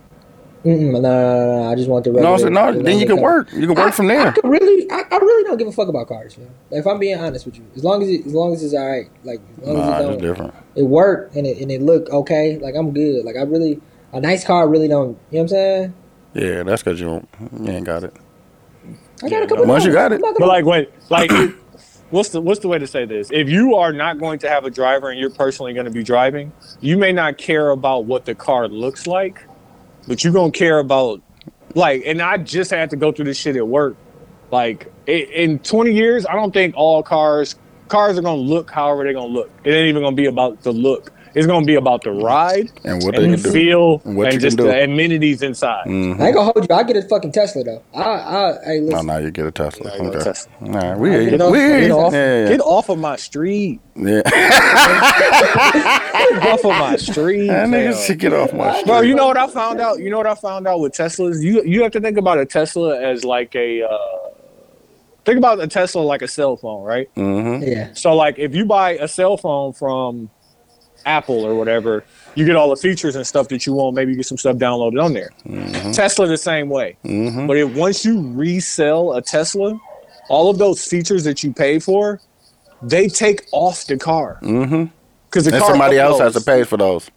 Mm-mm, no, no, no, no, I just want the. No, I regular- said no. Then you can regular car. work. You can work I- from I there. could really, I, I really don't give a fuck about cars, man. If I'm being honest with you, as long as it, as long as it's all right, like as long Nah, as it it's don't, different. it work and it and it look okay, like I'm good. Like I really, a nice car really don't. You know what I'm saying? Yeah, that's because you don't, you ain't got it. I got a couple. Once you got it. But like when like what's the what's the way to say this? If you are not going to have a driver and you're personally going to be driving, you may not care about what the car looks like, but you're gonna care about like. And I just had to go through this shit at work. Like i- in 20 years, I don't think all cars cars are gonna look however they're gonna look. It ain't even gonna be about the look. It's gonna be about the ride And what and they the do. feel And what and just the amenities inside. I ain't gonna hold you. I get a fucking Tesla though. I, I, hey, No, listen. no, you get a Tesla. Nah, you get a okay. Tesla. Nah, we hear. Get off- we hear Get off, Yeah, get off of my street. yeah. Get off of my street. That nigga fam. should get off my street. Bro, you know what I found out? You know what I found out with Teslas? You you have to think about a Tesla as like a uh, think about a Tesla like a cell phone, right? Mm-hmm. Yeah. So like if you buy a cell phone from Apple or whatever, you get all the features and stuff that you want. Maybe you get some stuff downloaded on there. Tesla the same way. Mm-hmm. But if once you resell a Tesla, all of those features that you pay for, they take off the car. Mm-hmm. Because the And car somebody else has to pay for those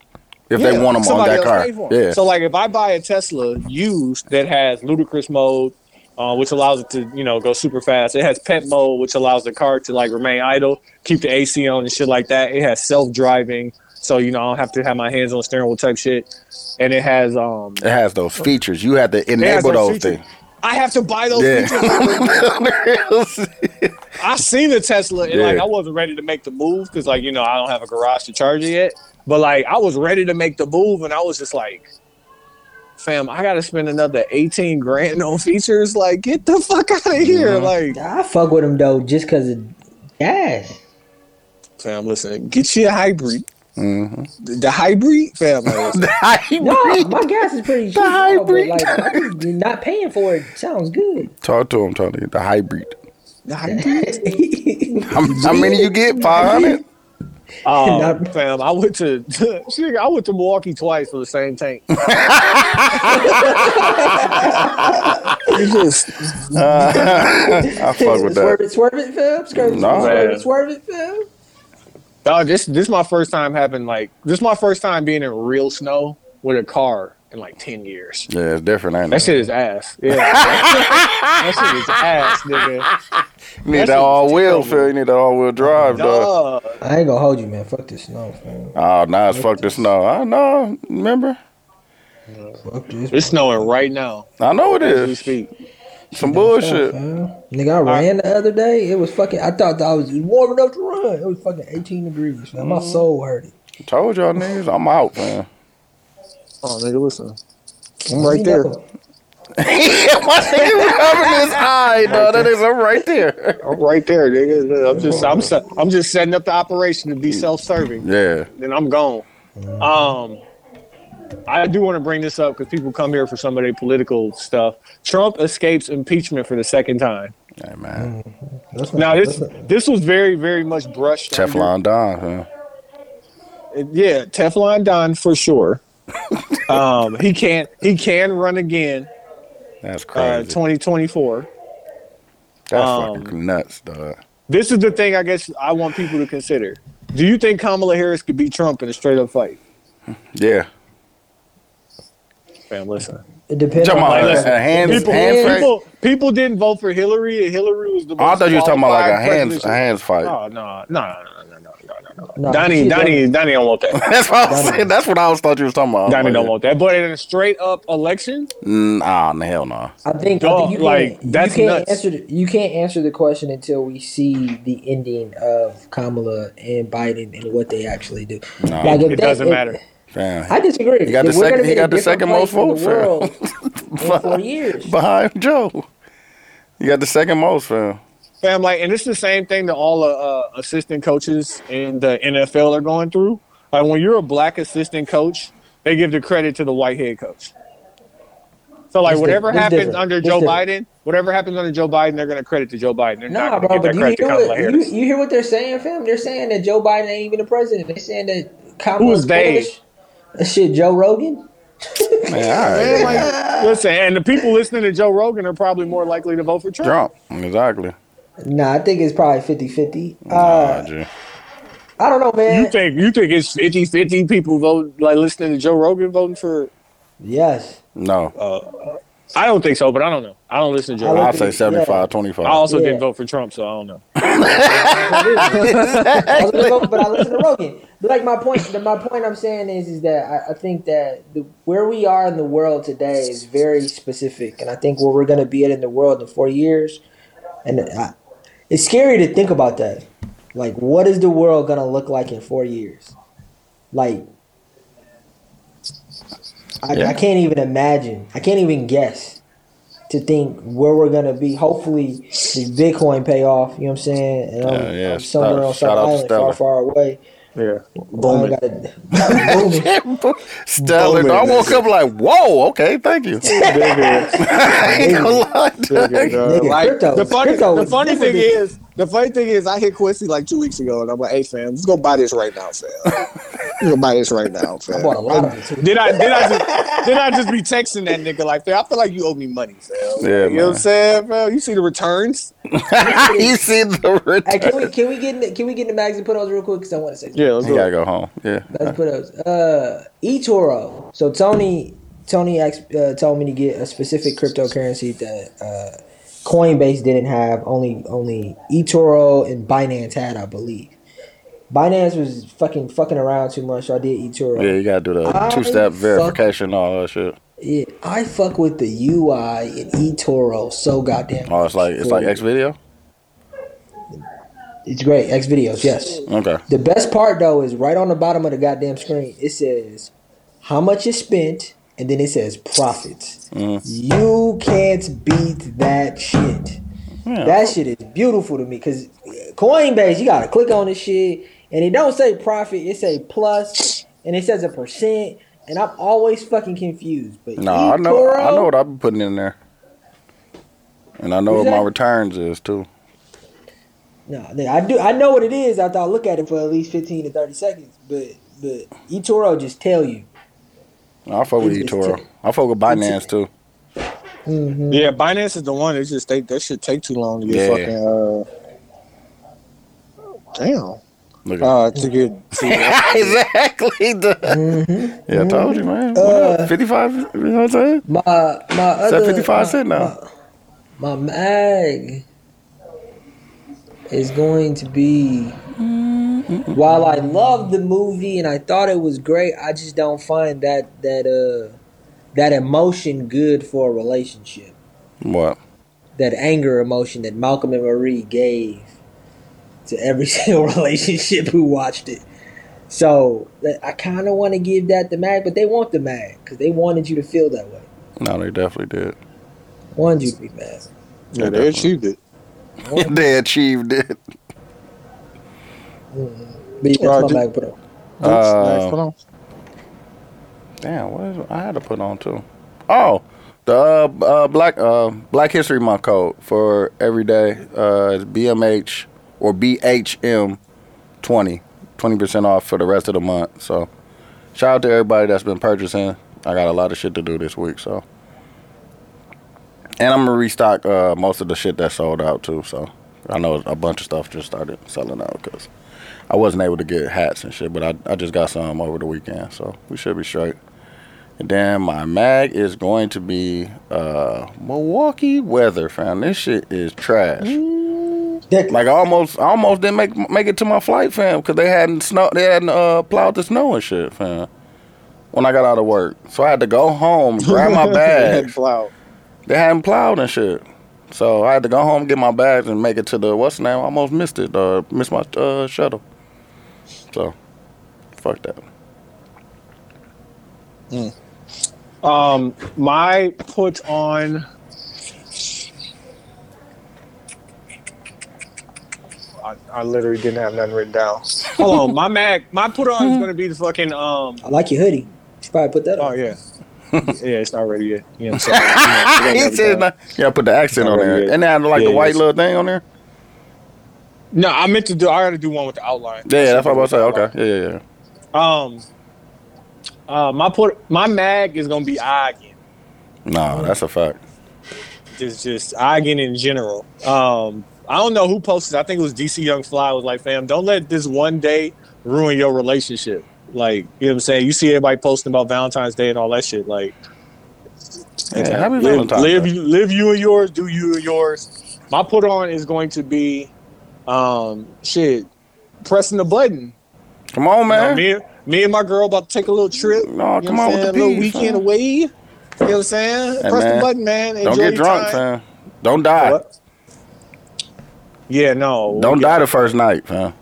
if they want them on that car. Yeah. So like if I buy a Tesla used that has ludicrous mode, uh, which allows it to you know go super fast. It has pet mode, which allows the car to like remain idle, keep the AC on and shit like that. It has self driving, so you know I don't have to have my hands on the steering wheel type shit. And it has um, it has those features. You have to enable those features. things. I have to buy those Yeah. features. I seen the Tesla and like I wasn't ready to make the move because like you know I don't have a garage to charge it yet. But like I was ready to make the move and I was just like, fam, I gotta spend another eighteen grand on features. Like get the fuck out of here. Like I fuck with them though, just cause of gas. fam, listen, get you a hybrid. mm-hmm. The, the hybrid, fam. Like, listen, No, my gas is pretty cheap. The now, but, hybrid. like, I just- not paying for it sounds good. Talk to him, Tony. The hybrid. the hybrid. How, how many you get? Five hundred. Oh, Not- fam, I went to shit, I went to Milwaukee twice for the same tank. It's just uh, I fuck with Swerve that. it, swerve it, Phil. Swerve it, No. swerve it, swerve it, Phil. Oh, this this is my first time having like this is my first time being in real snow with a car in like ten years. Yeah, it's different, ain't That it? shit is ass. Yeah, that shit is ass, nigga. You need that that all was wheel, terrible. Phil. You need that all wheel drive, dog. Duh. I ain't gonna hold you, man. Fuck this snow, man. Oh, now it's fuck the snow. I know. Remember? Fuck this. It's snowing right now I know it is. as we is. speak. Some bullshit. Man. Nigga, I ran the other day. It was fucking. I thought that I was warm enough to run. It was fucking 18 degrees. Man. My mm-hmm. soul hurt. Told y'all niggas, I'm out, man. Oh, nigga, listen, I'm right there. My nigga rubbing his eye, dog. That is, I'm right there. I'm right there, nigga. I'm just I'm se- I'm just setting up the operation to be self-serving. Yeah. then I'm gone. Um, I do want to bring this up because people come here for some of their political stuff. Trump escapes impeachment for the second time. Hey, man. That's Now this that's this was very very much brushed. under. Teflon Don, huh? Yeah, Teflon Don for sure. um, he can't he can run again. That's Uh, crazy. 2024. That's um, fucking nuts, dog. This is the thing I guess I want people to consider. Do you think Kamala Harris could beat Trump in a straight up fight? Yeah. Fam, listen. It depends Talking on Like, a, listen, hands, people, hands people, people didn't vote for Hillary, and Hillary was the. Oh, I thought you were talking about like a hands, a hands fight. Oh no, no, no, no, no, no. Donnie, she Donnie, Donnie don't want that. That's what I was saying. That's what I was thought you was talking about. Donnie Like, don't want that. But in a straight up election, Mm, ah, no, hell no. I think, I think you like, can't, that's you can't nuts. answer the, you can't answer the question until we see the ending of Kamala and Biden and what they actually do. No, Like, it that- doesn't if- matter. Damn. I disagree. He got the If we're second- gonna he be in a got the second most place in votes, the world in four years. Behind Joe. You got the second most, fam. Fam, like, and it's the same thing that all uh, assistant coaches in the NFL are going through. Like, when you're a black assistant coach, they give the credit to the white head coach. So, like, It's whatever different. It's happens different. under It's Joe different. Biden, whatever happens under Joe Biden, they're going to credit to Joe Biden. They're Nah, not bro, going but you hear, to what, you, you hear what they're saying, fam? They're saying that Joe Biden ain't even the president. They're saying that Kamala Who is they? That shit, Joe Rogan. Man, all right. Man, like, listen, and the people listening to Joe Rogan are probably more likely to vote for Trump. Trump. Exactly. Nah, I think it's probably 50-50. Nah, Uh, G. I don't know, man. You think you think it's 50-50 people vote like listening to Joe Rogan voting for yes. No. uh, I don't think so, but I don't know. I don't listen to Joe. I Rogan. I'd say Yeah. 75, 25. I also Yeah. didn't vote for Trump, so I don't know. I was gonna but I listen to Rogan. But like my point, the, my point I'm saying is, is that I, I think that the, where we are in the world today is very specific, and I think where we're gonna be at in the world in four years, and I, it's scary to think about that. Like, what is the world gonna look like in four years? Like, I, Yeah. I can't even imagine. I can't even guess to think where we're gonna be. Hopefully, this Bitcoin pay off. You know what I'm saying? And I'm, Yeah, yeah. I'm somewhere Shout- on some island far, far away. Yeah, I booming. gotta, booming. Stellar. Booming. I woke up like, whoa, okay, thank you. I ain't gonna lie, dog. Nigga, Like, crypto- the funny, the funny thing different. is, the funny thing is, I hit Quincy like two weeks ago, and I'm like, "Hey, fam, let's go buy this right now, fam. let's go buy this right now, I fam." bought a lot of it. Did I did I just did I just be texting that nigga like, fam, I feel like you owe me money, fam. Yeah, you know what. I'm saying, fam? You see the returns? you see the Hey, can we can we get in the, can we get in the mags and put those real quick? Because I want to say something. Yeah, let's You gotta go. go home. Yeah. Let's put those. Uh, eToro. So Tony Tony ex, uh, told me to get a specific cryptocurrency that uh, Coinbase didn't have. Only only eToro and Binance had, I believe. Binance was fucking fucking around too much, so I did eToro. Yeah, you gotta do the two step fuck- verification, all that shit. Yeah, I fuck with the UI in eToro so goddamn. Oh, it's like it's like X video. It's great. X videos, yes. Okay. The best part though is right on the bottom of the goddamn screen. It says how much is spent, and then it says profits. Mhm. You can't beat that shit. Yeah. That shit is beautiful to me because Coinbase, you gotta click on this shit, and it don't say profit. It say plus, and it says a percent. And I'm always fucking confused. But No, I know. I know what I've been putting in there, and I know what my returns is too. No, I do. I know what it is after I look at it for at least fifteen to thirty seconds. But but eToro just tell you. I fuck with It's- eToro. it's- I fuck with Binance too. Mm-hmm. Yeah, Binance is the one. It's just they that should take too long to get Yeah. fucking. Uh, damn. Look at Uh, to get. exactly. The, Mm-hmm. yeah, I told you, man. Uh, 55, you know what I'm saying? My my other fifty five cent now. My, my mag is going to be. While I love the movie and I thought it was great, I just don't find that that uh that emotion good for a relationship. What? That anger emotion that Malcolm and Marie gave to every single relationship who watched it. So I kind of want to give that the mag, but they want the mag because they wanted you to feel that way. No, they definitely did. Wanted you to be mad. Yeah, they achieved it. they achieved it. But yeah, Uh, that's my did- bag. Uh, Next, hold on. Damn, what is? I had to put on too. Oh, the uh, uh, Black uh, Black History Month code for every day uh, BMH or BHM 20. 20% off for the rest of the month. So, shout out to everybody that's been purchasing. I got a lot of shit to do this week, so. And I'm gonna restock uh, most of the shit that sold out too. So, I know a bunch of stuff just started selling out because I wasn't able to get hats and shit, but I, I just got some over the weekend, so we should be straight. And then my mag is going to be uh, Milwaukee weather, fam. This shit is trash. Dick. Like I almost, I almost didn't make make it to my flight, fam, because they hadn't snow, they hadn't uh, plowed the snow and shit, fam. When I got out of work, so I had to go home, grab my bags. Plow. They hadn't plowed and shit. So I had to go home, get my bags, and make it to the what's the name? I almost missed it. Uh, missed my uh, shuttle. So, fuck that. Um, my put on. I, I literally didn't have nothing written down. Hold on, my mag, my put on is gonna be the fucking um. I like your hoodie. You should probably put that on. Oh on. yeah, yeah, it's not ready yet. You know what I'm saying? You know, he said, everything. "Yeah, put the accent on there, Yeah. and they had like Yeah, the white little thing on there." No, I meant to do. I got to do one with the outline. Yeah, yeah, that's what I was about to say. Okay, yeah, yeah, yeah. Um, uh, my port, my mag is gonna be Ogden. No, that's a fact. Just just Ogden in general. Um, I don't know who posted. I think it was DC Young Fly. Was like, fam, don't let this one day ruin your relationship. Like, you know what I'm saying? You see everybody posting about Valentine's Day and all that shit. Like, Yeah, happy live, live, you- live you and yours, do you and yours. My put on is going to be, um, shit, pressing the button. Come on, You know, man. me, me and my girl about to take a little trip. No, come on with the A little weekend man. away. You know what I'm saying? Hey, Press man. the button, man. Don't get drunk, time. fam. Don't die. What? Yeah, no. Don't die the first night, fam.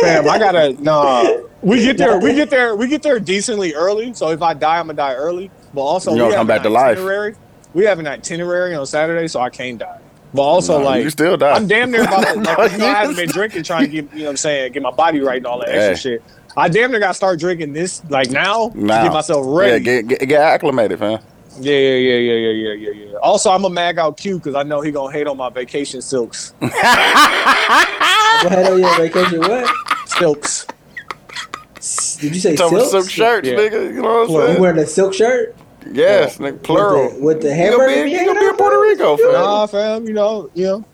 Fam, I gotta nah. We get there. We get there. We get there decently early. So if I die, I'm gonna die early. But also, You we have come back an to life. itinerary. We have an itinerary on Saturday, so I can't die. But also, No, like, you still die. I'm damn near about to. Like, No, you know, I haven't been drinking, trying to get you know what I'm saying, get my body right and all that extra shit. I damn near got to start drinking this like now, Now. to get myself Yeah, ready. get, get, get acclimated, fam. Yeah, yeah, yeah, yeah, yeah, yeah, yeah, yeah. Also, I'm a mag out Q because I know he gonna hate on my vacation silks. Go ahead on your vacation. What? Silks. Did you say Talking about silk? silk shirts, Yeah. nigga. You know what I'm You saying? wearing a silk shirt? Yes, nigga, plural. With the, with the You hamburger? gonna be, being you gonna be in? Puerto Rico, fam. Nah, fam. You know, you know,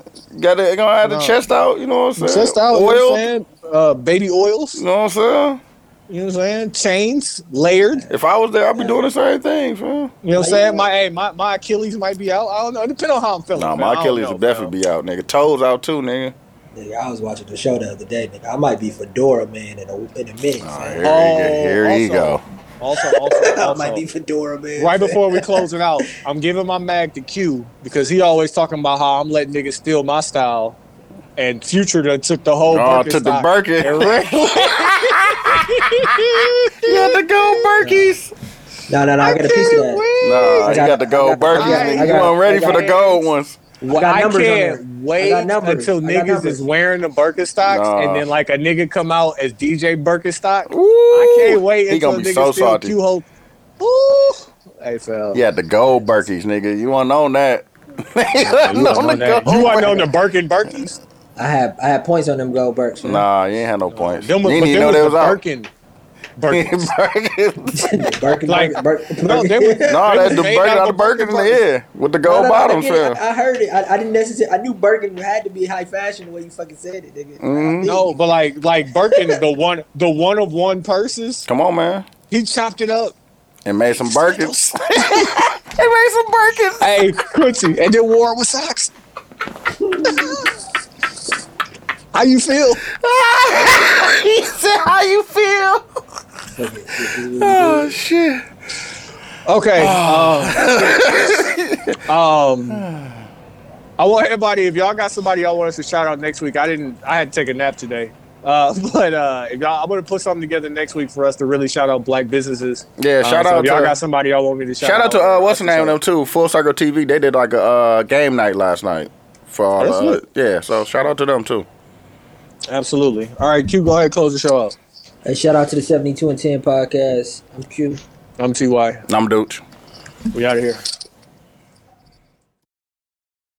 Got to gonna have the No. chest out. You know what I'm saying? chest out. You know what I'm saying? Uh, baby oils. You know what I'm saying? You know what I'm saying? Chains layered. If I was there, I'd be doing the same thing, fam. You know what I'm saying? My hey, my, my Achilles might be out. I don't know. Depending on how I'm feeling. Nah, man. My don't Achilles know, will definitely be out, nigga. Toes out too, nigga. Nigga, I was watching the show the other day, nigga. I might be Fedora Man in a, in a minute. Oh, here you Oh, go. Here you also- go. Also, also, I might be. Fedora Man. Right before we close it out, I'm giving my mag to Q because he always talking about how I'm letting niggas steal my style. And Future done took the whole Oh, Birkenstock took the Birkin. and ran- You got the gold Birkies. No, no, no. I got a piece of that. Nah, I you got- got the gold I got- I Birkies, got- nigga. I You weren't ready for the gold ones. Well, got I can't there. I wait got until niggas is wearing the Birkenstocks Nah. and then like a nigga come out as DJ Birkenstock. Ooh, I can't wait He until gonna be niggas so steal salty. Q hold. Ooh, hey fell. He had the gold Birkies, nigga. You want to know that? you You want want to you want to know the Birkin Birkies? I had I had points on them gold Birks. man. Nah, you ain't had no points. Them you was, didn't even them know was the out. Birkin. Birkins. Birkin. Birkin, Like- Birkin, No, they was- no, that's the made Birkin out out of the Birkin in the Birkin air with the gold no, no, bottoms, I, get fam. I, I heard it. I, I didn't necessarily. I knew Birkin had to be high fashion the way you fucking said it, nigga. Mhm. No, but like like Birkin, the one the one of one purses, Come on, man. he chopped it up. And made some Birkins. they made some Birkins. Hey, Quincy, and then wore it with socks. How you feel? he said, "How you feel?" Oh shit. Okay. Um, um, I want everybody. If y'all got somebody y'all want us to shout out next week, I didn't. I had to take a nap today. Uh, but uh, if y'all, I'm gonna put something together next week for us to really shout out black businesses. Yeah, Uh, shout so out if y'all to got somebody y'all want me to shout, shout out to uh, what's the name of them too? Full Circle TV. They did like a uh, game night last night for all. Uh, yeah, so shout out to them too. Absolutely. All right, Q, go ahead, and close the show out. Hey, shout out to the 72 and 10 podcast. I'm Q. I'm Ty. I'm Dooch. We out of here.